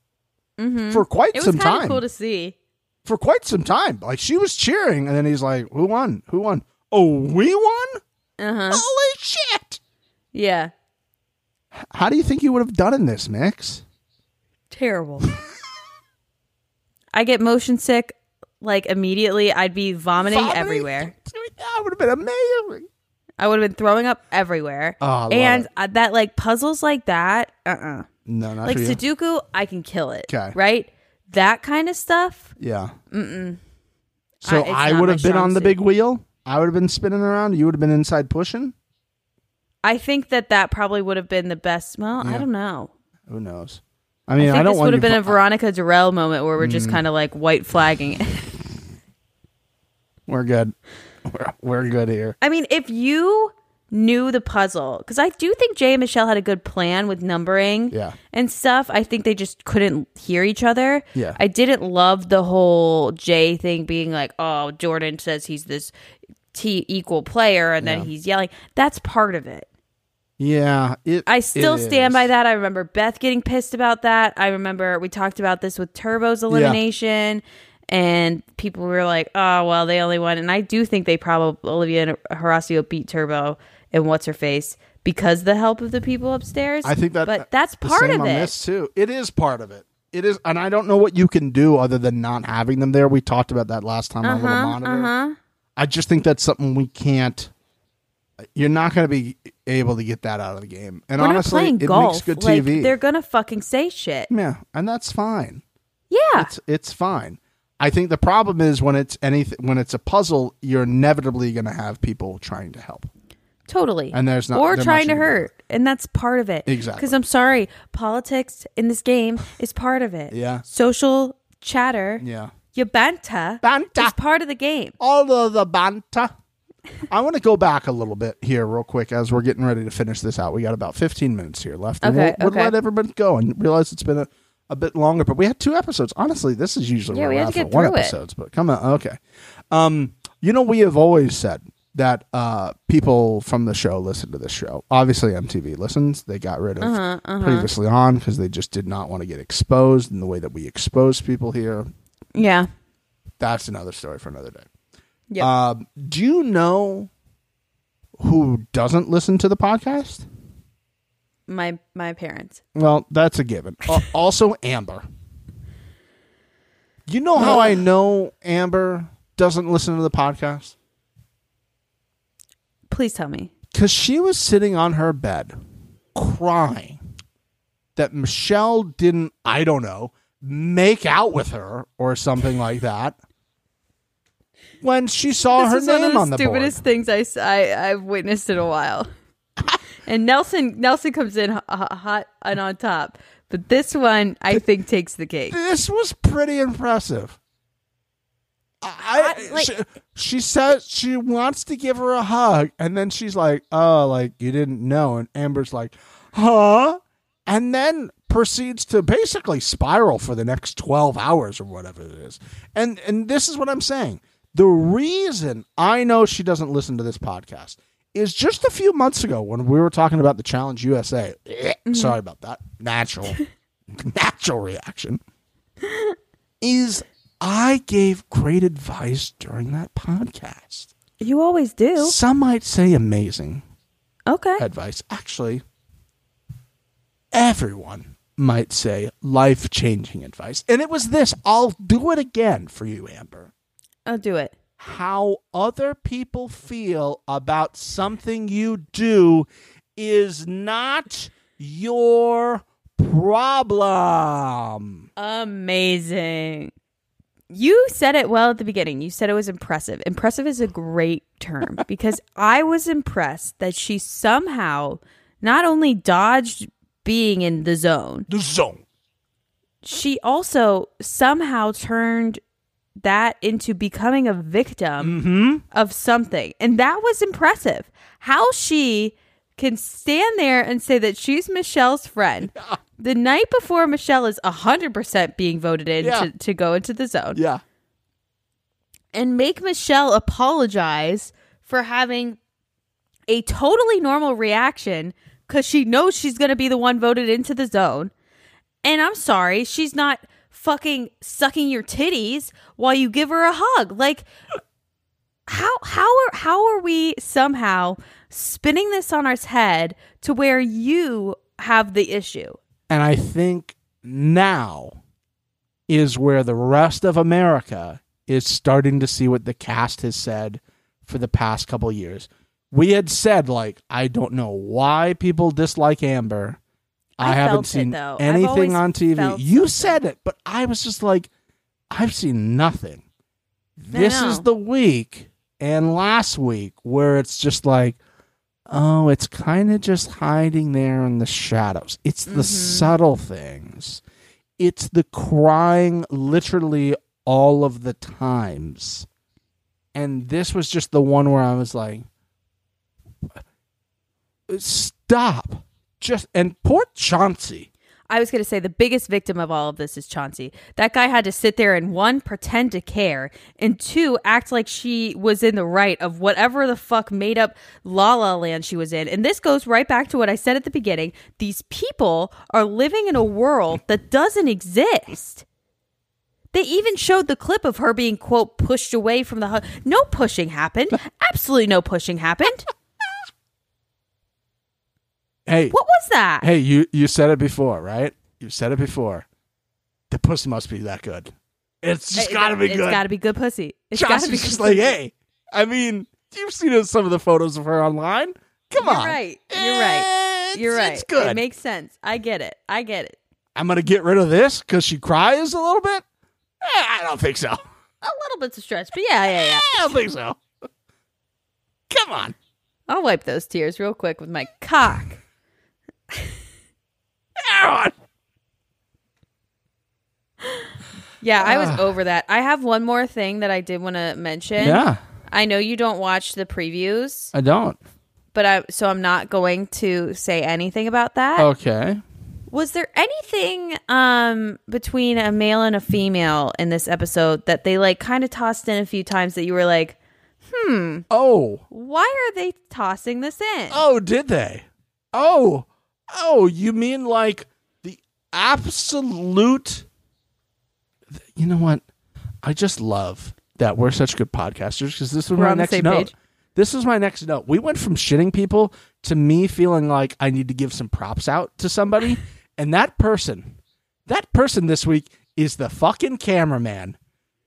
[SPEAKER 2] For quite
[SPEAKER 3] It was
[SPEAKER 2] some
[SPEAKER 3] kind
[SPEAKER 2] time.
[SPEAKER 3] of cool to see.
[SPEAKER 2] for quite some time. Like she was cheering and then he's like, Who won? Who won? Oh, we won?
[SPEAKER 3] Uh huh.
[SPEAKER 2] Holy shit.
[SPEAKER 3] Yeah.
[SPEAKER 2] How do you think you would have done in this, Mix?
[SPEAKER 3] Terrible. I get motion sick like immediately. I'd be vomiting,
[SPEAKER 2] Vomiting?
[SPEAKER 3] everywhere.
[SPEAKER 2] That would have been amazing.
[SPEAKER 3] I would have been throwing up everywhere.
[SPEAKER 2] Oh, I love
[SPEAKER 3] and
[SPEAKER 2] it.
[SPEAKER 3] uh, that like puzzles like that, uh uh
[SPEAKER 2] No, not
[SPEAKER 3] Like
[SPEAKER 2] for you.
[SPEAKER 3] Sudoku, I can kill it.
[SPEAKER 2] 'Kay.
[SPEAKER 3] Right? That kind of stuff.
[SPEAKER 2] Yeah. Mm-mm. So
[SPEAKER 3] I- it's
[SPEAKER 2] I
[SPEAKER 3] not
[SPEAKER 2] would
[SPEAKER 3] my
[SPEAKER 2] have been
[SPEAKER 3] strong
[SPEAKER 2] on the
[SPEAKER 3] suit.
[SPEAKER 2] big wheel. I would have been spinning around. You would have been inside pushing.
[SPEAKER 3] I think that that probably would have been the best. Well, I don't know.
[SPEAKER 2] Who knows? I mean,
[SPEAKER 3] I
[SPEAKER 2] I,
[SPEAKER 3] think
[SPEAKER 2] don't
[SPEAKER 3] this
[SPEAKER 2] want
[SPEAKER 3] would have been a Veronica Darrell moment where we're just
[SPEAKER 2] Mm.
[SPEAKER 3] kind of like white flagging it.
[SPEAKER 2] We're good. We're, we're good here.
[SPEAKER 3] I mean, if you knew the puzzle, because I do think Jay and Michele had a good plan with numbering
[SPEAKER 2] Yeah.
[SPEAKER 3] and stuff. I think they just couldn't hear each other.
[SPEAKER 2] Yeah.
[SPEAKER 3] I didn't love the whole Jay thing being like, oh, Jordan says he's this T equal player and then he's yelling. That's part of it.
[SPEAKER 2] Yeah. It,
[SPEAKER 3] I still
[SPEAKER 2] it
[SPEAKER 3] stand
[SPEAKER 2] is.
[SPEAKER 3] by that. I remember Beth getting pissed about that. I remember we talked about this with Turbo's elimination, and people were like, "Oh, well, they only won." And I do think they probably Olivia and Horacio beat Turbo and what's her face because the help of the people upstairs.
[SPEAKER 2] I think that,
[SPEAKER 3] but that's
[SPEAKER 2] the
[SPEAKER 3] part
[SPEAKER 2] same
[SPEAKER 3] of
[SPEAKER 2] on
[SPEAKER 3] it.
[SPEAKER 2] This too. It is part of it. It is, and I don't know what you can do other than not having them there. We talked about that last time on
[SPEAKER 3] Uh-huh,
[SPEAKER 2] Little Monitor. I just think that's something we can't. You're not going to be able to get that out of the game. And
[SPEAKER 3] We're
[SPEAKER 2] honestly, it
[SPEAKER 3] golf.
[SPEAKER 2] makes good
[SPEAKER 3] like,
[SPEAKER 2] TV.
[SPEAKER 3] they're gonna fucking say shit.
[SPEAKER 2] yeah, and that's fine.
[SPEAKER 3] Yeah,
[SPEAKER 2] It's it's fine. I think the problem is when it's anything when it's a puzzle, you're inevitably going to have people trying to help.
[SPEAKER 3] totally.
[SPEAKER 2] And there's not-
[SPEAKER 3] or trying to hurt, and that's part of it.
[SPEAKER 2] Exactly.
[SPEAKER 3] Because I'm sorry, politics in this game is part of it.
[SPEAKER 2] Yeah.
[SPEAKER 3] Social chatter.
[SPEAKER 2] Yeah.
[SPEAKER 3] Your banta,
[SPEAKER 2] Banta.
[SPEAKER 3] is part of the game.
[SPEAKER 2] all of the banter. I want to go back a little bit here, real quick, as we're getting ready to finish this out. We got about 15 minutes here left. And
[SPEAKER 3] Okay,
[SPEAKER 2] we'll, we'll let everybody go and realize it's been a, a bit longer, but we had two episodes. Honestly, this is usually
[SPEAKER 3] Yeah, we to get
[SPEAKER 2] one
[SPEAKER 3] it.
[SPEAKER 2] episodes, but come on. Okay. Um, you know, we have always said that uh, people from the show listen to this show. Obviously, MTV listens. They got rid of
[SPEAKER 3] Uh-huh,
[SPEAKER 2] previously on because they just did not want to get exposed in the way that we expose people here.
[SPEAKER 3] Yeah.
[SPEAKER 2] That's another story for another day.
[SPEAKER 3] Yep.
[SPEAKER 2] Um, do you know who doesn't listen to the podcast?
[SPEAKER 3] My my parents.
[SPEAKER 2] Well, that's a given. Al- uh, also, Amber. You know how I know Amber doesn't listen to the podcast?
[SPEAKER 3] Please tell me.
[SPEAKER 2] Because she was sitting on her bed crying that Michele didn't, I don't know, make out with her or something like that when she saw her
[SPEAKER 3] this is one of the
[SPEAKER 2] on the board.
[SPEAKER 3] stupidest things I've witnessed in a while. And Nelson Nelson comes in hot, hot and on top, but this one I think takes the cake.
[SPEAKER 2] This was pretty impressive. I,
[SPEAKER 3] I- like-
[SPEAKER 2] she, she says she wants to give her a hug, and then she's like, "Oh, like you didn't know," and Amber's like, "Huh?" and then proceeds to basically spiral for the next 12 hours or whatever it is. And and this is what I'm saying. The reason I know she doesn't listen to this podcast is just a few months ago when we were talking about the Challenge USA. Eh, mm-hmm. Sorry about that. Natural natural reaction. Is I gave great advice during that podcast.
[SPEAKER 3] You always do.
[SPEAKER 2] Some might say amazing
[SPEAKER 3] Okay.
[SPEAKER 2] advice. Actually, everyone might say life changing advice. And it was this. I'll do it again for you, Amber.
[SPEAKER 3] I'll do it.
[SPEAKER 2] How other people feel about something you do is not your problem.
[SPEAKER 3] Amazing. You said it well at the beginning. You said it was impressive. Impressive is a great term because I was impressed that she somehow not only dodged being in the zone,
[SPEAKER 2] The zone.
[SPEAKER 3] she also somehow turned that into becoming a victim mm-hmm. of something. And that was impressive. How she can stand there and say that she's Michele's friend the night before Michele is 100% being voted in
[SPEAKER 2] Yeah.
[SPEAKER 3] to, to go into the zone
[SPEAKER 2] Yeah.
[SPEAKER 3] and make Michele apologize for having a totally normal reaction because she knows she's going to be the one voted into the zone. And I'm sorry, she's not fucking sucking your titties while you give her a hug. Like, how how are how are we somehow spinning this on our head to where you have the issue?
[SPEAKER 2] And I think now is where the rest of America is starting to see what the cast has said for the past couple years. We had said, like, I don't know why people dislike Amber. I,
[SPEAKER 3] I
[SPEAKER 2] haven't
[SPEAKER 3] it,
[SPEAKER 2] seen
[SPEAKER 3] though.
[SPEAKER 2] Anything on TV. You
[SPEAKER 3] something.
[SPEAKER 2] said it, but I was just like, I've seen nothing. This is the week and last week where it's just like, oh, it's kind of just hiding there in the shadows. It's the mm-hmm. subtle things. It's the crying literally all of the times. And this was just the one where I was like, stop. Just and poor Chauncey.
[SPEAKER 3] I was going to say the biggest victim of all of this is Chauncey. That guy had to sit there and one, pretend to care, and two, act like she was in the right of whatever the fuck made up La La Land she was in. And this goes right back to what I said at the beginning. These people are living in a world that doesn't exist. They even showed the clip of her being, quote, pushed away from the hug. No pushing happened. Absolutely no pushing happened.
[SPEAKER 2] Hey,
[SPEAKER 3] What was that?
[SPEAKER 2] hey, you you said it before, right? You said it before. The pussy must be that good. It's just
[SPEAKER 3] It-
[SPEAKER 2] got to be
[SPEAKER 3] It's
[SPEAKER 2] good.
[SPEAKER 3] got to be good pussy. It's got to
[SPEAKER 2] Josh
[SPEAKER 3] be
[SPEAKER 2] is just like,
[SPEAKER 3] pussy.
[SPEAKER 2] hey, I mean, you've seen some of the photos of her online. Come
[SPEAKER 3] You're
[SPEAKER 2] on,
[SPEAKER 3] right. You're right. You're right.
[SPEAKER 2] It's good.
[SPEAKER 3] It makes sense. I get it. I get it.
[SPEAKER 2] I'm gonna get rid of this because she cries a little bit. Eh, I don't think so.
[SPEAKER 3] A little bit's a stretch, but yeah, yeah, yeah.
[SPEAKER 2] I don't think so. Come on.
[SPEAKER 3] I'll wipe those tears real quick with my cock. Yeah, I was over that. I have one more thing that I did want to mention.
[SPEAKER 2] Yeah,
[SPEAKER 3] I know you don't watch the previews,
[SPEAKER 2] I don't.
[SPEAKER 3] but I so I'm not going to say anything about that.
[SPEAKER 2] Okay.
[SPEAKER 3] Was there anything um between a male and a female in this episode that they like kind of tossed in a few times that you were like, "Hmm.
[SPEAKER 2] Oh,
[SPEAKER 3] why are they tossing this in?
[SPEAKER 2] oh, did they? Oh, oh, you mean like the absolute? You know what? I just love that we're such good podcasters because this was
[SPEAKER 3] We're
[SPEAKER 2] my next note.
[SPEAKER 3] page.
[SPEAKER 2] This is my next note. We went from shitting people to me feeling like I need to give some props out to somebody, and that person, that person this week is the fucking cameraman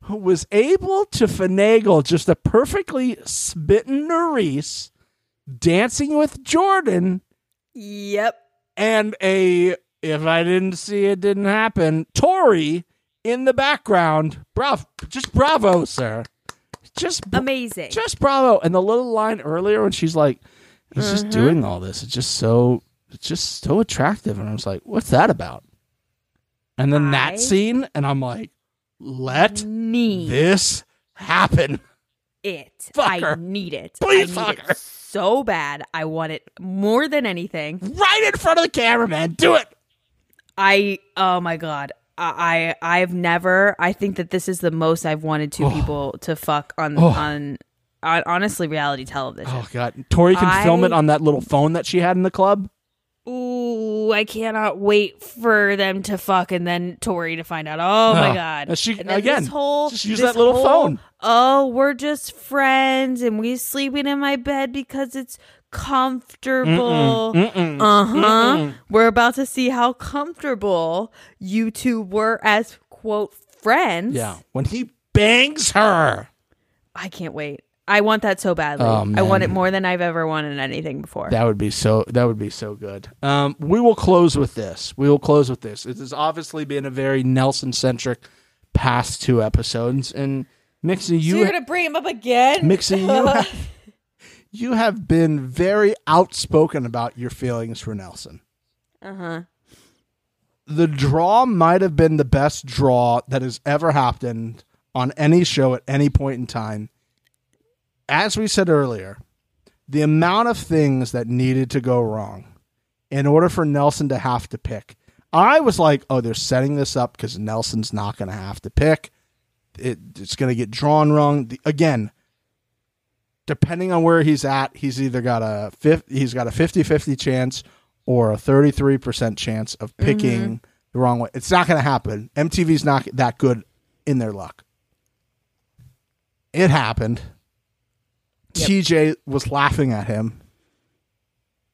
[SPEAKER 2] who was able to finagle just a perfectly spitting Nurys dancing with Jordan
[SPEAKER 3] Yep.
[SPEAKER 2] And a if I didn't see it didn't happen Tori in the background. Bravo, just bravo, sir. Just
[SPEAKER 3] Amazing.
[SPEAKER 2] just bravo. And the little line earlier when she's like, he's just uh-huh. doing all this. It's just so it's just so attractive. And I was like, what's that about? And then
[SPEAKER 3] I-
[SPEAKER 2] that scene, and I'm like, let
[SPEAKER 3] Me.
[SPEAKER 2] this happen.
[SPEAKER 3] It.
[SPEAKER 2] Fuck
[SPEAKER 3] I
[SPEAKER 2] her.
[SPEAKER 3] need it.
[SPEAKER 2] Please
[SPEAKER 3] I need
[SPEAKER 2] her.
[SPEAKER 3] it so bad. I want it more than anything.
[SPEAKER 2] Right in front of the camera, man. Do it.
[SPEAKER 3] I oh my god. I I- I've never I think that this is the most I've wanted two oh. people to fuck on oh. on on honestly reality television.
[SPEAKER 2] Oh god. Tori can film it on that little phone that she had in the club.
[SPEAKER 3] Ooh, I cannot wait for them to fuck and then Tori to find out. Oh my god!
[SPEAKER 2] And she-
[SPEAKER 3] And
[SPEAKER 2] again,
[SPEAKER 3] this whole,
[SPEAKER 2] just use that little
[SPEAKER 3] whole,
[SPEAKER 2] phone.
[SPEAKER 3] Oh, we're just friends, and we sleeping in my bed because it's comfortable. Uh huh. We're about to see how comfortable you two were as quote friends.
[SPEAKER 2] Yeah. When he bangs her.
[SPEAKER 3] I can't wait. I want that so badly.
[SPEAKER 2] Oh,
[SPEAKER 3] I want it more than I've ever wanted anything before.
[SPEAKER 2] That would be so. That would be so good. Um, we will close with this. We will close with this. It has obviously been a very Nelson centric past two episodes, and Mixie,
[SPEAKER 3] so
[SPEAKER 2] you
[SPEAKER 3] you're gonna bring him up again?
[SPEAKER 2] Mixie, you have, you have been very outspoken about your feelings for Nelson.
[SPEAKER 3] Uh huh.
[SPEAKER 2] The draw might have been the best draw that has ever happened on any show at any point in time. As we said earlier, the amount of things that needed to go wrong in order for Nelson to have to pick. I was like, oh, they're setting this up because Nelson's not going to have to pick. It, it's going to get drawn wrong. The, again, depending on where he's at, he's either got a fif- he's got a 50-50 chance or a 33% chance of picking mm-hmm. the wrong way. It's not going to happen. MTV's not that good in their luck. It happened. TJ was laughing at him.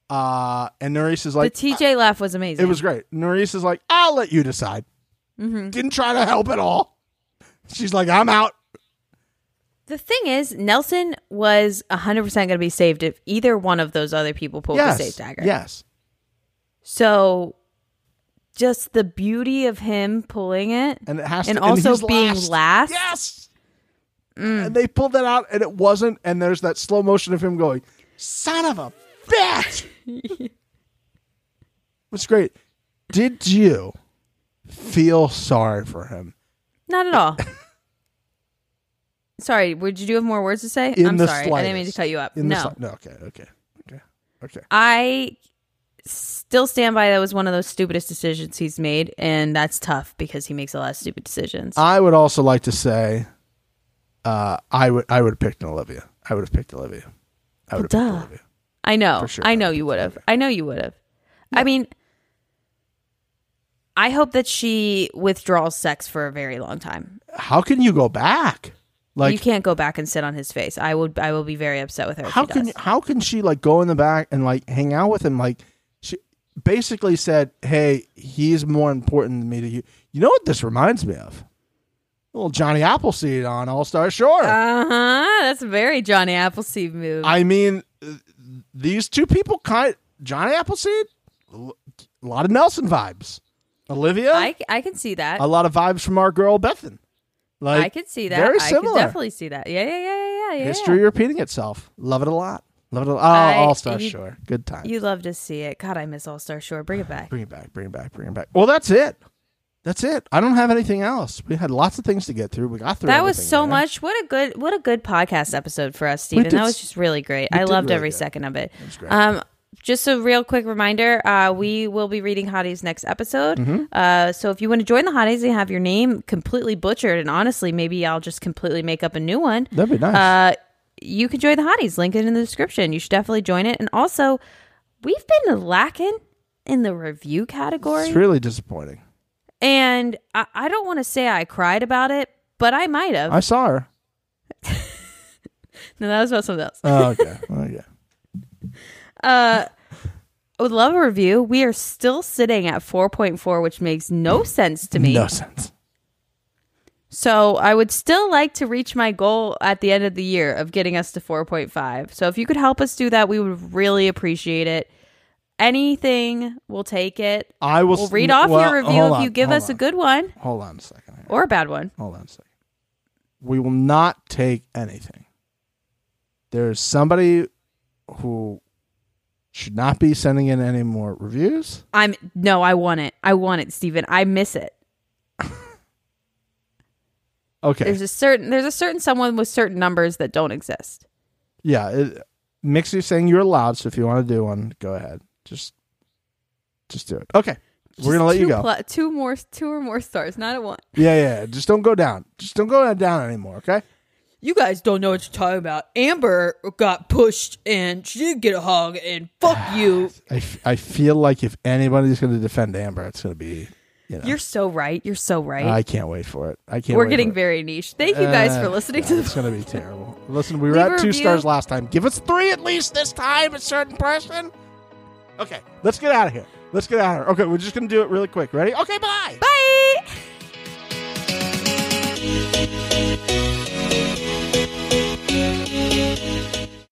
[SPEAKER 2] Uh, and Nurys is like,
[SPEAKER 3] the TJ laugh was amazing.
[SPEAKER 2] it was great. Nurys is like, I'll let you decide. Didn't try to help at all. She's like, I'm out.
[SPEAKER 3] The thing is, Nelson was 100% going to be saved if either one of those other people pulled
[SPEAKER 2] yes.
[SPEAKER 3] the safe dagger.
[SPEAKER 2] Yes.
[SPEAKER 3] So just the beauty of him pulling it
[SPEAKER 2] And it has
[SPEAKER 3] and
[SPEAKER 2] to,
[SPEAKER 3] also being last.
[SPEAKER 2] Yes. Mm. And they pulled that out, and it wasn't. And there's that slow motion of him going, "Son of a bitch." It's great. Did you feel sorry for him
[SPEAKER 3] Not at all. sorry, would you do have more words to say?
[SPEAKER 2] in
[SPEAKER 3] I'm
[SPEAKER 2] the
[SPEAKER 3] sorry.
[SPEAKER 2] slightest?
[SPEAKER 3] I didn't mean to cut you up.
[SPEAKER 2] In
[SPEAKER 3] no.
[SPEAKER 2] sli- no. Okay. Okay. Okay. Okay.
[SPEAKER 3] I still stand by that was one of those stupidest decisions he's made and that's tough because he makes a lot of stupid decisions.
[SPEAKER 2] I would also like to say, uh, I would I would have picked an Olivia. I would have picked Olivia. I would have
[SPEAKER 3] Well,
[SPEAKER 2] picked. Olivia.
[SPEAKER 3] I know.
[SPEAKER 2] Sure.
[SPEAKER 3] I know you would have. I know you would have. I mean, I hope that she withdraws sex for a very long time.
[SPEAKER 2] How can you go back? Like
[SPEAKER 3] you can't go back and sit on his face. I would. I will be very upset with her.
[SPEAKER 2] How can
[SPEAKER 3] does.
[SPEAKER 2] how can she like go in the back and like hang out with him like she basically said hey he's more important than me to you you know what this reminds me of little johnny appleseed on all-star shore
[SPEAKER 3] Uh huh. That's a very Johnny Appleseed move.
[SPEAKER 2] i mean these two people kind johnny appleseed a lot of nelson vibes olivia
[SPEAKER 3] I, I can see that.
[SPEAKER 2] a lot of vibes from our girl bethan like
[SPEAKER 3] I can see that.
[SPEAKER 2] very
[SPEAKER 3] I
[SPEAKER 2] similar
[SPEAKER 3] can definitely see that. Yeah, yeah, yeah, yeah, yeah.
[SPEAKER 2] history
[SPEAKER 3] yeah.
[SPEAKER 2] repeating itself love it a lot love it a lot. Oh all-star shore good time
[SPEAKER 3] You love to see it. God, I miss All Star Shore. Bring it back.
[SPEAKER 2] Bring it back, bring it back, bring it back. Well, that's it. That's it. I don't have anything else. We had lots of things to get through. We got through.
[SPEAKER 3] That was so much. What a good, what a good podcast episode for us, Stephen.
[SPEAKER 2] did
[SPEAKER 3] That was just really great. I loved
[SPEAKER 2] really
[SPEAKER 3] every
[SPEAKER 2] good.
[SPEAKER 3] second of it. Um, just a real quick reminder: uh, we will be reading Hotties next episode.
[SPEAKER 2] Mm-hmm.
[SPEAKER 3] Uh, so if you want to join the Hotties and have your name completely butchered, and honestly, maybe I'll just completely make up a new one.
[SPEAKER 2] That'd be nice.
[SPEAKER 3] Uh, you can join the Hotties. Link it in the description. You should definitely join it. And also, we've been lacking in the review category.
[SPEAKER 2] it's really disappointing.
[SPEAKER 3] And I, I don't want to say I cried about it, but I might have.
[SPEAKER 2] I saw her.
[SPEAKER 3] no, that was about something else.
[SPEAKER 2] Oh, okay. okay.
[SPEAKER 3] Uh, I would love a review. We are still sitting at 4.4, which makes no sense to me.
[SPEAKER 2] No sense.
[SPEAKER 3] So I would still like to reach my goal at the end of the year of getting us to 4.5. So if you could help us do that, we would really appreciate it. Anything, we'll take it.
[SPEAKER 2] I will.
[SPEAKER 3] We'll read off
[SPEAKER 2] well,
[SPEAKER 3] your review if
[SPEAKER 2] on,
[SPEAKER 3] you give us a good one
[SPEAKER 2] Hold on a second. here.
[SPEAKER 3] or a bad one.
[SPEAKER 2] Hold on a second. We will not take anything. There's somebody who should not be sending in any more reviews.
[SPEAKER 3] I'm no, I want it. I want it, Stephen. I miss it.
[SPEAKER 2] Okay.
[SPEAKER 3] There's a certain there's a certain someone with certain numbers that don't exist.
[SPEAKER 2] yeah. It, Mixie saying you're allowed, so if you want to do one, go ahead. Just, just do it. Okay. We're gonna let you go.
[SPEAKER 3] plu- two more, two or more stars, not at one.
[SPEAKER 2] yeah, yeah. Just don't go down. Just don't go down anymore. Okay.
[SPEAKER 3] You guys don't know what you're talking about. Amber got pushed and she didn't get a hug, and fuck you.
[SPEAKER 2] I, f- I feel like if anybody's going to defend Amber, it's going to be, you know,
[SPEAKER 3] You're so right. You're so right.
[SPEAKER 2] I can't wait for it. I can't.
[SPEAKER 3] We're
[SPEAKER 2] wait
[SPEAKER 3] getting
[SPEAKER 2] for it.
[SPEAKER 3] very niche. Thank you guys
[SPEAKER 2] Uh,
[SPEAKER 3] for listening
[SPEAKER 2] yeah,
[SPEAKER 3] to
[SPEAKER 2] This
[SPEAKER 3] It's
[SPEAKER 2] going to be terrible. Listen, we were
[SPEAKER 3] Leave
[SPEAKER 2] at two
[SPEAKER 3] review.
[SPEAKER 2] stars last time. Give us three at least this time, a certain person. Okay, let's get out of here. Let's get out of here. Okay, we're just going to do it really quick. Ready? Okay, bye.
[SPEAKER 3] Bye.